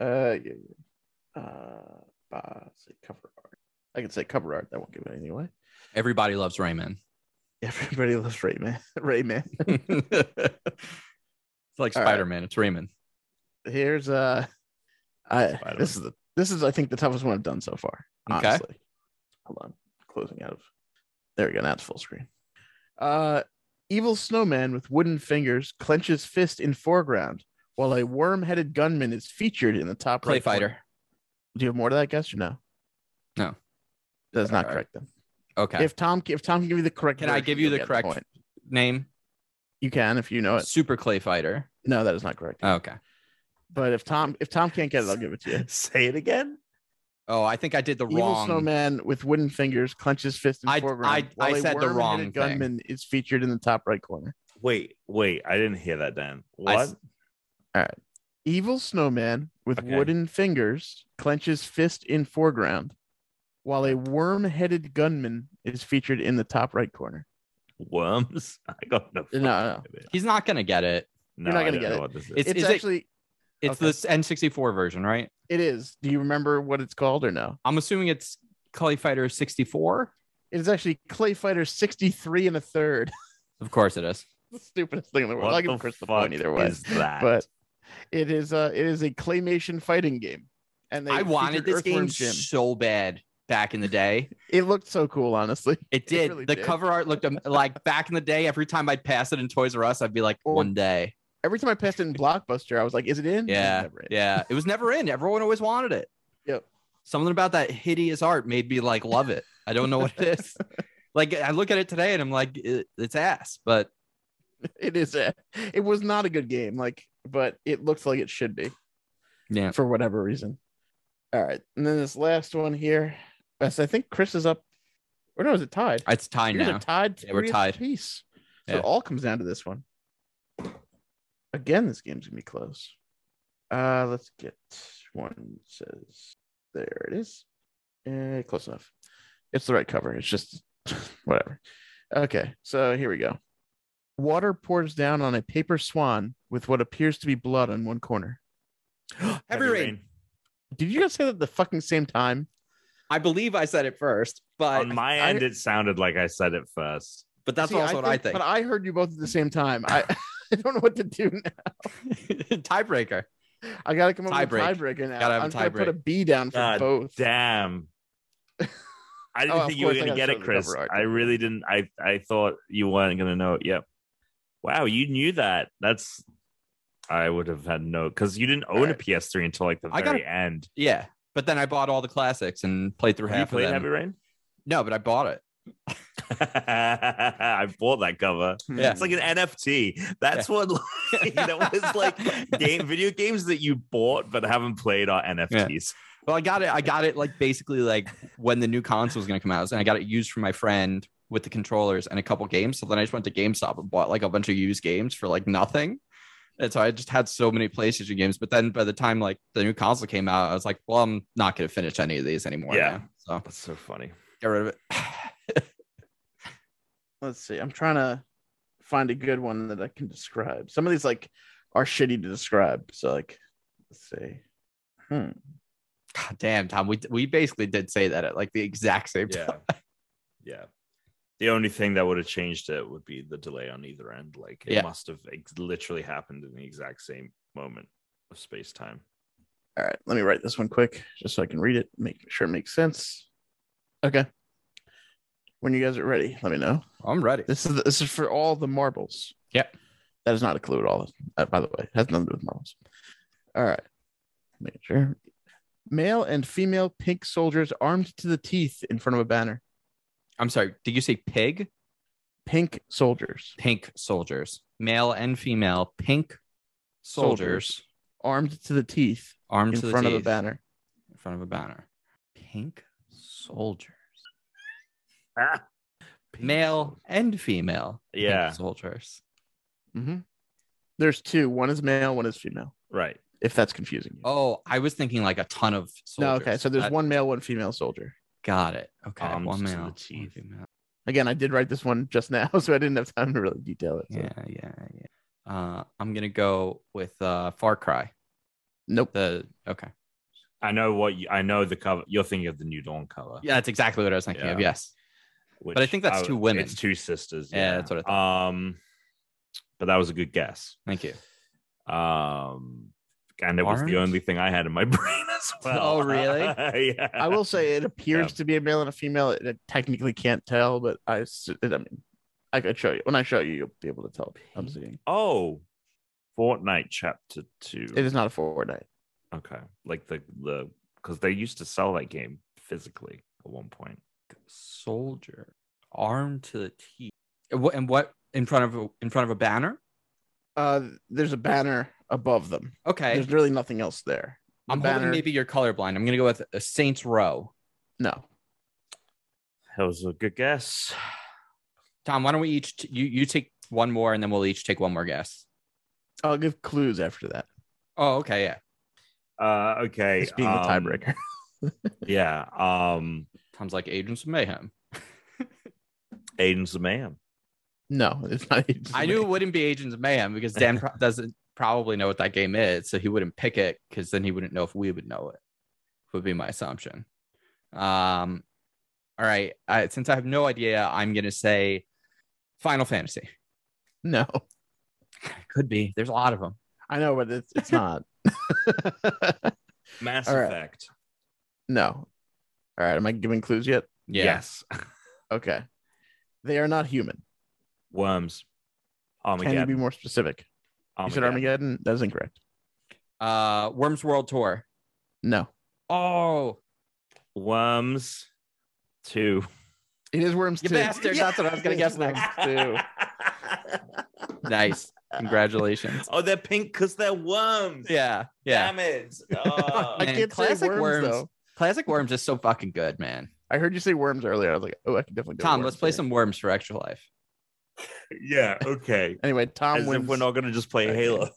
S3: Uh, yeah, yeah. Uh, uh, say cover art. I can say cover art. That won't give it anything away.
S1: Everybody loves Rayman.
S3: Everybody loves Rayman. Rayman.
S1: it's like
S3: right.
S1: Spider Man. It's Rayman.
S3: Here's uh, I
S2: Spider-Man.
S3: this is the this is I think the toughest one I've done so far.
S1: Okay.
S3: Honestly. Hold on, closing out of. There we go. Now it's full screen. Uh, evil snowman with wooden fingers clenches fist in foreground, while a worm-headed gunman is featured in the top
S1: Clay
S3: right corner.
S1: Fighter.
S3: Do you have more to that guess or no?
S1: No.
S3: That's not
S1: All right.
S3: correct then.
S1: Okay.
S3: If Tom if Tom can give you the correct
S1: Can I give you the correct
S3: point.
S1: Name
S3: You can if you know it.
S1: Super Clay Fighter.
S3: No, that is not correct.
S1: Okay.
S3: But if Tom if Tom can't get it, I'll give it to you.
S2: Say it again.
S1: Oh, I think I did the wrong.
S3: Evil
S1: wrong.
S3: snowman with wooden fingers clenches fist in
S1: I-
S3: foreground.
S1: I-
S3: while
S1: I
S3: a
S1: said the
S3: worm-headed
S1: wrong thing.
S3: gunman is featured in the top right corner.
S2: Wait, wait. I didn't hear that, Dan.
S1: I
S2: What?
S1: s-
S3: Evil snowman with
S2: Okay.
S3: wooden fingers clenches fist in foreground, while a worm-headed gunman is featured in the top right corner.
S2: Worms? I got no.
S3: No, no.
S1: He's not gonna get it.
S2: No,
S3: not
S2: I
S3: gonna get it.
S2: This is.
S1: It's-
S3: It's
S1: is it-
S3: actually
S1: It's
S3: Okay.
S1: the N64 version, right?
S3: it is. Do you remember what it's called or no?
S1: I'm assuming it's Clay Fighter 64.
S3: It is actually Clay Fighter 63 and a third.
S1: Of course it is.
S3: the stupidest thing in the world.
S2: what
S3: I'll give
S2: the
S3: Chris the
S2: fuck
S3: point either way.
S2: is that?
S3: But it is uh it is a claymation fighting game. And they
S1: I wanted this
S3: Earthworm
S1: game
S3: Jim.
S1: so bad back in the day.
S3: It looked so cool, honestly.
S1: It did.
S3: really
S1: the
S3: did.
S1: cover art looked like back in the day. Every time I'd pass it in Toys R Us, I'd be like,
S3: Or-
S1: one day.
S3: Every time I passed it in Blockbuster, I was like, "Is it in?"
S1: Yeah,
S3: never in.
S1: yeah. It was never in. Everyone always wanted it.
S3: Yep.
S1: Something about that hideous art made me like love it. I don't know what it is. like I look at it today and I'm like, it, it's ass. But
S3: It is. A, it was not a good game, like, but it looks like it should be
S1: yeah,
S3: for whatever reason. All right, and then this last one here. Yes, I think Chris is up. Or no, is it tied?
S1: it's tied
S3: You
S1: now.
S3: are tied.
S1: Yeah, we're tied.
S3: apiece. So
S1: Yeah.
S3: it all comes down to this one. Again, this game's gonna be close. Uh, let's get one. Says there it is. Eh, close enough. It's the right cover. It's just whatever. Okay, so here we go. Water pours down on a paper swan with what appears to be blood on one corner.
S1: Heavy Rain.
S3: Did you guys say that at the fucking same time?
S1: I believe I said it first, but
S2: On my
S3: I-
S2: end, it sounded like I said it first.
S1: but that's
S3: See,
S1: also what I think.
S3: But I heard you both at the same time. I, I don't know what to do now.
S1: Tiebreaker.
S3: I gotta come up
S1: Tie
S3: with a tiebreaker now.
S1: Gotta have a
S3: I'm gonna put a B down for
S2: God
S3: both.
S2: Damn. I didn't
S3: Oh,
S2: think you were gonna get it, Chris.
S3: cover.
S2: I really didn't. I I thought you weren't gonna know it. Yep. Wow, you knew that. That's. I would have had no because you didn't own a
S3: uh,
S2: PS3 until like the
S1: I
S2: very
S1: gotta-
S2: end.
S1: Yeah, but then I bought all the classics and played through
S2: Have you
S1: half of
S2: played
S1: them.
S2: Heavy Rain?
S1: No, but I bought it.
S2: I bought that cover. Hmm.
S1: Yeah.
S2: It's like an NFT. That's what like, that was like game video games that you bought but haven't played are NFTs.
S1: Well, I got it. I got it like basically like when the new console was going to come out, and I got it used from my friend with the controllers and a couple games. So then I just went to GameStop and bought like a bunch of used games for like nothing. And so I just had so many PlayStation games. But then by the time like the new console came out, I was like, well, I'm not going to finish any of these anymore.
S2: Yeah.
S1: now. So
S2: That's so funny.
S1: get rid of it.
S3: Let's see. I'm trying to find a good one that I can describe. Some of these like are shitty to describe. So like, let's see. Hmm.
S1: God damn, Tom. We we basically did say that at like the exact same time.
S2: Yeah. Yeah. The only thing that would have changed it would be the delay on either end. Like it
S1: Yeah.
S2: must have ex- literally happened in the exact same moment of space time.
S3: All right, let me write this one quick just so I can read it, make sure it makes sense. Okay. When you guys are ready, let me know.
S1: I'm ready.
S3: This is this is for all the marbles.
S1: Yep.
S3: That is not a clue at all. Uh, by the way, it has nothing to do with marbles. All right. Make sure. Male and female pink soldiers armed to the teeth in front of a banner.
S1: I'm sorry. Did you say pig?
S3: Pink soldiers
S1: Pink soldiers, male and female, pink soldiers,
S3: armed to the teeth
S1: armed
S3: in
S1: to the
S3: front of a banner.
S1: in front of a banner. Pink soldiers, male and female. pink
S2: Yeah.
S1: soldiers.
S3: hmm There's two. One is male, one is female.
S2: Right.
S3: If that's confusing you.
S1: Oh, I was thinking like a ton of soldiers.
S3: no, okay. So there's
S1: That-
S3: one male, one female solder.
S1: Got it. Okay,
S2: Arms
S1: one male, one female.
S3: Again, I did write this one just now, so I didn't have time to really detail it. so-
S1: Yeah, yeah, yeah. Uh, I'm gonna go with uh, Far Cry.
S3: Nope.
S1: The okay.
S2: I know what you, I know the cover. You're thinking of the New Dawn cover.
S1: Yeah, that's exactly what I was thinking of. Yes.
S2: which
S1: But I think that's
S2: would-
S1: two women.
S2: It's two sisters.
S1: Yeah,
S2: Yeah,
S1: that's what I thought.
S2: Um, but that was a good guess.
S1: Thank you.
S2: Um, and it was the only thing I had in my brain as well.
S1: Oh, really?
S2: yeah.
S3: I will say it appears
S2: Yeah.
S3: to be a male and a female. It, it technically can't tell, but I mean, I could show you. When I show you, you'll be able to tell. I'm seeing.
S2: Oh, Fortnite chapter two.
S3: It is not a Fortnite.
S2: okay, like the the because they used to sell that game physically at one point.
S1: Soldier armed to the teeth. And what? And what in front of a, in front of a banner?
S3: Uh, there's a banner above them.
S1: Okay.
S3: There's really nothing else there. The
S1: I'm
S3: banner.
S1: hoping maybe you're colorblind. I'm gonna go with a Saints Row.
S3: No.
S2: That was a good guess.
S1: Tom, why don't we each t- you you take one more and then we'll each take one more guess.
S3: I'll give clues after that.
S1: Oh, okay, yeah.
S2: Uh, okay,
S3: It's being the
S2: um,
S3: tiebreaker.
S2: Yeah, um,
S1: Tom's like Agents of Mayhem.
S2: Agents of man.
S3: No, it's not. it's
S1: I knew it wouldn't be Agents of Mayhem because Dan doesn't probably know what that game is, so he wouldn't pick it because then he wouldn't know if we would know it. Would be my assumption. Um, all right. I, since I have no idea, I'm gonna say Final Fantasy.
S3: No,
S1: Could be. There's a lot of them.
S3: I know, but it's it's not.
S2: Mass
S3: All right.
S2: Effect.
S3: no. All right. Am I giving clues yet?
S1: Yeah.
S2: Yes.
S3: Okay. They are not human.
S2: Worms. Armageddon.
S3: Can you be more specific? You said Armageddon. That is incorrect.
S1: Uh, Worms World Tour.
S3: No,
S1: Oh,
S2: Worms. Two.
S3: it is Worms
S1: you
S3: too.
S1: bastard! That's what I was gonna guess next.
S3: too.
S1: Nice. Congratulations.
S2: oh, they're pink because they're worms.
S1: Yeah. Yeah.
S2: Damn it. Oh.
S3: I
S1: Man,
S3: can't say
S1: classic
S3: worms,
S1: worms.
S3: though.
S1: Classic Worms is so fucking good, man.
S3: I heard you say worms earlier. I was like, oh, I can definitely. go
S1: Tom,
S3: worms
S1: let's play
S3: here.
S1: some Worms for extra life.
S2: Yeah. Okay.
S3: Anyway, Tom
S2: As
S3: wins.
S2: if we're not gonna just play
S3: Okay.
S2: Halo.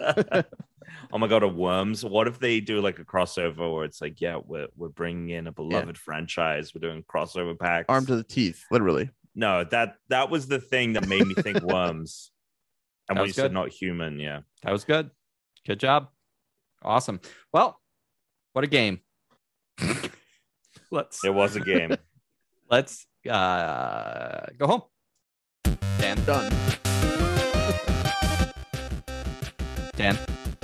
S2: oh my god, a worms. What if they do like a crossover where it's like, yeah, we're we're bringing in a beloved franchise. We're doing crossover packs.
S3: Armed to the teeth, literally.
S2: No, that that was the thing that made me think worms. And
S1: That
S2: when you
S1: was
S2: said not human, yeah.
S1: That was good. Good job. Awesome. Well, what a game. let's
S2: It was a game.
S1: let's uh go home. Dan.
S3: Done.
S1: Dan.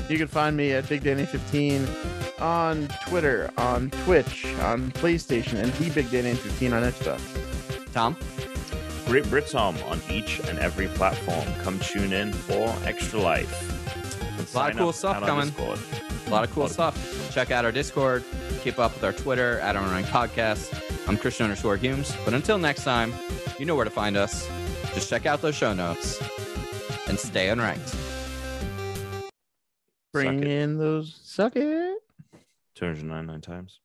S3: You can find me at Big Danny 15 on Twitter, on Twitch, on PlayStation, and the Big Danny 15 on Xbox.
S1: Tom.
S2: Great Britom on each and every platform. Come tune in for Extra Life.
S1: A lot of cool stuff coming.
S2: Discord.
S1: A lot of cool stuff. Check out our Discord. Keep up with our Twitter at Unranked Podcast. I'm Christian underscore Humes. But until next time, you know where to find us. Just check out those show notes and stay unranked.
S3: Bring in those suck it.
S2: 299 times.